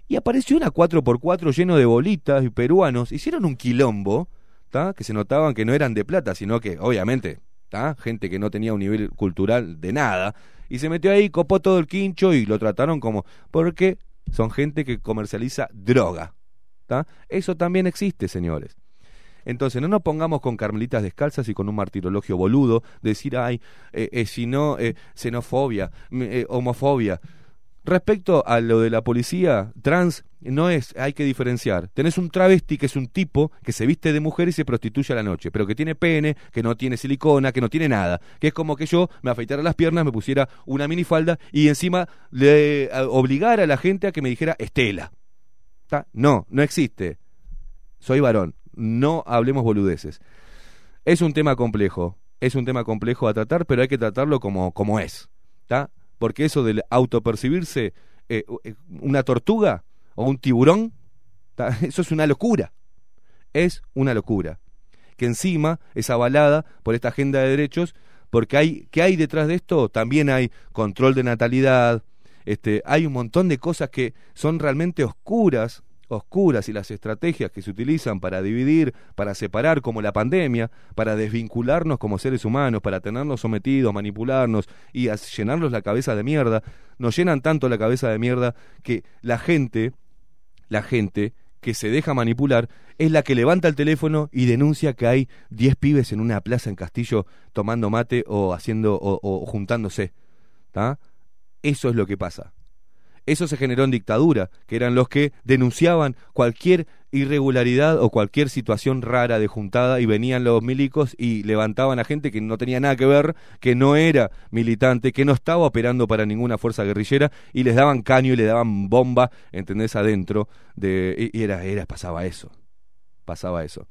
Y apareció una 4x4 lleno de bolitas y peruanos. Hicieron un quilombo, ¿tá? que se notaban que no eran de plata, sino que, obviamente, ¿tá? gente que no tenía un nivel cultural de nada. Y se metió ahí, copó todo el quincho y lo trataron como. Porque son gente que comercializa droga. ¿tá? Eso también existe, señores. Entonces, no nos pongamos con carmelitas descalzas y con un martirologio boludo, decir, ay, eh, eh, si no, eh, xenofobia, mm, eh, homofobia. Respecto a lo de la policía trans, no es, hay que diferenciar. Tenés un travesti que es un tipo que se viste de mujer y se prostituye a la noche, pero que tiene pene, que no tiene silicona, que no tiene nada. Que es como que yo me afeitara las piernas, me pusiera una minifalda y encima le obligara a la gente a que me dijera Estela. No, no existe. Soy varón. No hablemos boludeces. Es un tema complejo. Es un tema complejo a tratar, pero hay que tratarlo como, como es. ¿tá? Porque eso del autopercibirse eh, eh, una tortuga o un tiburón, eso es una locura. Es una locura. Que encima es avalada por esta agenda de derechos, porque hay, ¿qué hay detrás de esto? También hay control de natalidad, este, hay un montón de cosas que son realmente oscuras, oscuras y las estrategias que se utilizan para dividir, para separar como la pandemia, para desvincularnos como seres humanos, para tenernos sometidos, manipularnos y llenarnos la cabeza de mierda, nos llenan tanto la cabeza de mierda que la gente, la gente que se deja manipular es la que levanta el teléfono y denuncia que hay 10 pibes en una plaza en Castillo tomando mate o haciendo o, o juntándose. ¿tá? Eso es lo que pasa. Eso se generó en dictadura, que eran los que denunciaban cualquier irregularidad o cualquier situación rara de juntada y venían los milicos y levantaban a gente que no tenía nada que ver, que no era militante, que no estaba operando para ninguna fuerza guerrillera y les daban caño y le daban bomba, ¿entendés? Adentro de y era era pasaba eso. Pasaba eso.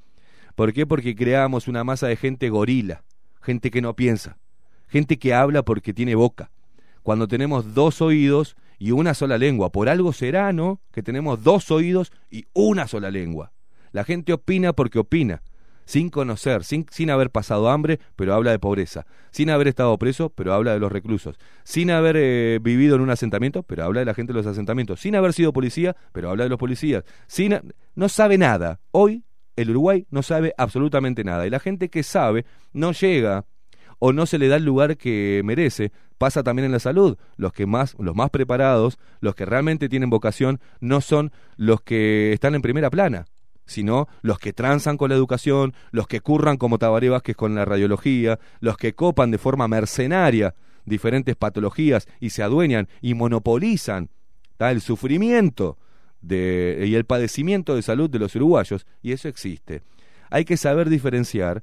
¿Por qué? Porque creábamos una masa de gente gorila, gente que no piensa, gente que habla porque tiene boca. cuando tenemos dos oídos y una sola lengua. Por algo será, ¿no? Que tenemos dos oídos y una sola lengua. La gente opina porque opina, sin conocer, sin, sin haber pasado hambre, pero habla de pobreza, sin haber estado preso, pero habla de los reclusos, sin haber eh, vivido en un asentamiento, pero habla de la gente de los asentamientos, sin haber sido policía, pero habla de los policías, sin, no sabe nada. Hoy el Uruguay no sabe absolutamente nada y la gente que sabe no llega o no se le da el lugar que merece. Pasa también en la salud. Los que más, los más preparados, los que realmente tienen vocación, no son los que están en primera plana, sino los que transan con la educación, los que curran como Tabaré Vázquez con la radiología, los que copan de forma mercenaria diferentes patologías y se adueñan y monopolizan el sufrimiento de, y el padecimiento de salud de los uruguayos, y eso existe. Hay que saber diferenciar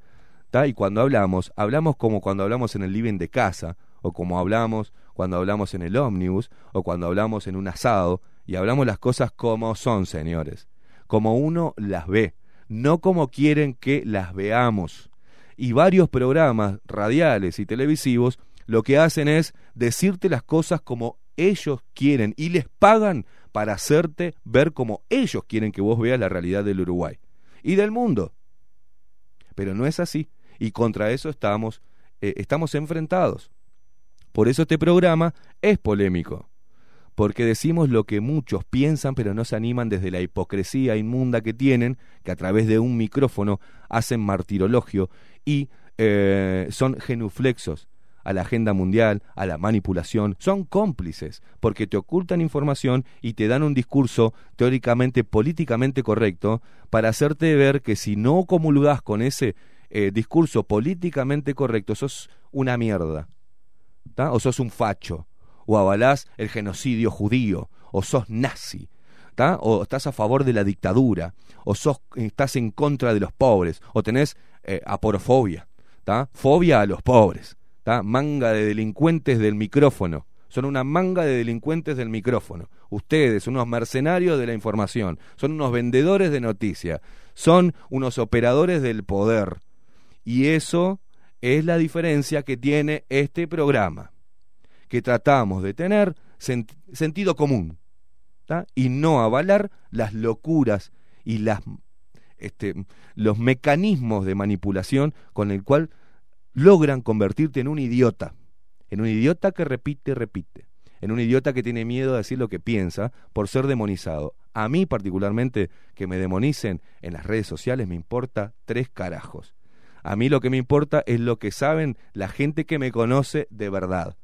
Y cuando hablamos, hablamos como cuando hablamos en el living de casa, o como hablamos cuando hablamos en el ómnibus, o cuando hablamos en un asado, y hablamos las cosas como son, señores, como uno las ve, no como quieren que las veamos. Y varios programas radiales y televisivos lo que hacen es decirte las cosas como ellos quieren y les pagan para hacerte ver como ellos quieren que vos veas la realidad del Uruguay y del mundo. Pero no es así y contra eso estamos, eh, estamos enfrentados. Por eso este programa es polémico, porque decimos lo que muchos piensan pero no se animan desde la hipocresía inmunda que tienen, que a través de un micrófono hacen martirologio y eh, son genuflexos a la agenda mundial, a la manipulación, son cómplices, porque te ocultan información y te dan un discurso teóricamente políticamente correcto para hacerte ver que si no comulgás con ese eh, discurso políticamente correcto, sos una mierda, o sos un facho, o avalás el genocidio judío, o sos nazi, o estás a favor de la dictadura, o sos, estás en contra de los pobres, o tenés eh, aporofobia, ¿tá? fobia a los pobres, ¿tá? manga de delincuentes del micrófono. Son una manga de delincuentes del micrófono. Ustedes, unos mercenarios de la información, son unos vendedores de noticias, son unos operadores del poder. Y eso es la diferencia que tiene este programa, que tratamos de tener sent sentido común y no avalar las locuras y las, este, los mecanismos de manipulación con el cual logran convertirte en un idiota, en un idiota que repite repite, en un idiota que tiene miedo de decir lo que piensa por ser demonizado. A mí particularmente que me demonicen en las redes sociales me importa tres carajos. A mí lo que me importa es lo que saben la gente que me conoce de verdad.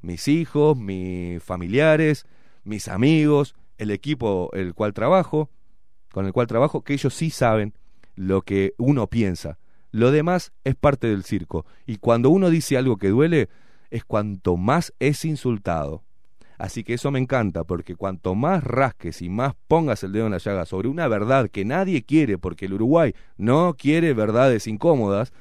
Mis hijos, mis familiares, mis amigos, el equipo el cual trabajo, con el cual trabajo, que ellos sí saben lo que uno piensa. Lo demás es parte del circo. Y cuando uno dice algo que duele, es cuanto más es insultado. Así que eso me encanta, porque cuanto más rasques y más pongas el dedo en la llaga sobre una verdad que nadie quiere, porque el Uruguay no quiere verdades incómodas,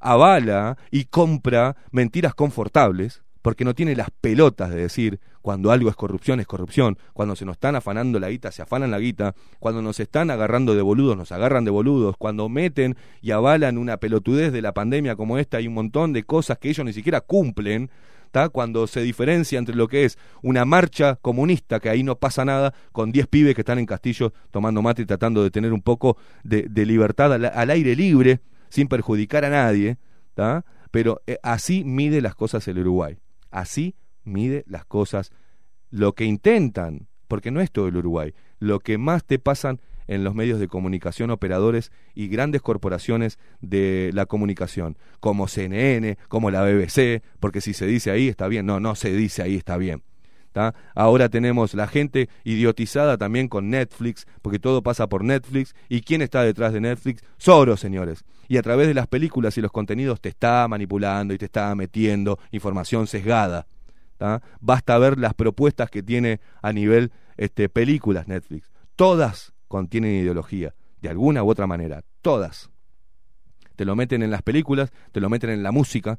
avala y compra mentiras confortables, porque no tiene las pelotas de decir cuando algo es corrupción es corrupción, cuando se nos están afanando la guita se afanan la guita, cuando nos están agarrando de boludos nos agarran de boludos, cuando meten y avalan una pelotudez de la pandemia como esta y un montón de cosas que ellos ni siquiera cumplen, cuando se diferencia entre lo que es una marcha comunista, que ahí no pasa nada, con 10 pibes que están en Castillo tomando mate y tratando de tener un poco de, libertad al, al, aire libre, sin perjudicar a nadie, ¿tá? pero eh, así mide las cosas el Uruguay. Así mide las cosas, lo que intentan, porque no es todo el Uruguay, lo que más te pasan en los medios de comunicación, operadores y grandes corporaciones de la comunicación, como CNN, como la BBC, porque si se dice ahí está bien, no, no se dice ahí está bien. Ahora tenemos la gente idiotizada también con Netflix, porque todo pasa por Netflix. ¿Y quién está detrás de Netflix? Soros, señores. Y a través de las películas y los contenidos te está manipulando y te está metiendo información sesgada. Basta ver las propuestas que tiene a nivel este, películas Netflix. Todas contienen ideología, de alguna u otra manera. Todas. Te lo meten en las películas, te lo meten en la música.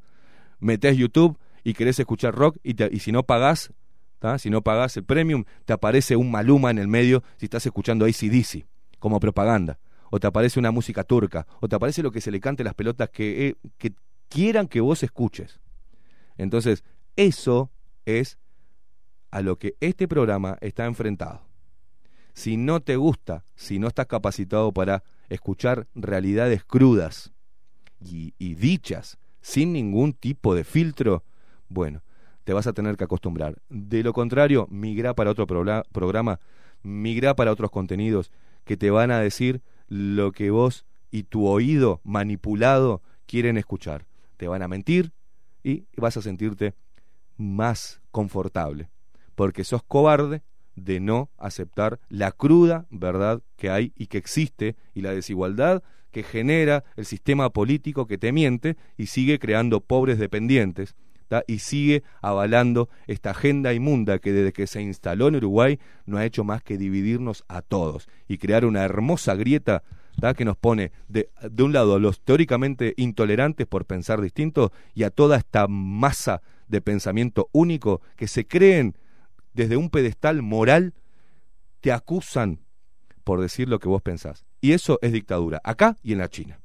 Metes YouTube y querés escuchar rock y, te, y si no pagás. Si no pagás el premium, te aparece un Maluma en el medio si estás escuchando ACDC como propaganda. O te aparece una música turca. O te aparece lo que se le cante las pelotas que, eh, que quieran que vos escuches. Entonces, eso es a lo que este programa está enfrentado. Si no te gusta, si no estás capacitado para escuchar realidades crudas y, dichas sin ningún tipo de filtro, bueno, te vas a tener que acostumbrar. De lo contrario, migra para otro programa, migra para otros contenidos que te van a decir lo que vos y tu oído manipulado quieren escuchar. Te van a mentir y vas a sentirte más confortable, porque sos cobarde de no aceptar la cruda verdad que hay y que existe y la desigualdad que genera el sistema político que te miente y sigue creando pobres dependientes y sigue avalando esta agenda inmunda que desde que se instaló en Uruguay no ha hecho más que dividirnos a todos y crear una hermosa grieta que nos pone de, de un lado a los teóricamente intolerantes por pensar distinto y a toda esta masa de pensamiento único que se creen desde un pedestal moral, te acusan por decir lo que vos pensás. Y eso es dictadura, acá y en la China.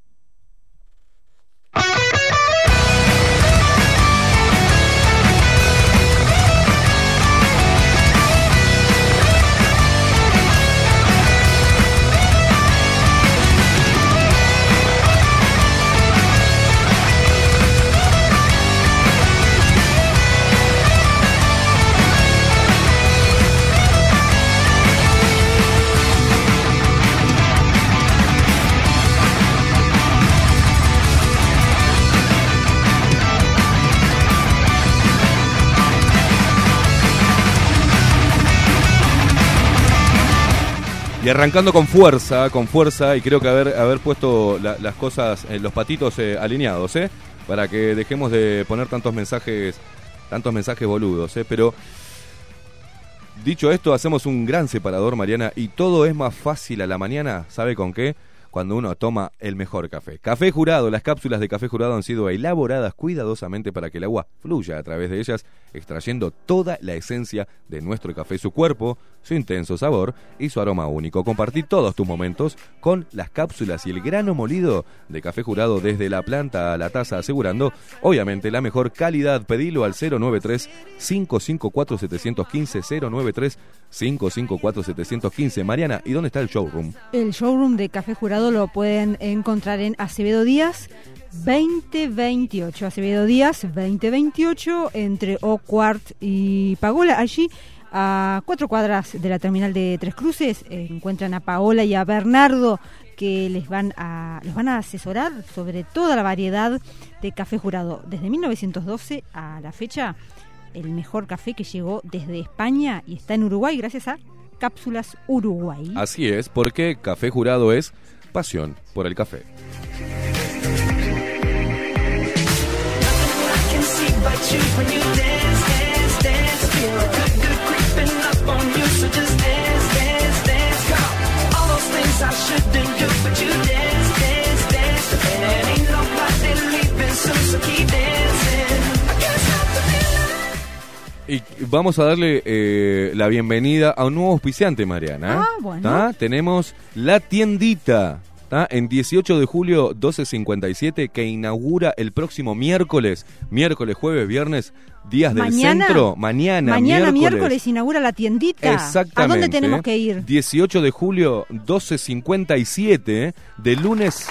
Y arrancando con fuerza, con fuerza, y creo que haber, haber puesto la- las cosas, eh, los patitos eh, alineados, ¿eh? Para que dejemos de poner tantos mensajes, tantos mensajes boludos, ¿eh? Pero dicho esto, hacemos un gran separador, Mariana, y todo es más fácil a la mañana, ¿sabe con qué? Cuando uno toma el mejor café. Café jurado, las cápsulas de café jurado han sido elaboradas cuidadosamente para que el agua fluya a través de ellas, extrayendo toda la esencia de nuestro café, su cuerpo, su intenso sabor y su aroma único. Compartí todos tus momentos con las cápsulas y el grano molido de café jurado desde la planta a la taza, asegurando, obviamente, la mejor calidad. Pedilo al 093 554 715 093 554 715 Mariana, ¿y dónde está el showroom? El showroom de Café Jurado lo pueden encontrar en Acevedo Díaz 2028. Acevedo Díaz 2028 entre Oquart y Pagola. Allí a cuatro cuadras de la terminal de Tres Cruces encuentran a Paola y a Bernardo que les van a los van a asesorar sobre toda la variedad de café jurado desde 1912 a la fecha el mejor café que llegó desde España y está en Uruguay gracias a Cápsulas Uruguay. Así es, porque Café Jurado es pasión por el café. can see but you Y vamos a darle eh, la bienvenida a un nuevo auspiciante, Mariana. Ah, bueno. ¿Tá? Tenemos la tiendita. ¿tá? En 18 de julio 1257 que inaugura el próximo miércoles, miércoles, jueves, viernes, días del Mañana. centro, mañana, Mañana miércoles. miércoles inaugura la tiendita. Exactamente. ¿A dónde tenemos que ir? 18 de julio 1257 ¿eh? de lunes.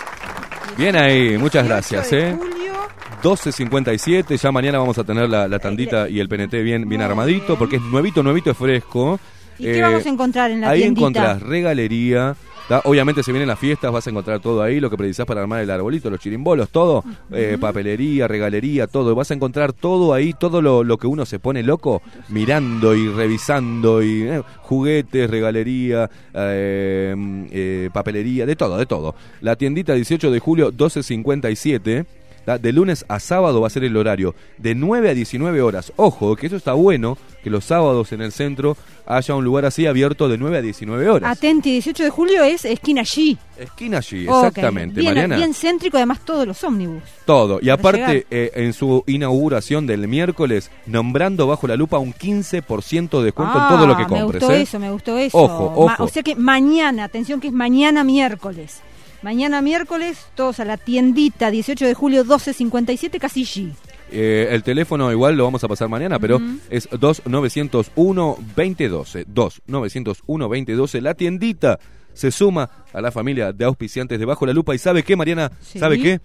Bien ahí, muchas gracias, 18 de ¿eh? Julio. 12.57, ya mañana vamos a tener la, la tandita y el PNT bien, bien armadito, porque es nuevito, nuevito, es fresco. ¿Y qué Eh, vamos a encontrar en la ahí tiendita? encontrás regalería, ¿tá? obviamente se vienen las fiestas, vas a encontrar todo ahí, lo que precisás para armar el arbolito, los chirimbolos, todo, eh, papelería, regalería, todo, vas a encontrar todo ahí, todo lo, lo que uno se pone loco mirando y revisando, y eh, juguetes, regalería, eh, eh, papelería, de todo, de todo. La tiendita 18 de julio, 12.57. De lunes a sábado va a ser el horario de 9 a 19 horas. Ojo, que eso está bueno, que los sábados en el centro haya un lugar así abierto de 9 a 19 horas. Atenti, 18 de julio es esquina allí. Esquina allí, exactamente, bien, Mariana. Bien céntrico, además todos los ómnibus. Todo. Y aparte, eh, en su inauguración del miércoles, nombrando bajo la lupa un 15% de descuento en todo lo que Ah, Me compres. gustó ¿eh? eso, me gustó eso. Ojo, Ma- ojo. o sea que mañana, atención que es mañana miércoles. Mañana miércoles, todos a la tiendita, 18 de julio, 12.57, casi allí. Eh, el teléfono igual lo vamos a pasar mañana, pero Ujú. es 2901-2012. 2901-2012. La tiendita se suma a la familia de auspiciantes de Bajo la Lupa. ¿Y sabe qué, Mariana? Sí. ¿Sabe qué?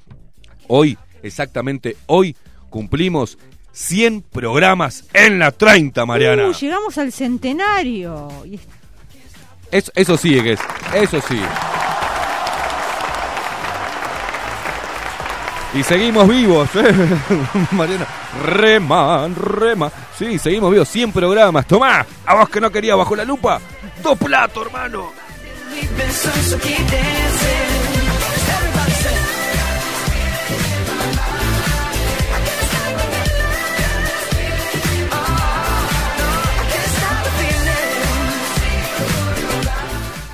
Hoy, exactamente hoy, cumplimos 100 programas en la 30, Mariana. Uh, llegamos al centenario. Es- Eso, sí, es. Eso sí. Y seguimos vivos, ¿eh? Mariana. Rema, rema. Sí, seguimos vivos. 100 programas. Tomá, a vos que no querías bajo la lupa. Dos platos, hermano.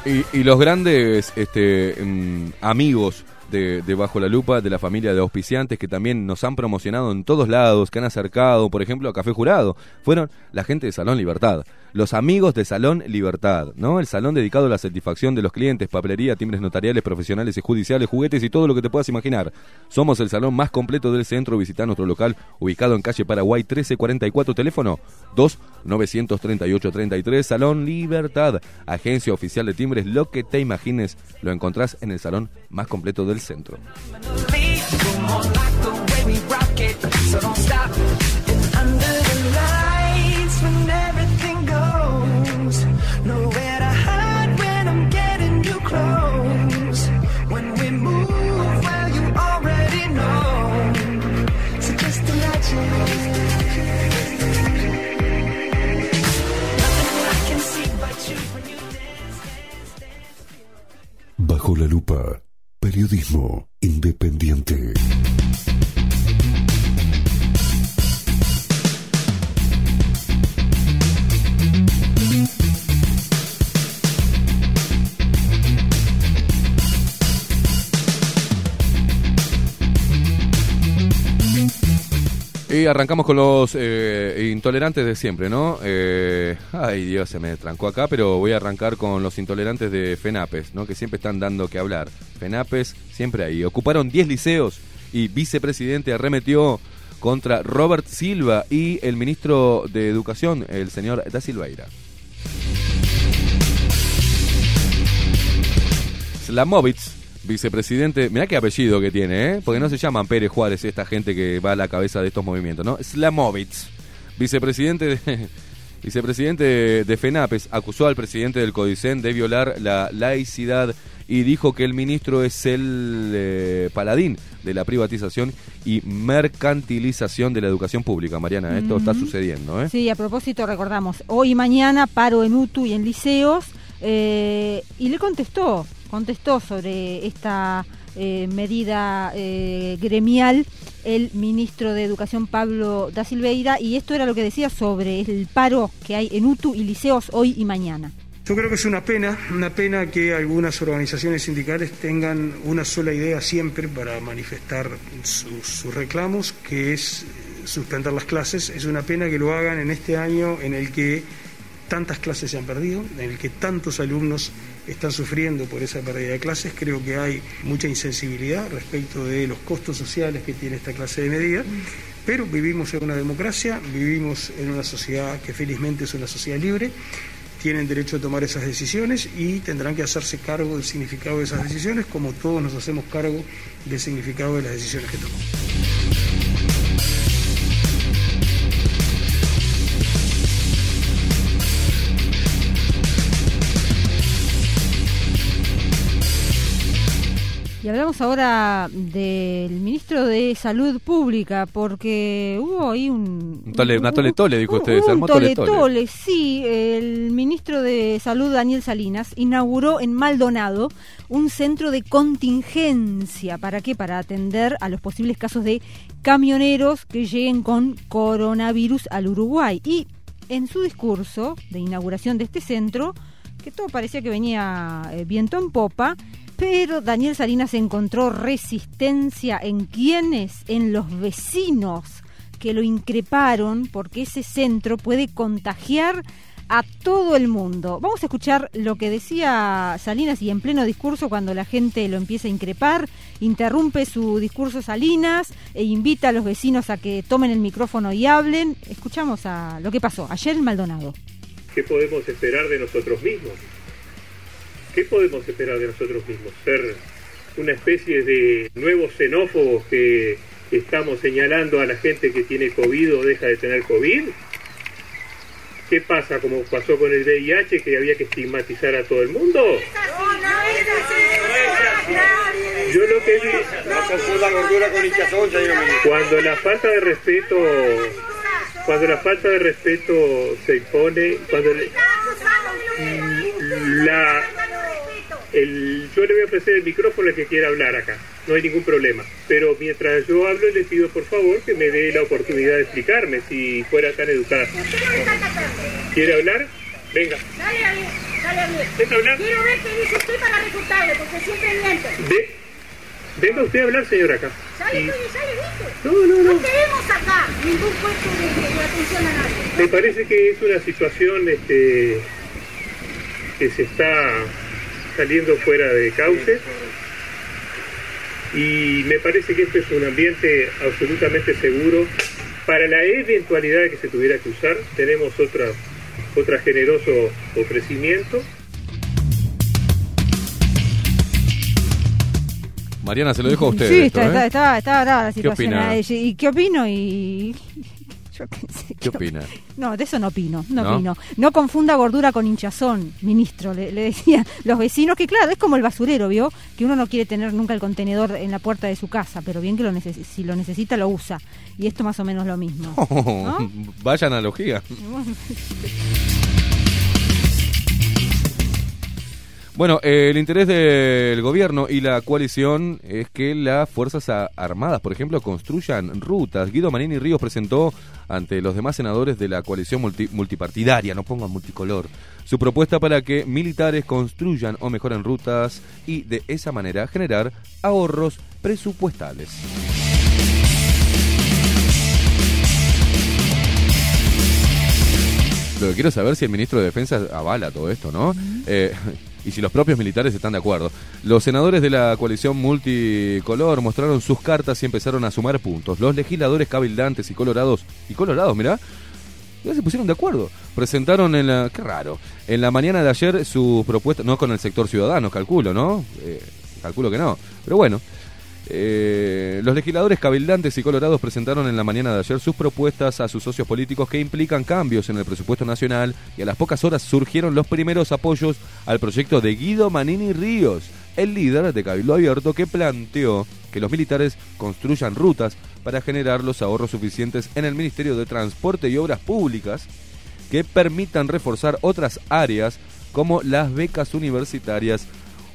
Y, y los grandes este, mm, amigos de, de Bajo la Lupa, de la familia de auspiciantes que también nos han promocionado en todos lados, que han acercado, por ejemplo, a Café Jurado, fueron la gente de Salón Libertad. Los amigos de Salón Libertad, ¿no? El salón dedicado a la satisfacción de los clientes, papelería, timbres notariales, profesionales y judiciales, juguetes y todo lo que te puedas imaginar. Somos el salón más completo del centro. Visita nuestro local ubicado en calle Paraguay 1344, teléfono 2 938 33, Salón Libertad, agencia oficial de timbres. Lo que te imagines lo encontrás en el salón más completo del centro. Bajo la lupa, periodismo independiente. Y arrancamos con los eh, intolerantes de siempre, ¿no? Eh, ay, Dios, se me trancó acá, pero voy a arrancar con los intolerantes de FENAPES, ¿no? Que siempre están dando que hablar. FENAPES, siempre ahí. Ocuparon 10 liceos y vicepresidente arremetió contra Robert Silva y el ministro de Educación, el señor Da Silveira. Slamovitz, vicepresidente, mirá qué apellido que tiene, ¿eh? Porque no se llaman Pérez Juárez esta gente que va a la cabeza de estos movimientos, ¿no? Slamovitz, vicepresidente de, vicepresidente de, FENAPES, acusó al presidente del CODICEN de violar la laicidad y dijo que el ministro es el eh, paladín de la privatización y mercantilización de la educación pública. Mariana, esto está sucediendo, ¿eh? Sí, a propósito, recordamos, hoy y mañana paro en UTU y en liceos, eh, y le contestó, contestó sobre esta eh, medida eh, gremial el ministro de Educación Pablo da Silveira, y esto era lo que decía sobre el paro que hay en UTU y liceos hoy y mañana. Yo creo que es una pena, una pena que algunas organizaciones sindicales tengan una sola idea siempre para manifestar sus, sus reclamos, que es suspender las clases. Es una pena que lo hagan en este año en el que tantas clases se han perdido, en el que tantos alumnos están sufriendo por esa pérdida de clases. Creo que hay mucha insensibilidad respecto de los costos sociales que tiene esta clase de medidas. Pero vivimos en una democracia, vivimos en una sociedad que felizmente es una sociedad libre, tienen derecho a tomar esas decisiones y tendrán que hacerse cargo del significado de esas decisiones, como todos nos hacemos cargo del significado de las decisiones que tomamos. Hablamos ahora del ministro de Salud Pública, porque hubo ahí un... Un tole- una tole tole, dijo usted, Un armó tole tole tole. tole, sí. El ministro de Salud, Daniel Salinas, inauguró en Maldonado un centro de contingencia. ¿Para qué? Para atender a los posibles casos de camioneros que lleguen con coronavirus al Uruguay. Y en su discurso de inauguración de este centro, que todo parecía que venía eh, viento en popa, pero Daniel Salinas encontró resistencia en quienes, en los vecinos que lo increparon porque ese centro puede contagiar a todo el mundo. Vamos a escuchar lo que decía Salinas y en pleno discurso cuando la gente lo empieza a increpar, interrumpe su discurso Salinas e invita a los vecinos a que tomen el micrófono y hablen. Escuchamos a lo que pasó ayer en Maldonado. ¿Qué podemos esperar de nosotros mismos? ¿Qué podemos esperar de nosotros mismos? ¿Ser una especie de nuevos xenófobos que estamos señalando a la gente que tiene COVID o deja de tener COVID? ¿Qué pasa como pasó con el VIH que había que estigmatizar a todo el mundo? Yo lo que vi... Cuando la falta de respeto... Cuando la falta de respeto se impone... Cuando la... El, yo le voy a ofrecer el micrófono al que quiera hablar acá, no hay ningún problema. Pero mientras yo hablo, le pido por favor que me dé la oportunidad de explicarme si fuera tan educada. ¿Quiere hablar? Venga. Dale a bien, dale a bien. ¿Venga a hablar? Quiero ver qué dice usted para refutarle, porque siempre miente. Ve- Venga usted a hablar, señor, acá. Sale, Y- sale. No, no, no. No queremos acá ningún puesto de, de atención a nadie. Me parece que es una situación este, que se está saliendo fuera de cauce y me parece que esto es un ambiente absolutamente seguro. Para la eventualidad de que se tuviera que usar, tenemos otra, otra generoso ofrecimiento. Mariana, se lo dejo a usted. Sí, esto, está, ¿eh? está, está, está brava la ¿Qué situación. opina? Eh, ¿Y qué opino? Y... Yo qué sé. ¿Qué opina? No, de eso no opino, no, ¿No? opino. No confunda gordura con hinchazón, ministro, le, le decían los vecinos, que claro, es como el basurero, ¿vio? Que uno no quiere tener nunca el contenedor en la puerta de su casa, pero bien que lo si lo necesita lo usa. Y esto más o menos lo mismo. ¿no? Vaya analogía. Bueno, eh, el interés del gobierno y la coalición es que las Fuerzas Armadas, por ejemplo, construyan rutas. Guido Manini Ríos presentó ante los demás senadores de la coalición multi- multipartidaria, no pongan multicolor, su propuesta para que militares construyan o mejoren rutas y de esa manera generar ahorros presupuestales. Lo que quiero saber es si el ministro de Defensa avala todo esto, ¿no? Eh, y si los propios militares están de acuerdo. Los senadores de la coalición multicolor mostraron sus cartas y empezaron a sumar puntos. Los legisladores cabildantes y colorados, y colorados, mirá, ya se pusieron de acuerdo. Presentaron en la... Qué raro. En la mañana de ayer sus propuestas, no con el sector ciudadano, calculo, ¿no? Eh, calculo que no. Pero bueno. Eh, los legisladores cabildantes y colorados presentaron en la mañana de ayer sus propuestas a sus socios políticos que implican cambios en el presupuesto nacional y a las pocas horas surgieron los primeros apoyos al proyecto de Guido Manini Ríos, el líder de Cabildo Abierto que planteó que los militares construyan rutas para generar los ahorros suficientes en el Ministerio de Transporte y Obras Públicas que permitan reforzar otras áreas como las becas universitarias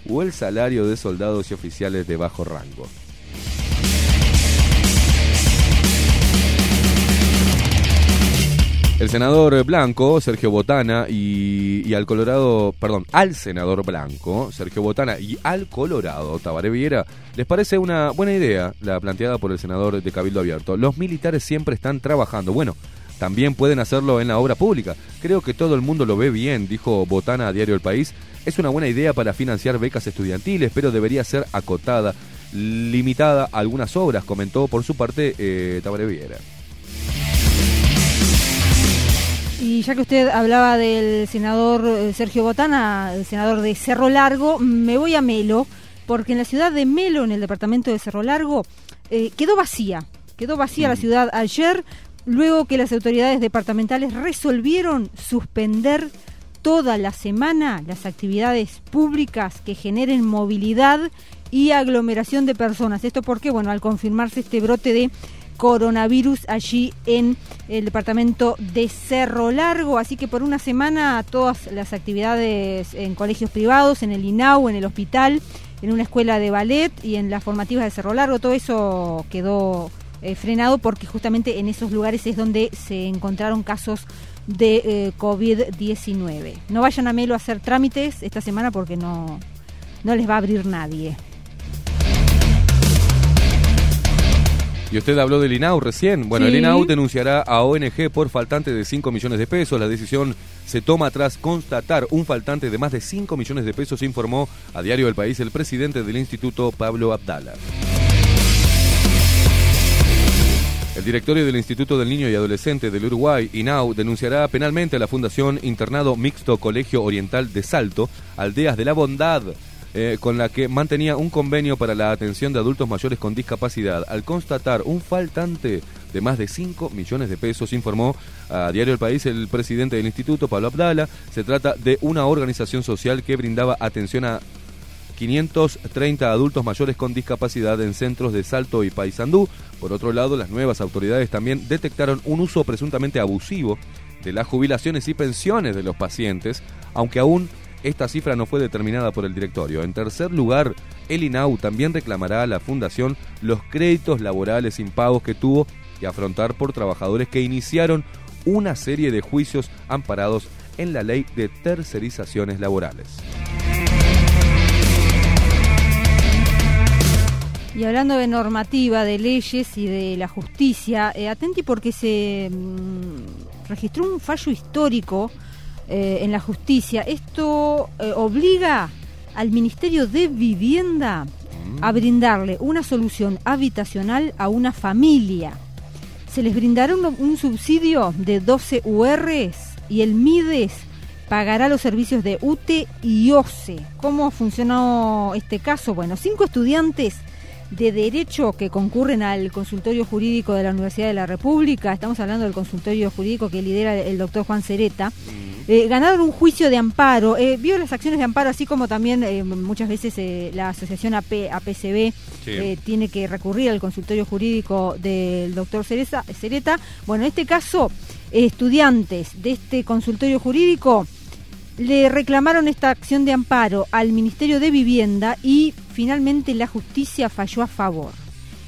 o el salario de soldados y oficiales de bajo rango. El senador blanco, Sergio Botana, y, al Colorado, perdón, al senador blanco, Sergio Botana, y al Colorado, Tabaré Viera, les parece una buena idea la planteada por el senador de Cabildo Abierto. Los militares siempre están trabajando. Bueno, también pueden hacerlo en la obra pública. Creo que todo el mundo lo ve bien, dijo Botana a Diario El País. Es una buena idea para financiar becas estudiantiles, pero debería ser acotada, limitada a algunas obras, comentó por su parte eh, Tabaré Viera. Y ya que usted hablaba del senador eh, Sergio Botana, el senador de Cerro Largo, me voy a Melo, porque en la ciudad de Melo, en el departamento de Cerro Largo, eh, quedó vacía. Quedó vacía la ciudad ayer, luego que las autoridades departamentales resolvieron suspender toda la semana las actividades públicas que generen movilidad y aglomeración de personas. Esto porque, bueno, al confirmarse este brote de coronavirus allí en el departamento de Cerro Largo. Así que por una semana todas las actividades en colegios privados, en el INAU, en el hospital, en una escuela de ballet y en las formativas de Cerro Largo, todo eso quedó eh, frenado porque justamente en esos lugares es donde se encontraron casos de eh, COVID-19. No vayan a Melo a hacer trámites esta semana porque no, no les va a abrir nadie. Y usted habló del INAU recién. Bueno, el. INAU denunciará a ONG por faltante de 5 millones de pesos. La decisión se toma tras constatar un faltante de más de 5 millones de pesos, informó a Diario del País el presidente del instituto, Pablo Abdala. El directorio del Instituto del Niño y Adolescente del Uruguay, INAU, denunciará penalmente a la Fundación Internado Mixto Colegio Oriental de Salto, Aldeas de la Bondad, eh, con la que mantenía un convenio para la atención de adultos mayores con discapacidad. Al constatar un faltante de más de 5 millones de pesos, informó a Diario El País el presidente del instituto, Pablo Abdala. Se trata de una organización social que brindaba atención a 530 adultos mayores con discapacidad en centros de Salto y Paysandú. Por otro lado, las nuevas autoridades también detectaron un uso presuntamente abusivo de las jubilaciones y pensiones de los pacientes, aunque aún esta cifra no fue determinada por el directorio. En tercer lugar, el INAU también reclamará a la Fundación los créditos laborales impagos que tuvo que afrontar por trabajadores que iniciaron una serie de juicios amparados en la ley de tercerizaciones laborales. Y hablando de normativa, de leyes y de la justicia, eh, atenti porque se mm, registró un fallo histórico eh, en la justicia. Esto eh, obliga al Ministerio de Vivienda a brindarle una solución habitacional a una familia. Se les brindará un, un subsidio de 12 URs y el MIDES pagará los servicios de UTE y OCE. ¿Cómo funcionó este caso? Bueno, cinco estudiantes de Derecho que concurren al consultorio jurídico de la Universidad de la República, estamos hablando del consultorio jurídico que lidera el doctor Juan Cereta, eh, ganaron un juicio de amparo, eh, vio las acciones de amparo, así como también eh, muchas veces la asociación AP, APCB Sí. tiene que recurrir al consultorio jurídico del doctor Cereza- Cereta. Bueno, en este caso, estudiantes de este consultorio jurídico le reclamaron esta acción de amparo al Ministerio de Vivienda y finalmente la justicia falló a favor.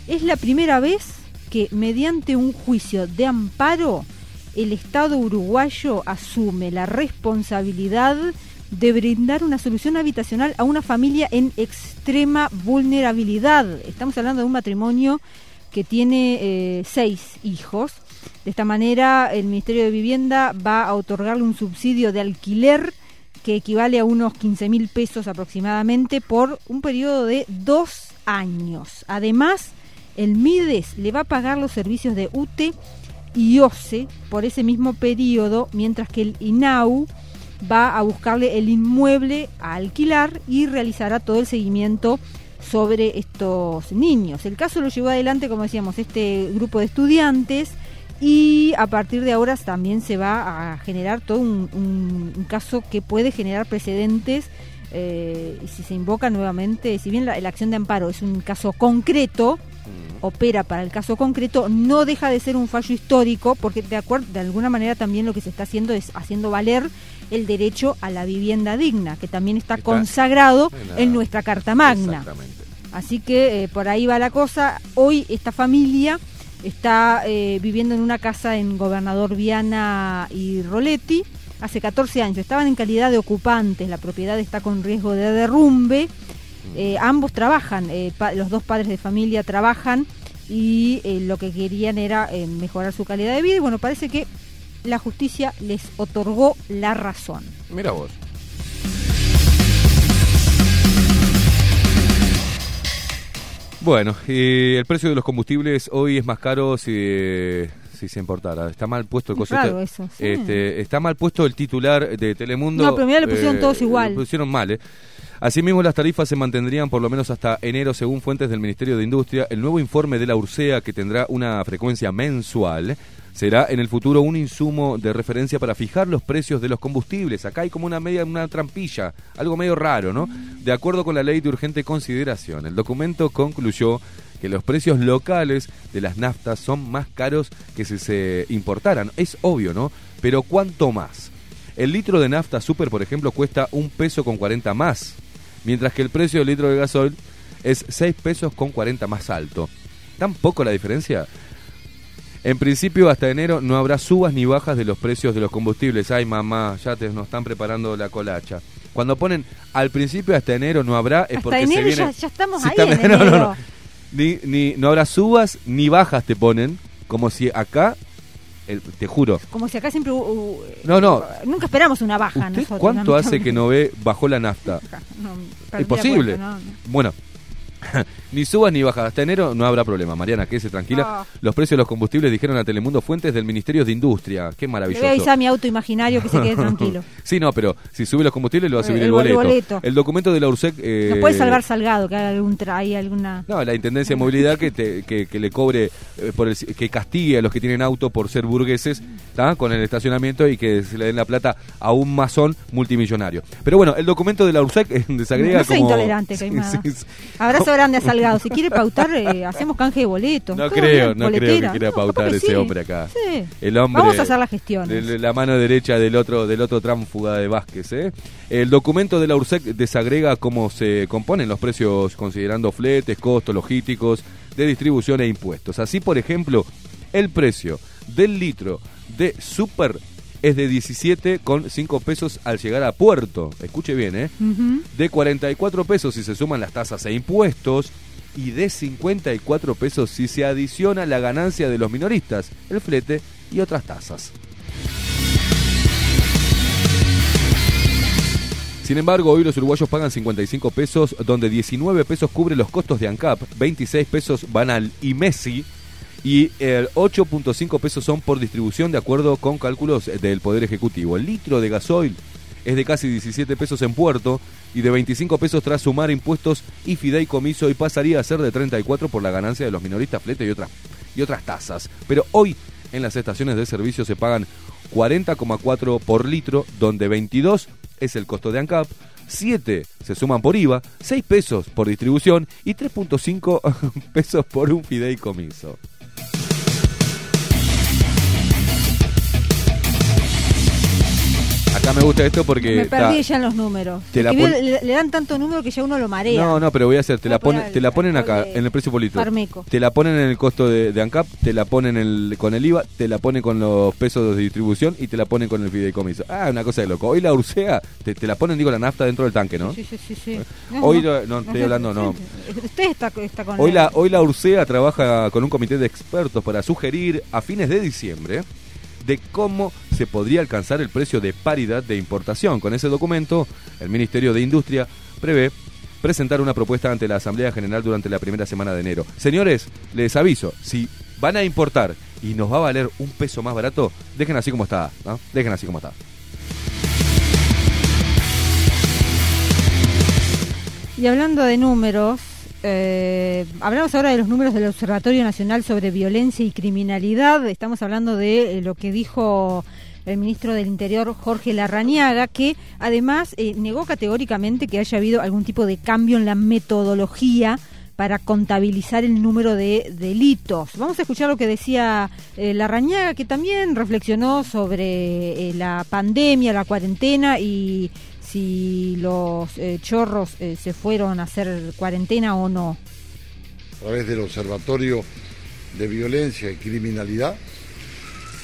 Es la primera vez que mediante un juicio de amparo el Estado uruguayo asume la responsabilidad de brindar una solución habitacional a una familia en extrema vulnerabilidad. Estamos hablando de un matrimonio que tiene eh, seis hijos. De esta manera, el Ministerio de Vivienda va a otorgarle un subsidio de alquiler que equivale a unos 15 mil pesos aproximadamente por un periodo de dos años. Además, el MIDES le va a pagar los servicios de UTE y OCE por ese mismo periodo, mientras que el INAU va a buscarle el inmueble a alquilar y realizará todo el seguimiento sobre estos niños. El caso lo llevó adelante, como decíamos, este grupo de estudiantes y a partir de ahora también se va a generar todo un, un- un caso que puede generar precedentes eh, y si se invoca nuevamente, si bien la, la acción de amparo es un caso concreto, opera para el caso concreto, no deja de ser un fallo histórico porque de acuerdo de alguna manera también lo que se está haciendo es haciendo valer el derecho a la vivienda digna, que también está, consagrado en la- en nuestra Carta Magna. Así que eh, por ahí va la cosa. Hoy esta familia está eh, viviendo en una casa en Gobernador Viana y Roletti. Hace 14 años estaban en calidad de ocupantes. La propiedad está con riesgo de derrumbe. Eh, ambos trabajan, eh, los dos padres de familia trabajan y lo que querían era mejorar su calidad de vida. Y bueno, parece que la justicia les otorgó la razón. Mira vos. Bueno, y el precio de los combustibles hoy es más caro si, si se importara. Está mal puesto el raro este- eso, sí. este, está mal puesto el titular de Telemundo. No, pero mirá, le pusieron todos igual. Le pusieron mal, ¿eh? Asimismo, las tarifas se mantendrían por lo menos hasta enero, según fuentes del Ministerio de Industria. El nuevo informe de la URSEA, que tendrá una frecuencia mensual, será en el futuro un insumo de referencia para fijar los precios de los combustibles. Acá hay como una media, una trampilla, algo medio raro, ¿no? De acuerdo con la ley de urgente consideración, el documento concluyó que los precios locales de las naftas son más caros que si se importaran. Es obvio, ¿no? Pero ¿cuánto más? El litro de nafta super, por ejemplo, cuesta un peso con 40 más, mientras que el precio del litro de gasoil es 6 pesos con 40 más alto. ¿Tan poco la diferencia? En principio, hasta enero no habrá subas ni bajas de los precios de los combustibles. Ay, mamá, ya te, nos están preparando la colacha. Cuando ponen al principio hasta enero no habrá, es Hasta porque enero se viene... ya, ya estamos ahí está- en no, no, enero. no. ni, ni, no habrá subas ni bajas te ponen, como si acá, el- te juro, Como si acá siempre... hu- No, no. Nunca esperamos una baja ¿usted nosotros. ¿cuánto hace que no ve bajó la nafta? No, Es posible. cuenta, no, no. Bueno, ni subas ni bajas. Hasta enero no habrá problema. Mariana, quédese tranquila. Ah. Los precios de los combustibles dijeron a Telemundo Fuentes del Ministerio de Industria. Qué Le maravilloso. voy a mi auto imaginario que se quede tranquilo. sí, no, pero si sube los combustibles lo va a Eh, subir el el, bol- boleto. boleto. El documento de la URSEC... eh, Nos puede salvar Salgado, que haga algún hay alguna... No, la Intendencia de Movilidad que, te- que, que le cobre, eh, por el- que castigue a los que tienen auto por ser burgueses ¿tá? con el estacionamiento y que se le den la plata a un masón multimillonario. Pero bueno, el documento de la URSEC eh, desagrega No como... intolerante, sí, sí. Abrazo grande a Salgado. Si quiere pautar, eh, hacemos canje de boleto. No creo, no creo que quiera No, pautar ese sí. hombre acá. Sí. El hombre, Vamos a hacer de- de la mano derecha del otro del otro tránfuga de Vázquez. ¿eh? El documento de la URSEC desagrega cómo se componen los precios considerando fletes, costos logísticos, de distribución e impuestos. Así, por ejemplo, el precio del litro de super es de 17,5 pesos al llegar a puerto. Escuche bien, ¿eh? De 44 pesos si se suman las tasas e impuestos y de 54 pesos si se adiciona la ganancia de los minoristas, el flete y otras tasas. Sin embargo, hoy los uruguayos pagan 55 pesos, donde 19 pesos cubre los costos de ANCAP, 26 pesos van al IMESI y el 8.5 pesos son por distribución de acuerdo con cálculos del Poder Ejecutivo. El litro de gasoil es de casi 17 pesos en puerto y de 25 pesos tras sumar impuestos y fideicomiso y pasaría a ser de 34 por la ganancia de los minoristas, flete y otras, y otras tasas. Pero hoy en las estaciones de servicio se pagan 40,4 por litro, donde 22 es el costo de ANCAP, 7 se suman por IVA, 6 pesos por distribución y 3.5 pesos por un fideicomiso. Acá me gusta esto porque... Me perdí ya en los números. Te la pon- le, le dan tanto número que ya uno lo marea. No, no, pero voy a hacer, te la, ponen, te la ponen acá, en el precio por litro. Farmeco. Te la ponen en el costo de, de ANCAP, te la ponen el- con el IVA, te la ponen con los pesos de distribución y te la ponen con el fideicomiso. Ah, una cosa de loco. Hoy la Ursea, te, te la ponen, digo, la nafta dentro del tanque, ¿no? Sí, sí, sí. sí. Hoy lo- no, estoy hablando, no. Usted está, está con Hoy la, hoy la Ursea trabaja con un comité de expertos para sugerir a fines de diciembre de cómo se podría alcanzar el precio de paridad de importación. Con ese documento, el Ministerio de Industria prevé presentar una propuesta ante la Asamblea General durante la primera semana de enero. Señores, les aviso, si van a importar y nos va a valer un peso más barato, dejen así como está, ¿no? Dejen así como está. Y hablando de números, eh, hablamos ahora de los números del Observatorio Nacional sobre Violencia y Criminalidad. Estamos hablando de eh, lo que dijo el ministro del Interior, Jorge Larrañaga, que además eh, negó categóricamente que haya habido algún tipo de cambio en la metodología para contabilizar el número de delitos. Vamos a escuchar lo que decía eh, Larrañaga, que también reflexionó sobre eh, la pandemia, la cuarentena y si los eh, chorros eh, se fueron a hacer cuarentena o no. a través del Observatorio de Violencia y Criminalidad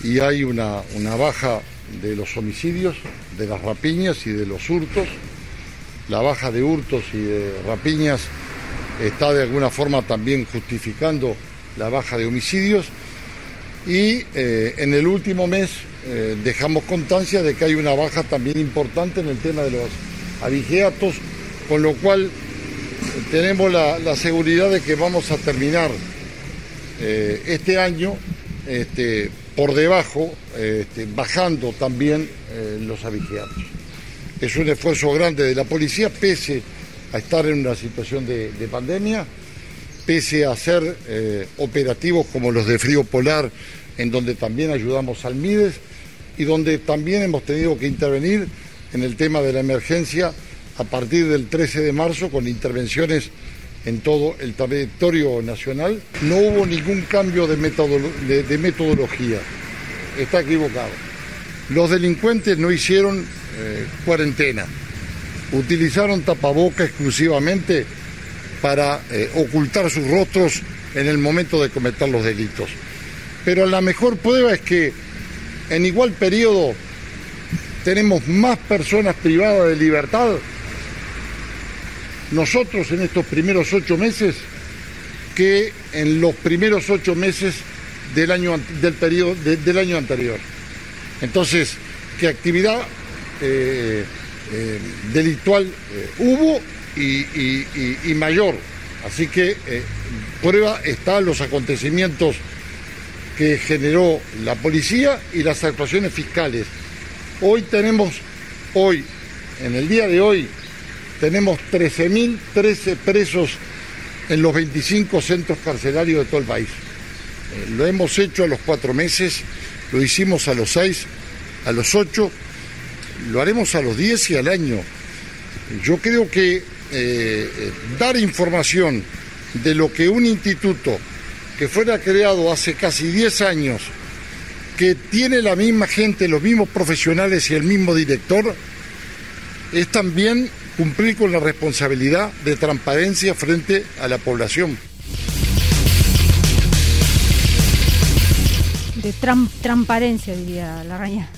y hay una, una baja de los homicidios, de las rapiñas y de los hurtos. La baja de hurtos y de rapiñas está de alguna forma también justificando la baja de homicidios y eh, en el último mes eh, dejamos constancia de que hay una baja también importante en el tema de los abigeatos, con lo cual tenemos la, seguridad de que vamos a terminar eh, este año este, por debajo, este, bajando también los abigeatos. Es un esfuerzo grande de la policía, pese a estar en una situación de pandemia, pese a hacer eh, operativos como los de frío polar, en donde también ayudamos al MIDES y donde también hemos tenido que intervenir en el tema de la emergencia a partir del 13 de marzo con intervenciones en todo el territorio nacional. No hubo ningún cambio de metodología. Está equivocado. Los delincuentes no hicieron eh, cuarentena. Utilizaron tapaboca exclusivamente para eh, ocultar sus rostros en el momento de cometer los delitos. Pero la mejor prueba es que en igual periodo tenemos más personas privadas de libertad. Nosotros en estos primeros ocho meses que en los primeros ocho meses del año, del periodo, de- del año anterior. Entonces, ¿qué actividad eh, eh, delictual eh, hubo y, mayor? Así que eh, prueba están los acontecimientos que generó la policía y las actuaciones fiscales. Hoy tenemos, hoy, en el día de hoy, tenemos 13.013 presos en los 25 centros carcelarios de todo el país. Eh, lo hemos hecho a los cuatro meses, lo hicimos a los seis, a los ocho, lo haremos a los diez y al año. Yo creo que eh, eh, dar información de lo que un instituto que fuera creado hace casi 10 años, que tiene la misma gente, los mismos profesionales y el mismo director, es también cumplir con la responsabilidad de transparencia frente a la población. De transparencia, diría la raña.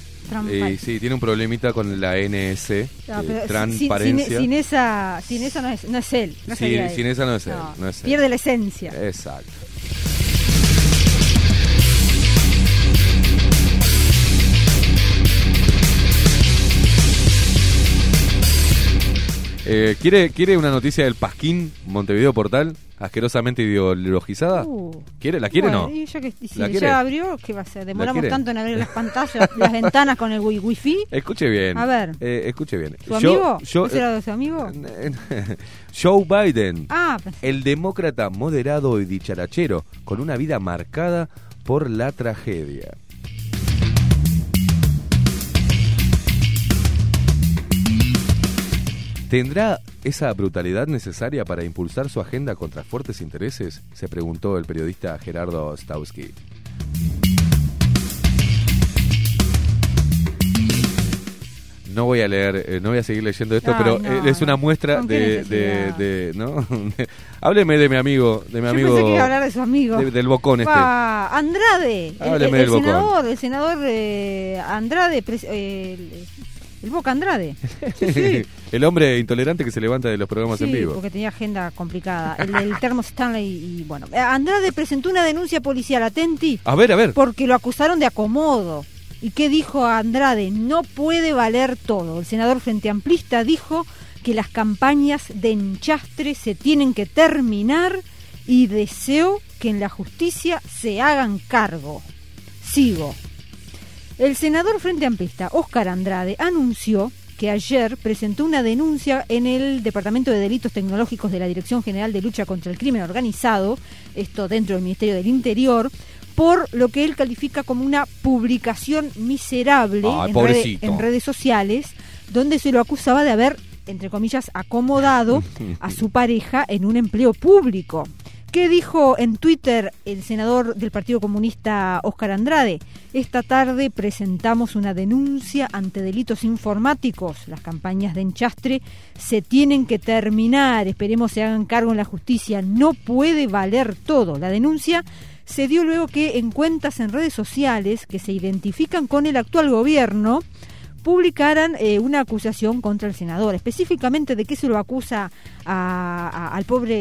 Eh, sí, tiene un problemita con la NS, eh, No, sin- transparencia. Sin, sin esa, sin esa no es, no es él. No Sin- esa no es él, no es él. Pierde la esencia. Exacto. Eh, ¿quiere, ¿Quiere una noticia del Pasquín Montevideo Portal? Asquerosamente ideologizada. Uh. ¿Quiere? ¿La quiere o Bueno, no? y ya que y si ¿La quiere? ya abrió, ¿qué va a ser? Demoramos tanto en abrir las pantallas, las ventanas con el wi- wifi. Escuche bien. A ver. Eh, escuche bien. ¿Su amigo? Yo, ¿Ese era de su amigo? Joe Biden, Ah, pensé- el demócrata moderado y dicharachero, con una vida marcada por la tragedia. ¿Tendrá esa brutalidad necesaria para impulsar su agenda contra fuertes intereses? Se preguntó el periodista Gerardo Stauski. No voy a leer, eh, no voy a seguir leyendo esto, pero no, eh, es una muestra ¿Con qué de, de, necesidad? de- ¿no? Hábleme de mi amigo, de mi Yo amigo pensé que iba a hablar de su amigo. de- del bocón este. Andrade, el, Hábleme el del Bocón. senador, el senador eh, Andrade, eh, el, el Boca Andrade. Sí, sí. el hombre intolerante que se levanta de los programas Sí, en vivo. porque tenía agenda complicada. El termo Stanley y bueno. Eh, Andrade presentó una denuncia policial, atenti, A ver, a ver. porque lo acusaron de acomodo. ¿Y qué dijo Andrade? No puede valer todo. El senador Frente Amplista dijo que las campañas de enchastre se tienen que terminar y deseó que en la justicia se hagan cargo. Sigo. El senador Frente Amplista, Óscar Andrade, anunció que ayer presentó una denuncia en el Departamento de Delitos Tecnológicos de la Dirección General de Lucha contra el Crimen Organizado, esto dentro del Ministerio del Interior, por lo que él califica como una publicación miserable Ay, en, rede- en redes sociales, donde se lo acusaba de haber, entre comillas, acomodado a su pareja en un empleo público. ¿Qué dijo en Twitter el senador del Partido Comunista Óscar Andrade? Esta tarde presentamos una denuncia ante delitos informáticos. Las campañas de enchastre se tienen que terminar. Esperemos se hagan cargo en la justicia. No puede valer todo. La denuncia se dio luego que en cuentas en redes sociales que se identifican con el actual gobierno publicaran eh, una acusación contra el senador. Específicamente de qué se lo acusa a- a- al pobre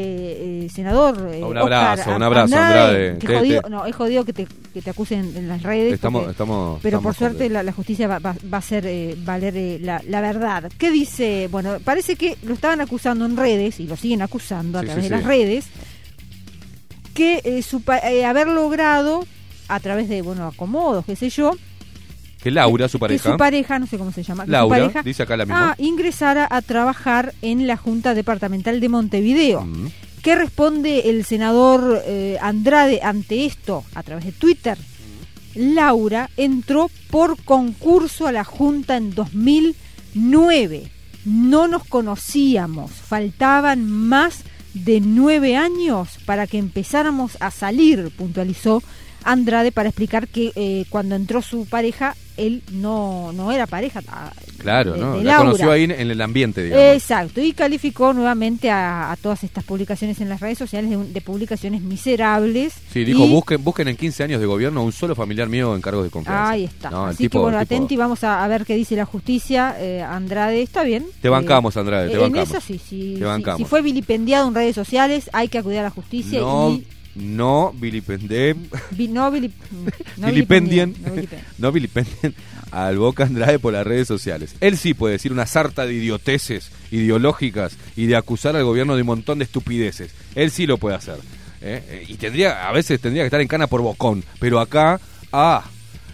eh, senador. eh, Un abrazo, un abrazo, Andrade. que Te- jodido- te- no, es jodido que te, que te acusen en las redes. Estamos- porque- estamos- pero estamos por suerte la, la justicia va, va- va a hacer eh, valer la, la verdad. ¿Qué dice? Bueno, parece que lo estaban acusando en redes y lo siguen acusando a Sí, través sí, de sí. las redes que su pa- haber logrado a través de bueno acomodos qué sé yo Que Laura, su que pareja, su pareja no sé cómo se llama que su Laura, pareja, dice acá la misma. ah, ingresara a trabajar en la Junta Departamental de Montevideo. ¿Qué responde el senador eh, Andrade ante esto a través de Twitter? Laura entró por concurso a la Junta en 2009. No nos conocíamos. Faltaban más de nueve años para que empezáramos a salir, puntualizó Andrade para explicar que eh, cuando entró su pareja, él no, no era pareja. ah, Claro, de- ¿no? de La conoció ahí en, el ambiente, digamos. Exacto, y calificó nuevamente a, a todas estas publicaciones en las redes sociales de, publicaciones miserables. Sí, dijo, y- busquen, busquen en 15 años de gobierno un solo familiar mío en cargos de confianza. Ahí está. No, Así tipo- que bueno, tipo- atenti, vamos a, a ver qué dice la justicia. Eh, Andrade, está bien. Te bancamos, Andrade, te en bancamos. eso sí, sí, Te bancamos. Si fue vilipendiado en redes sociales, hay que acudir a la justicia No, y no vilipendem, vi- no, vilip- no vilipendien, vilipendien, no vilipendien. no vilipendien al Boca Andrade por las redes sociales. Él sí puede decir una sarta de idioteces ideológicas y de acusar al gobierno de un montón de estupideces. Él sí lo puede hacer. ¿eh? Eh, Y tendría, a veces tendría que estar en cana por bocón. Pero acá, ah,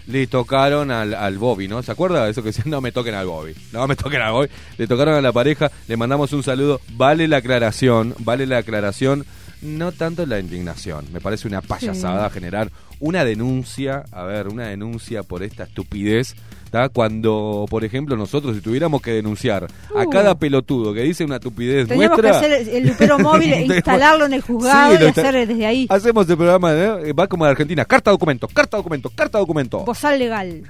le tocaron al, al Bobby, ¿no? ¿Se acuerda de eso que decían? No me toquen al Bobby. No me toquen al Bobby. Le tocaron a la pareja, le mandamos un saludo. Vale la aclaración, vale la aclaración. No tanto la indignación. Me parece una payasada Sí. generar una denuncia, a ver, una denuncia por esta estupidez. ¿tá? Cuando, por ejemplo, nosotros si tuviéramos que denunciar a Uh. cada pelotudo que dice una estupidez Teníamos nuestra... que hacer el lupero móvil, e instalarlo en el juzgado Sí, y hacer desde ahí Hacemos el programa, ¿eh? va como de Argentina, carta documento, carta documento, carta documento. bozal legal.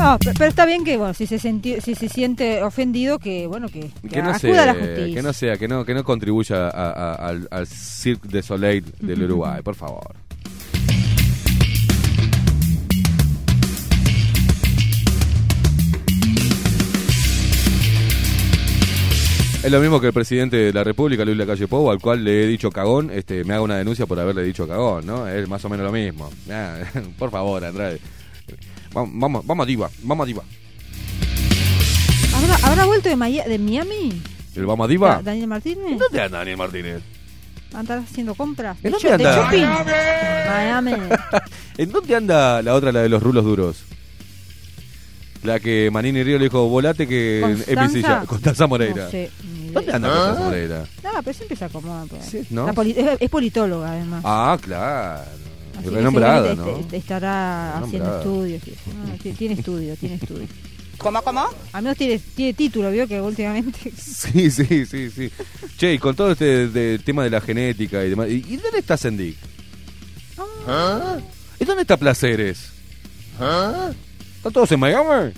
No, pe- pero, está bien que, bueno, si se, senti- si se siente ofendido, que, bueno, que, que que no acuda sea, a la justicia. que no sea, que no, que no contribuya a- a- al, al Cirque de Soleil del Uruguay, por favor. Es lo mismo que el presidente de la República, Luis Lacalle Pou, al cual le he dicho cagón, este, me haga una denuncia por haberle dicho cagón, ¿no? Es más o menos lo mismo. Ah, por favor, Andrade. Vamos, vamos, vamos a diva, vamos a diva. ¿Habrá, habrá vuelto de, Maya- de Miami? ¿El vamos a diva? Da- ¿Daniel Martínez? ¿Dónde anda Daniel Martínez? ¿Andar haciendo compras? ¿En ¿De dónde de anda? shopping? Miami. ¿En dónde anda la otra, la de los rulos duros? La que Manini Río le dijo, volate que es mi ¿Constanza? silla. Constanza Moreira. No sé. ¿Dónde anda Constanza Moreira? No, pero siempre se acomoda. pues. ¿no? La poli- es, es politóloga, además. Ah, claro. Así Renombrada, ¿no? estará haciendo estudios. y eso. No, ti- tiene estudio, tiene estudio. ¿Cómo, cómo? Al menos tiene, tiene título, vio que últimamente... Sí, sí, sí, sí. Che, y con todo este de- tema de la genética y demás. ¿Y, y dónde está Sendik? Ah. ¿Y dónde está Placeres? ¿Están todos en Miami?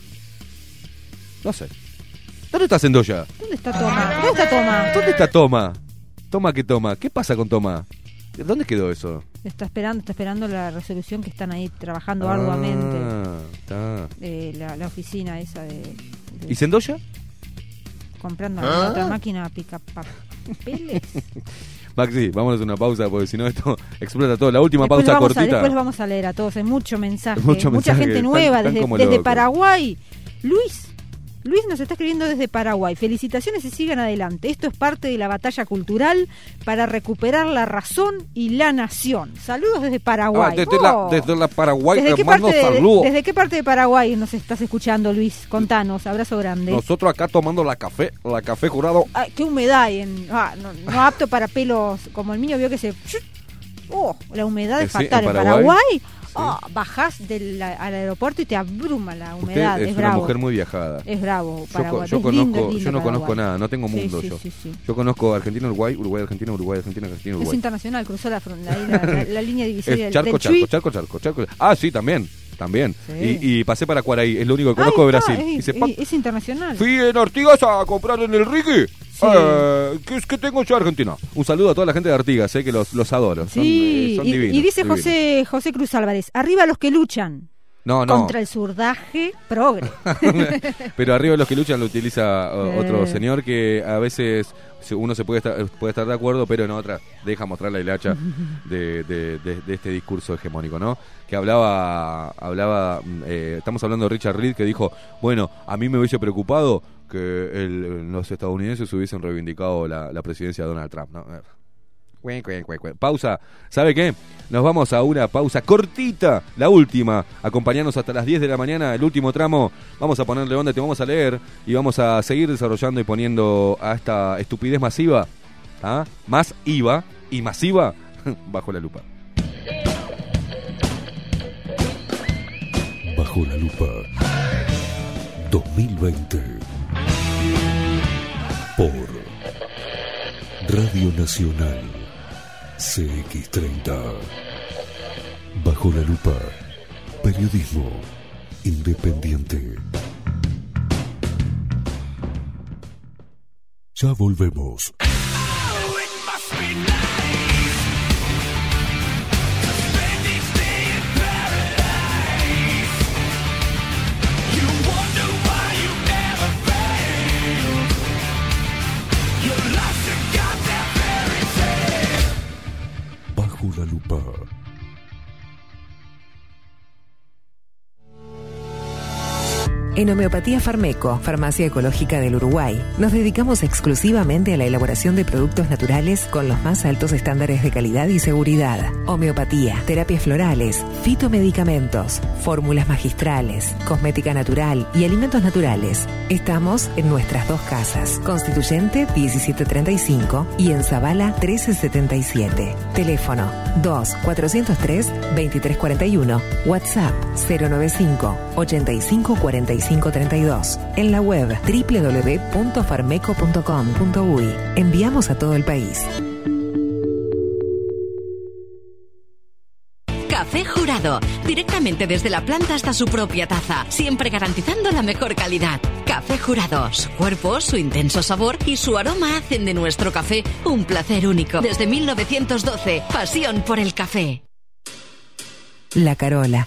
No sé. ¿Dónde está Sendoya? ¿Dónde está Toma? ¿Dónde está Toma? ¿Dónde está Toma? Toma que toma. ¿Qué pasa con Toma? ¿Dónde quedó eso? Está esperando, está esperando la resolución que están ahí trabajando Ah, arduamente. está. eh, la, la oficina esa de, de- ¿Y Sendoya? comprando Ah. otra máquina pica papeles. Maxi, vámonos a una pausa porque si no esto explota todo. La última Después pausa vamos a- cortita. después lo vamos a leer a todos, hay mucho mensaje, Mucho mucha mensaje, gente nueva están desde. Paraguay. Luis, Luis nos está escribiendo desde Paraguay. Felicitaciones y sigan adelante. Esto es parte de la batalla cultural para recuperar la razón y la nación. Saludos desde Paraguay. Ah, desde, la, Oh. desde la Paraguay ¿Desde qué, parte de, saludos. ¿Desde qué parte de Paraguay nos estás escuchando, Luis? Contanos, abrazo grande. Nosotros acá tomando la café, la café jurado. Qué humedad hay en, ah, no, no apto para pelos como el mío vio que se oh la humedad es sí, fatal en en Paraguay. Ah, bajás del, al aeropuerto y te abruma la Usted humedad es es, una bravo mujer muy viajada. es bravo Yo, Paraguay yo Es lindo, conozco, es lindo yo no conozco nada, no tengo mundo sí, yo. sí. Yo conozco Argentina, Uruguay, Uruguay, Argentina, Uruguay, Argentina, Argentina, es Uruguay. internacional cruzó la, la, la- la línea divisoria Es del, charco, charco, charco, charco, charco. Ah, sí, también, también. Sí. Y, y pasé para Cuaraí, es lo único que conozco de Brasil. es, es- "Pa- es internacional Fui en Artigas a comprar en el Ricky. Eh, ¿qué, es que tengo yo Argentina? Un saludo a toda la gente de Artigas, eh, que los, los adoro. Son, sí eh, son y, divinos, y dice divinos. José José Cruz Álvarez arriba los que luchan No, no. contra el surdaje progre Pero arriba los que luchan lo utiliza otro señor que a veces uno se puede estar, puede estar de acuerdo, pero en otra deja mostrar la hilacha de, de- este discurso hegemónico, ¿no? Que hablaba, hablaba mm, eh, estamos hablando de Richard Reed que dijo, bueno, a mí me hubiese preocupado que el- los estadounidenses hubiesen reivindicado la, la presidencia de Donald Trump, ¿no? Pausa. ¿Sabe qué? Nos vamos a una pausa cortita, la última. Acompañarnos hasta las 10 de la mañana, el último tramo. Vamos a ponerle onda, te vamos a leer y vamos a seguir desarrollando y poniendo a esta estupidez masiva, ¿ah? más IVA y masiva, bajo la lupa. Bajo la lupa 2020 por Radio Nacional CX30. Bajo la lupa. Periodismo independiente. Ya volvemos. Bajo la En Homeopatía Farmeco, Farmacia Ecológica del Uruguay, nos dedicamos exclusivamente a la elaboración de productos naturales con los más altos estándares de calidad y seguridad. Homeopatía, terapias florales, fitomedicamentos, fórmulas magistrales, cosmética natural y alimentos naturales. Estamos en nuestras dos casas, Constituyente 1735 y en Zabala 1377. Teléfono 2 403 2341, WhatsApp 095 85 45 32. En la web www.farmeco.com.uy. Enviamos a todo el país. Café Jurado, directamente desde la planta hasta su propia taza, siempre garantizando la mejor calidad. Café Jurado, su cuerpo, su intenso sabor y su aroma hacen de nuestro café un placer único. Desde 1912, pasión por el café. La Carola.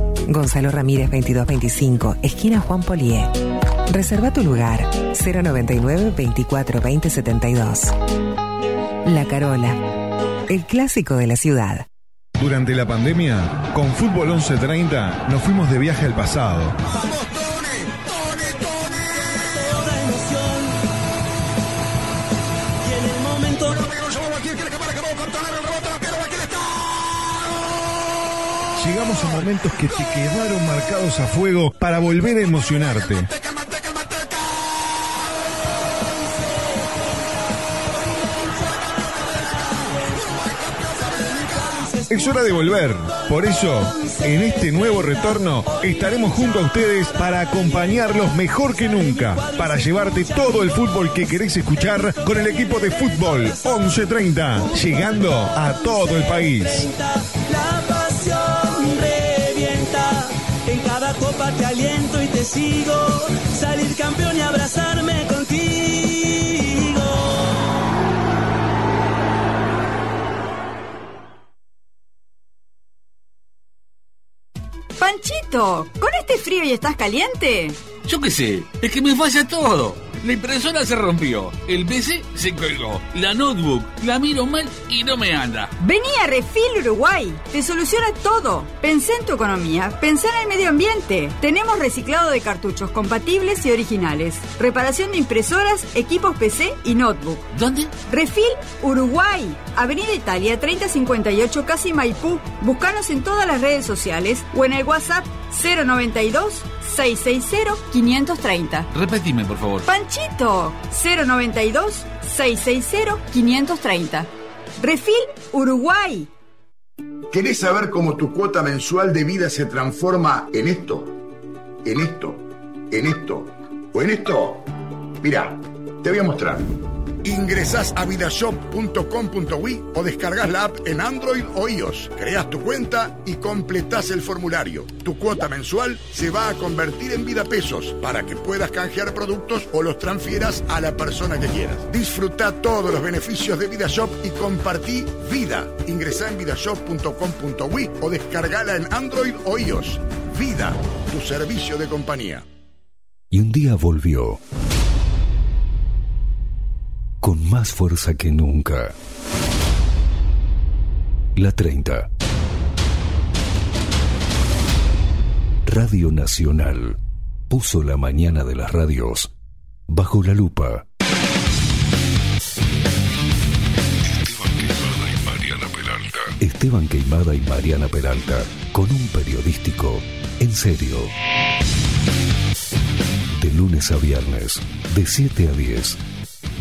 Gonzalo Ramírez 2225, esquina Juan Polié. Reserva tu lugar 099 24 20 72. La Carola, el clásico de la ciudad. Durante la pandemia, con Fútbol 1130 nos fuimos de viaje al pasado. Llegamos a momentos que te quedaron marcados a fuego para volver a emocionarte. Es hora de volver. Por eso, en este nuevo retorno, estaremos junto a ustedes para acompañarlos mejor que nunca, para llevarte todo el fútbol que querés escuchar con el equipo de fútbol 1130, llegando a todo el país. Copa te aliento y te sigo. Salir campeón y abrazarme contigo. Panchito, ¿con este frío y estás caliente? Yo qué sé, es que me falla todo. La impresora se rompió, el PC se colgó, la notebook la miro mal y no me anda. Vení a Refil Uruguay, te soluciona todo. Pensé en tu economía, pensé en el medio ambiente. Tenemos reciclado de cartuchos compatibles y originales, reparación de impresoras, equipos PC y notebook. ¿Dónde? Refil Uruguay, Avenida Italia 3058 Casi Maipú. Búscanos en todas las redes sociales o en el WhatsApp 092 660 530. Repetime, por favor. Panchito 092 660 530. Refil Uruguay. ¿Querés saber cómo tu cuota mensual de vida se transforma en esto? ¿En esto? ¿En esto? ¿O en esto? Mira, te voy a mostrar. Ingresás a vidashop.com.uy o descargas la app en Android o iOS. Creas tu cuenta y completás el formulario. Tu cuota mensual se va a convertir en vida pesos para que puedas canjear productos o los transfieras a la persona que quieras. Disfruta todos los beneficios de VidaShop y compartí vida. Ingresá en vidashop.com.uy o descargala en Android o iOS. Vida, tu servicio de compañía. Y un día volvió. Con más fuerza que nunca. La 30. Radio Nacional puso la mañana de las radios bajo la lupa. Esteban Quijada y Mariana Peralta. Esteban Queimada y Mariana Peralta, con un periodístico en serio. De lunes a viernes, de 7 a 10,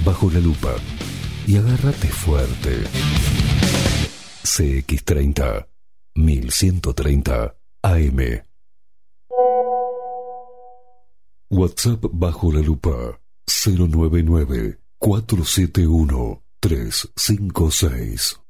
bajo la lupa. Y agárrate fuerte. CX30, 1130 AM. WhatsApp bajo la lupa 099 471 356.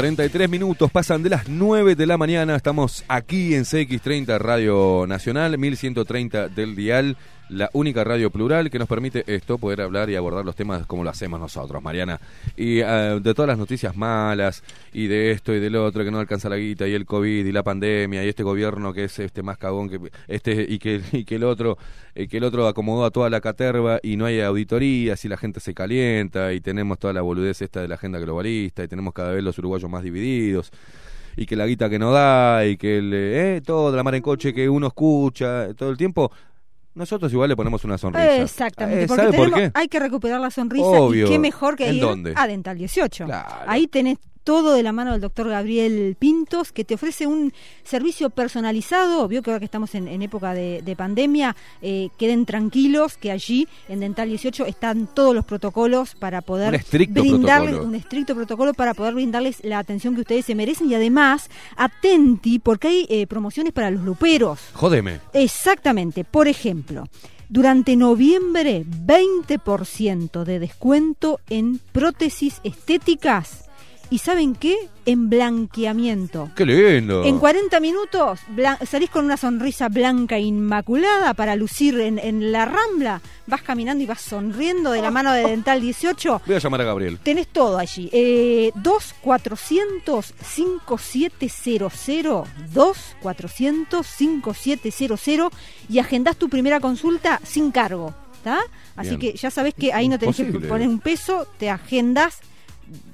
43 minutos pasan de las 9 de la mañana. Estamos aquí en CX30 Radio Nacional, 1130 del Dial, la única radio plural que nos permite esto, poder hablar y abordar los temas como lo hacemos nosotros, Mariana. Y eh, de todas las noticias malas, y de esto y del otro, que no alcanza la guita, y el COVID, y la pandemia, y este gobierno que es este más cagón que este y que, y que el otro, eh, que el otro acomodó a toda la caterva y no hay auditorías y la gente se calienta y tenemos toda la boludez esta de la agenda globalista y tenemos cada vez los uruguayos más divididos y que la guita que no da y que el, eh, todo de la mar en coche que uno escucha todo el tiempo nosotros igual le ponemos una sonrisa. Exactamente, Eh, porque ¿sabe por tenemos- qué? hay que recuperar la sonrisa Obvio. y qué mejor que ¿En ir dónde? a Dental 18. Claro. Ahí tenés todo de la mano del doctor Gabriel Pintos, que te ofrece un servicio personalizado. Vio que ahora que estamos en, en época de, de pandemia, eh, queden tranquilos que allí en Dental 18 están todos los protocolos para poder Un brindarles protocolo. un estricto protocolo para poder brindarles la atención que ustedes se merecen y además atenti porque hay eh, promociones para los luperos. Jódeme. Exactamente. Por ejemplo, durante noviembre, 20% de descuento en prótesis estéticas. ¿Y saben qué? En blanqueamiento. Qué lindo. En 40 minutos salís con una sonrisa blanca inmaculada para lucir en, en la rambla. Vas caminando y vas sonriendo de la mano de Dental 18. Voy a llamar a Gabriel. Tenés todo allí. Eh, 2 400 5700 2 400 5700 y agendás tu primera consulta sin cargo. ¿Está? Así Bien. que ya sabés que ahí no tenés que poner un peso, te agendas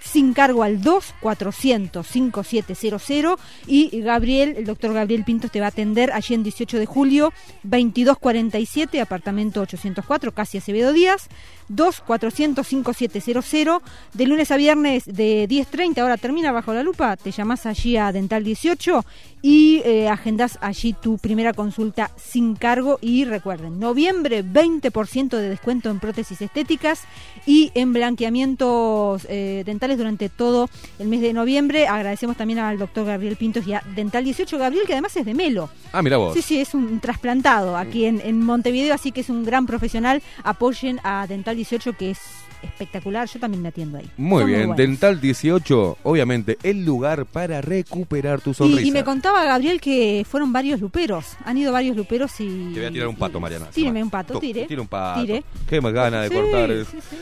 sin cargo al 2 400 5700 y Gabriel, el doctor Gabriel Pintos te va a atender allí en 18 de julio 2247, apartamento 804, casi Acevedo Díaz, 2 400 5700 de lunes a viernes de 10.30, ahora termina bajo la lupa, te llamás allí a Dental 18 y eh, agendás allí tu primera consulta sin cargo y recuerden, noviembre 20% de descuento en prótesis estéticas y en blanqueamientos eh, dentales durante todo el mes de noviembre. Agradecemos también al doctor Gabriel Pintos y a Dental 18 Gabriel, que además es de Melo. Ah, mira vos. Sí, sí, es un trasplantado aquí en, en Montevideo, así que es un gran profesional. Apoyen a Dental 18, que es espectacular. Yo también me atiendo ahí. Muy Son bien. Dental 18, obviamente, el lugar para recuperar tu sonrisa. Y, y me contaba Gabriel que fueron varios luperos. Han ido varios luperos y. Te voy a tirar un pato, Mariana. Tíreme un pato, To- tire. Tira un pato. Tire. Qué más ganas de Sí, cortar. sí, sí.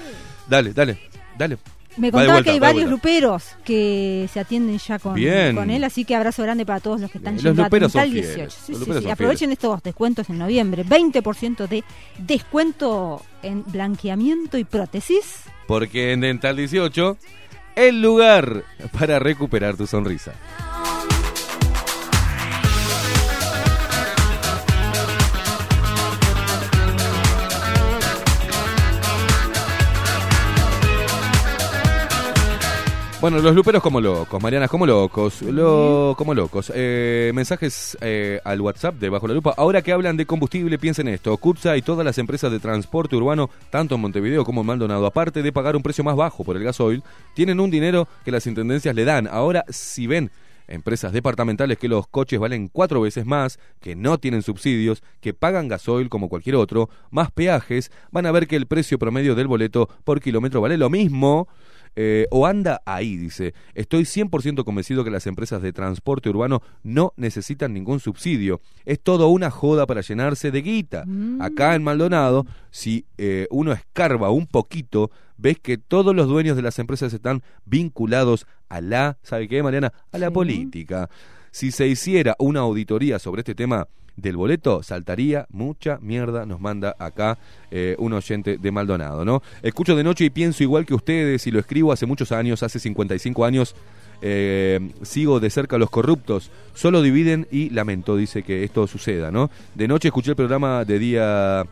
Dale, dale, dale. Me contaba vuelta, que hay varios luperos que se atienden ya con, Bien. con él, así que abrazo grande para todos los que están yendo a fieles, 18. Sí, sí, sí. Aprovechen estos descuentos en noviembre. 20% de descuento en blanqueamiento y prótesis. Porque en Dental 18, el lugar para recuperar tu sonrisa. Bueno, los luperos como locos, Marianas como locos, lo, como locos. Eh, mensajes eh, al WhatsApp de Bajo la Lupa. Ahora que hablan de combustible, piensen esto. CUPSA y todas las empresas de transporte urbano, tanto en Montevideo como en Maldonado, aparte de pagar un precio más bajo por el gasoil, tienen un dinero que las intendencias le dan. Ahora, si ven empresas departamentales que los coches valen cuatro veces más, que no tienen subsidios, que pagan gasoil como cualquier otro, más peajes, van a ver que el precio promedio del boleto por kilómetro vale lo mismo. Eh, o anda ahí, dice. Estoy 100% convencido que las empresas de transporte urbano no necesitan ningún subsidio. Es todo una joda para llenarse de guita. Acá en Maldonado, si eh, uno escarba un poquito, ves que todos los dueños de las empresas están vinculados a la, ¿sabe qué, Mariana? A la política. Si se hiciera una auditoría sobre este tema del boleto, saltaría mucha mierda, nos manda acá eh, un oyente de Maldonado, ¿no? Escucho de noche y pienso igual que ustedes y lo escribo hace muchos años, hace 55 años. eh, sigo de cerca a los corruptos, solo dividen y lamento, dice que esto suceda, ¿no? De noche escuché el programa de día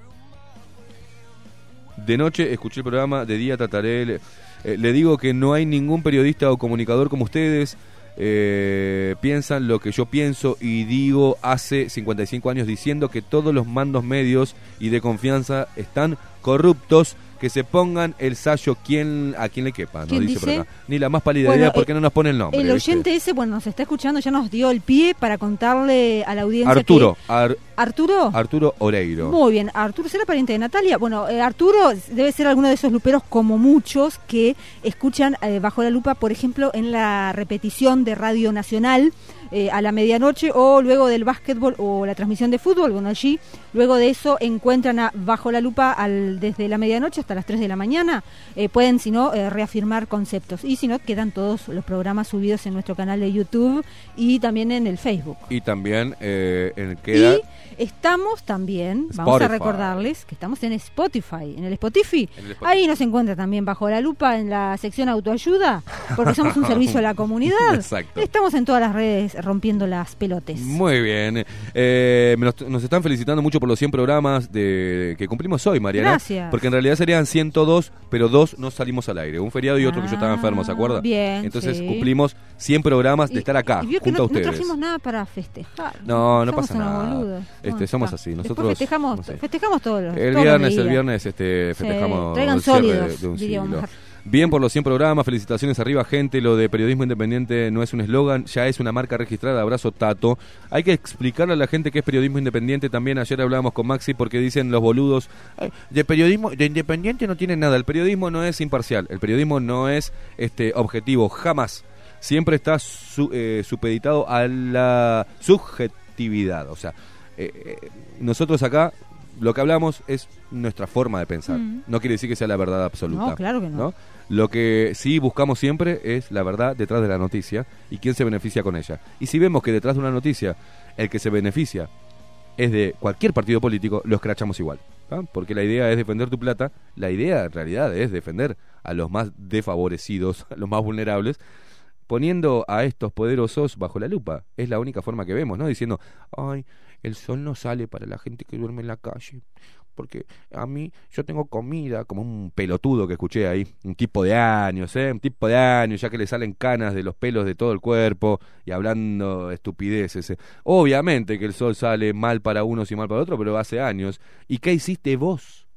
de noche escuché el programa, de día trataré. Eh, le digo que no hay ningún periodista o comunicador como ustedes. Eh, piensan lo que yo pienso y digo hace 55 años diciendo que todos los mandos medios y de confianza están corruptos. Que se pongan el sallo quien, a quien le quepa, ¿no? ¿Quién dice por dice? acá. Ni la más pálida Bueno, idea porque eh, no nos pone el nombre. El ¿viste? oyente ese, bueno, nos está escuchando, ya nos dio el pie para contarle a la audiencia Arturo, que... Ar- ¿Arturo? Arturo Oreiro. Muy bien, Arturo será pariente de Natalia. Bueno, eh, Arturo debe ser alguno de esos luperos como muchos que escuchan eh, bajo la lupa, por ejemplo, en la repetición de Radio Nacional eh, a la medianoche o luego del básquetbol o la transmisión de fútbol. Bueno, allí, luego de eso, encuentran a bajo la lupa al, desde la medianoche hasta las 3 de la mañana. Eh, pueden, si no, eh, reafirmar conceptos. Y si no, quedan todos los programas subidos en nuestro canal de YouTube y también en el Facebook. Y también eh, en queda. Y estamos también, vamos a recordarles que estamos en Spotify, en el Spotify. En el Spotify. Ahí nos encuentra también bajo la lupa en la sección autoayuda, porque somos un servicio a la comunidad. Exacto. Estamos en todas las redes rompiendo las pelotes. Muy bien. Eh, nos, nos están felicitando mucho por los 100 programas de, que cumplimos hoy, Mariana. Gracias. Porque en realidad serían 102, pero dos no salimos al aire. Un feriado y otro que yo estaba enfermo, ¿se acuerda? Ah, bien, Entonces sí. cumplimos 100 programas de Y- estar acá, junto no, a no ustedes. trajimos nada para festejar. No, no pasa nada. Este, Bueno, somos está. así. Después Nosotros festejamos, no sé. festejamos todos los El todos los viernes, el viernes este, Sí, festejamos traigan cierre de- sólidos, de, un siglo. Bien por los 100 programas, felicitaciones arriba gente, lo de periodismo independiente no es un eslogan, ya es una marca registrada, abrazo Tato. Hay que explicarle a la gente qué es periodismo independiente, también ayer hablábamos con Maxi porque dicen los boludos, "Ay, de periodismo, de independiente no tiene nada, el periodismo no es imparcial, el periodismo no es este objetivo, jamás. Siempre está su- eh, supeditado a la subjetividad, o sea, eh, eh, nosotros acá lo que hablamos es nuestra forma de pensar. Mm. No quiere decir que sea la verdad absoluta. No, claro que no. Lo que sí buscamos siempre es la verdad detrás de la noticia y quién se beneficia con ella. Y si vemos que detrás de una noticia el que se beneficia es de cualquier partido político, lo escrachamos igual. ¿ah? Porque la idea es defender tu plata, la idea en realidad es defender a los más desfavorecidos, a los más vulnerables, poniendo a estos poderosos bajo la lupa. Es la única forma que vemos, ¿no? Diciendo, ay, el sol no sale para la gente que duerme en la calle. Porque a mí, yo tengo comida, como un pelotudo que escuché ahí, un tipo de años, ¿eh? Un tipo de años, ya que le salen canas de los pelos de todo el cuerpo y hablando estupideces. ¿eh? Obviamente que el sol sale mal para unos y mal para otros, pero hace años. ¿Y qué hiciste vos,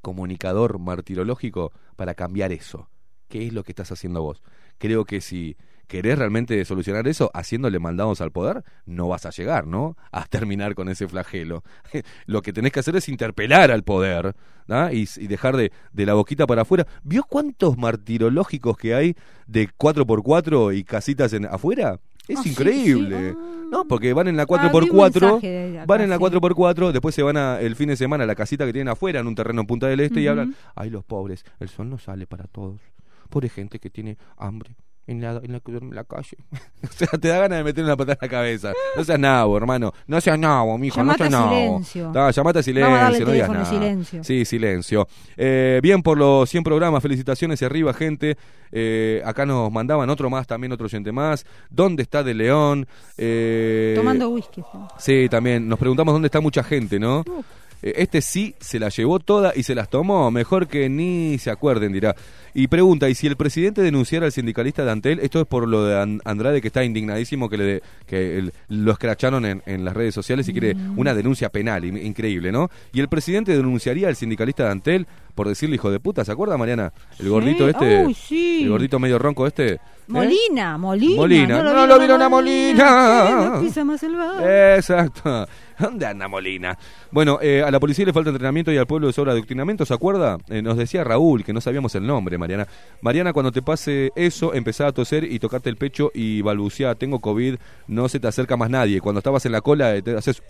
comunicador martirológico, para cambiar eso? ¿Qué es lo que estás haciendo vos? Creo que si querés realmente solucionar eso, haciéndole mandados al poder, no vas a llegar, ¿no? A terminar con ese flagelo. Lo que tenés que hacer es interpelar al poder ¿ah? y, y dejar de, de la boquita para afuera. ¿Vio cuántos martirológicos que hay de 4x4 y casitas en, afuera? Es Ah, sí, increíble. No, porque van en la Ah, vi un 4x4, mensaje de acá, van en la sí. 4x4, después se van a, el fin de semana a la casita que tienen afuera, en un terreno en Punta del Este, y hablan, ay, los pobres, el sol no sale para todos. Pobre gente que tiene hambre. En la, en la que duerme en la calle. o sea, te da ganas de meter una patada en la cabeza. No seas nabo, hermano. No seas nabo, mijo. Llamate no seas nabo. silencio. Llamate a silencio. Vamos a darle no digas nada. silencio. Sí, silencio. Eh, bien por los 100 programas. Felicitaciones y arriba, gente. Eh, acá nos mandaban otro más, también otro oyente más. ¿Dónde está De León? Eh, Tomando whisky. sí. Sí, también. Nos preguntamos dónde está mucha gente, ¿no? Eh, Este sí se la llevó toda y se las tomó. Mejor que ni se acuerden, dirá. Y pregunta, ¿y si el presidente denunciara al sindicalista de Antel? Esto es por lo de An- Andrade, que está indignadísimo que, le de- que el- lo escracharon en, en las redes sociales y quiere Mm. una denuncia penal. in- increíble, ¿no? ¿Y el presidente denunciaría al sindicalista de Antel por decirle hijo de puta? ¿Se acuerda, Mariana? El gordito Sí. este. Uy, sí. El gordito medio ronco este. ¿eh? Molina, Molina. Molina. No lo vieron a Molina. No pisa más el bar. Exacto. ¿Dónde anda Molina? Bueno, eh, a la policía le falta entrenamiento y al pueblo le sobra adoctrinamiento, ¿se acuerda? Eh, nos decía Raúl, que no sabíamos el nombre, Mariana. Mariana. Cuando te pase eso, empezá a toser y tocarte el pecho y balbuceá, tengo COVID, no se te acerca más nadie. Cuando estabas en la cola, eh, te haces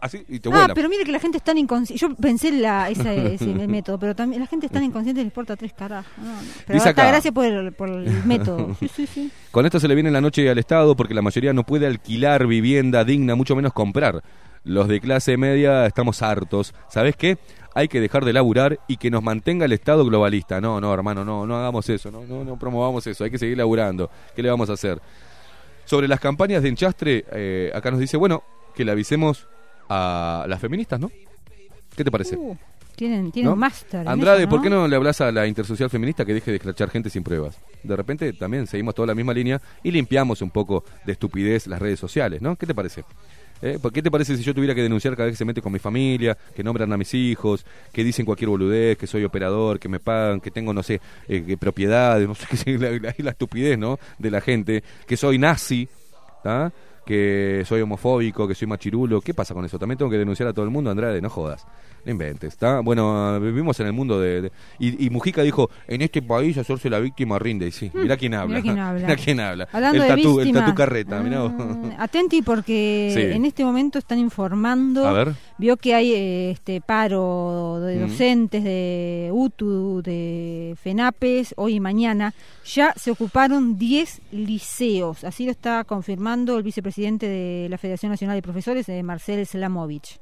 así y te Ah, vuela. pero mire que la gente es tan inconsciente. Yo pensé en la, esa- ese método, pero también la gente es tan inconsciente les importa tres carajos. No, no. Pero acá. gracias por el, por el método. Sí, sí, sí. Con esto se le viene la noche al Estado porque la mayoría no puede alquilar vivienda digna, mucho menos comprar. Los de clase media estamos hartos. ¿Sabes qué? Hay que dejar de laburar y que nos mantenga el Estado globalista. No, no, hermano, no, no hagamos eso, no, no, no promovamos eso, hay que seguir laburando. ¿Qué le vamos a hacer? Sobre las campañas de enchastre, eh, acá nos dice, bueno, que le avisemos a las feministas, ¿no? ¿Qué te parece? Uh, tienen tienen ¿No? máster. Andrade, eso, ¿por qué no le hablas a la intersocial feminista que deje de escrachar gente sin pruebas? De repente también seguimos toda la misma línea y limpiamos un poco de estupidez las redes sociales, ¿no? ¿Qué te parece? ¿Eh? ¿Por qué te parece si yo tuviera que denunciar cada vez que se mete con mi familia, que nombran a mis hijos, que dicen cualquier boludez, que soy operador, que me pagan, que tengo, no sé, eh, propiedades, no sé qué, la, la- la estupidez, ¿no? De la gente, que soy nazi, ¿tá? Que soy homofóbico, que soy machirulo. ¿Qué pasa con eso? También tengo que denunciar a todo el mundo, Andrade, no jodas. No inventes, ¿está? Bueno, vivimos en el mundo de... de- y, y Mujica dijo, en este país hacerse la víctima rinde. Y sí, mirá quién habla. mirá quién habla. Mirá quién habla. Hablando el de tatú, el víctimas. tatú carreta, mirá vos. Atenti porque Sí. en este momento están informando. A ver. Vio que hay eh, este paro de Mm. docentes de UTU, de FENAPES, hoy y mañana. Ya se ocuparon 10 liceos. Así lo está confirmando el vicepresidente de la Federación Nacional de Profesores, eh, Marcel Slamovich.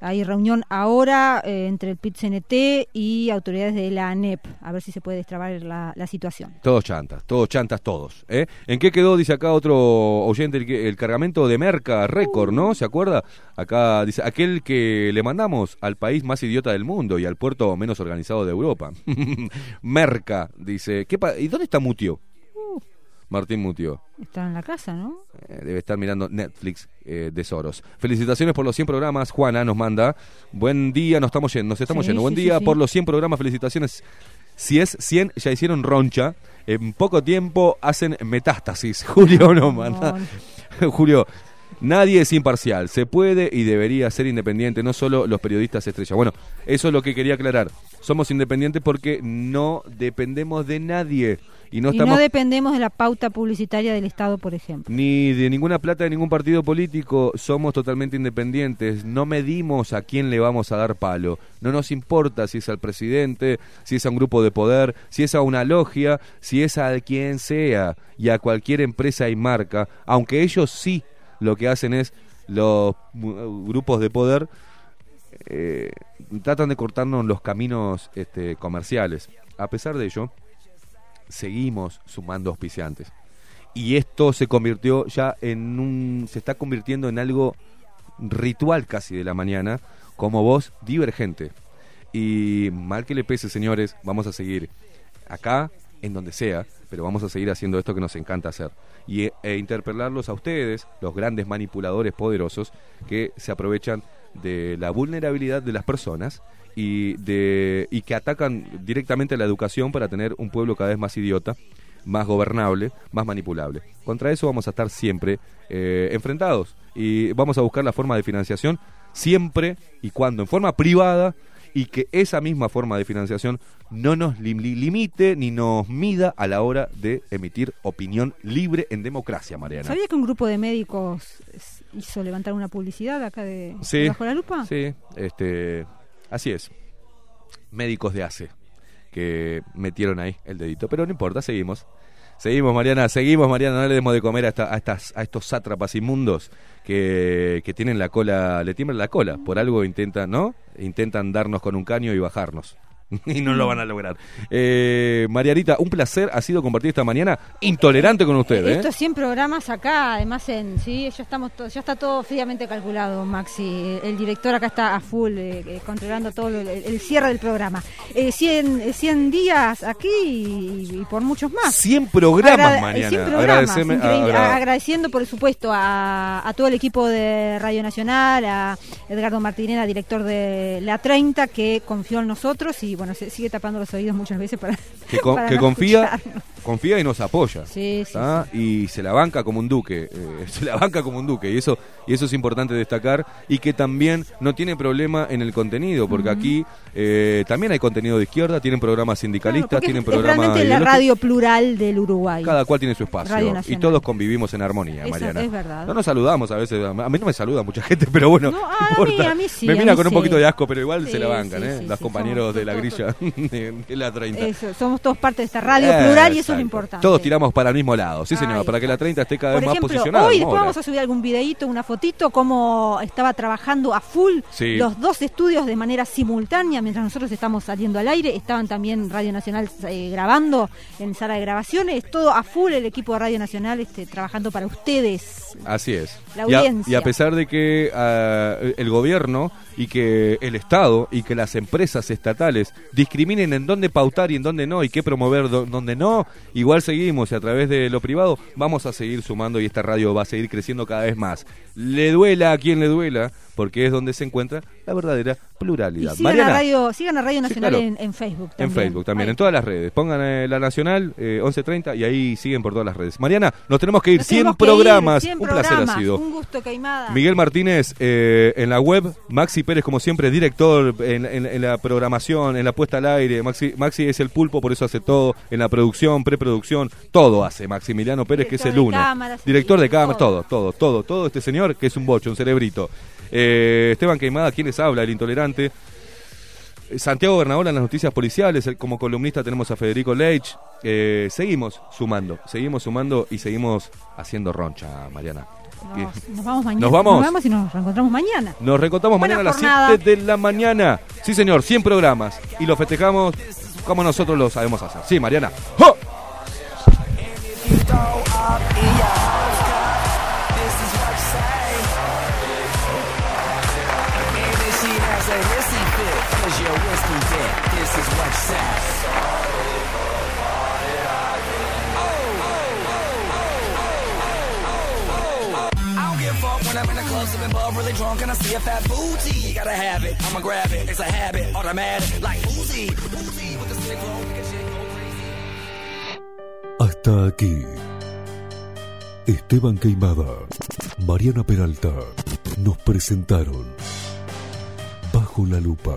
Hay reunión ahora eh, entre el PIT-CNT y autoridades de la ANEP, a ver si se puede destrabar la, situación. Todos chantas, todos chantas, todos. ¿eh? ¿En qué quedó, dice acá otro oyente, el, cargamento de Merca Récord, ¿no? ¿Se acuerda? Acá dice, aquel que le mandamos al país más idiota del mundo y al puerto menos organizado de Europa. Merca, dice. ¿qué pa- ¿Y dónde está Mutio? Martín Mutio. Está en la casa, ¿no? Eh, debe estar mirando Netflix eh, de Soros. Felicitaciones por los 100 programas. Juana nos manda. Buen día, nos estamos yendo. Nos estamos Sí, yendo. Buen día sí, por los 100 programas. Felicitaciones. Si es 100, ya hicieron roncha. En poco tiempo hacen metástasis. Julio nos manda. Julio, nadie es imparcial. Se puede y debería ser independiente, no solo los periodistas estrella. Bueno, eso es lo que quería aclarar. Somos independientes porque no dependemos de nadie. Y no y estamos no dependemos de la pauta publicitaria del Estado, por ejemplo. ni de ninguna plata de ningún partido político, somos totalmente independientes, no medimos a quién le vamos a dar palo, no nos importa si es al presidente, si es a un grupo de poder, si es a una logia, si es a quien sea y a cualquier empresa y marca, aunque ellos sí lo que hacen es los grupos de poder eh, tratan de cortarnos los caminos este, comerciales. A pesar de ello, seguimos sumando auspiciantes. Y esto se convirtió ya en un. se está convirtiendo en algo ritual casi de la mañana, como voz divergente. Y mal que le pese, señores, vamos a seguir acá, en donde sea, pero vamos a seguir haciendo esto que nos encanta hacer. Y e, e interpelarlos a ustedes, los grandes manipuladores poderosos, que se aprovechan de la vulnerabilidad de las personas y, de, y que atacan directamente la educación para tener un pueblo cada vez más idiota, más gobernable, más manipulable. Contra eso vamos a estar siempre eh, enfrentados y vamos a buscar la forma de financiación siempre y cuando en forma privada y que esa misma forma de financiación no nos lim- li- limite ni nos mida a la hora de emitir opinión libre en democracia, Mariana. ¿Sabía que un grupo de médicos hizo levantar una publicidad acá de, Sí, de Bajo la Lupa? Sí, este, así es. Médicos de ACE que metieron ahí el dedito, pero no importa, seguimos. Seguimos, Mariana, seguimos, Mariana, no le demos de comer a, a estas, a estos sátrapas inmundos que, que tienen la cola, le tiemblan la cola, por algo intentan, ¿no? Intentan darnos con un caño y bajarnos. y no lo van a lograr. Eh, Marianita, un placer ha sido compartir esta mañana intolerante con usted, ¿eh? Estos 100 programas acá, además en sí, ya estamos to- ya está todo fríamente calculado, Maxi. El director acá está a full eh, eh, controlando todo el, el cierre del programa. Eh, 100, eh, 100 días aquí y, y por muchos más. 100 programas, Agrade- Mariana. 100 programas, agra- Agradeciendo, por supuesto, a, a todo el equipo de Radio Nacional, a Edgardo Martinera, director de La 30, que confió en nosotros y bueno, se sigue tapando los oídos muchas veces para que, con- para que no confía escucharnos. confía y nos apoya Sí, sí, y se la banca como un duque eh, se la banca como un duque y eso y eso es importante destacar y que también no tiene problema en el contenido porque aquí eh, también hay contenido de izquierda tienen programas sindicalistas tienen es, es programas realmente la radio plural del Uruguay. cada cual tiene su espacio y todos convivimos en armonía Mariana es verdad. no nos saludamos a veces a mí no me saluda mucha gente pero bueno No, no a mí- a mí sí, me mira con un poquito de asco pero igual se la bancan ¿eh? los compañeros de la todos- grilla de, de la 30 Eso, somos todos parte de esta radio plural y eso es lo importante. Todos tiramos para el mismo lado, sí señor, Ahí para que la 30 esté cada Por vez más ejemplo, posicionada. hoy después vamos a subir algún videíto, una fotito, cómo estaba trabajando a full Sí. los dos estudios de manera simultánea, mientras nosotros estamos saliendo al aire, estaban también Radio Nacional eh, grabando en sala de grabaciones, todo a full el equipo de Radio Nacional este, trabajando para ustedes. Así es. La Y a, audiencia. y a pesar de que ah, el gobierno y que el Estado y que las empresas estatales discriminen en dónde pautar y en dónde no y qué promover dónde no, igual seguimos y a través de lo privado vamos a seguir sumando y esta radio va a seguir creciendo cada vez más. Le duela a quien le duela, porque es donde se encuentra la verdadera Y pluralidad. sigan a, Radio, sigan a Radio Nacional claro. en, en Facebook en también. Facebook también, en todas las redes. Pongan eh, la Nacional eh, 1130 y ahí siguen por todas las redes. Mariana, nos tenemos que ir. Nos 100 tenemos que ir, programas. 100 Un placer ha sido. Un gusto, Caimada. Miguel Martínez eh, en la web, Maxi Pérez como siempre, director en, en- en la programación, en la puesta al aire. Maxi, Maxi es el pulpo, por eso hace todo, en la producción, preproducción, todo hace Maximiliano Pérez, que es el uno. cámaras, Director de cámaras, todo, todo, todo, todo este señor que es un bocho, un cerebrito. Eh, Esteban Queimada, quien les habla, el intolerante. Eh, Santiago Bernabola en las noticias policiales, como columnista tenemos a Federico Leitch. Eh, seguimos sumando, seguimos sumando y seguimos haciendo roncha, Mariana. Nos, nos vamos mañana. ¿Nos vamos? y nos reencontramos mañana. Nos reencontramos Buena mañana a las jornada. 7 de la mañana. Sí, señor, 100 programas. Y lo festejamos como nosotros lo sabemos hacer. Sí, Mariana. ¡Oh! I'm in the club sipping bub really drunk and I see a fat booty. Gotta have it, I'ma grab it. It's a habit, automatic, like Uzi. Uzi with the sick flow, we can shake go crazy. Hasta aquí. Esteban Queimada, Mariana Peralta nos presentaron Bajo la Lupa.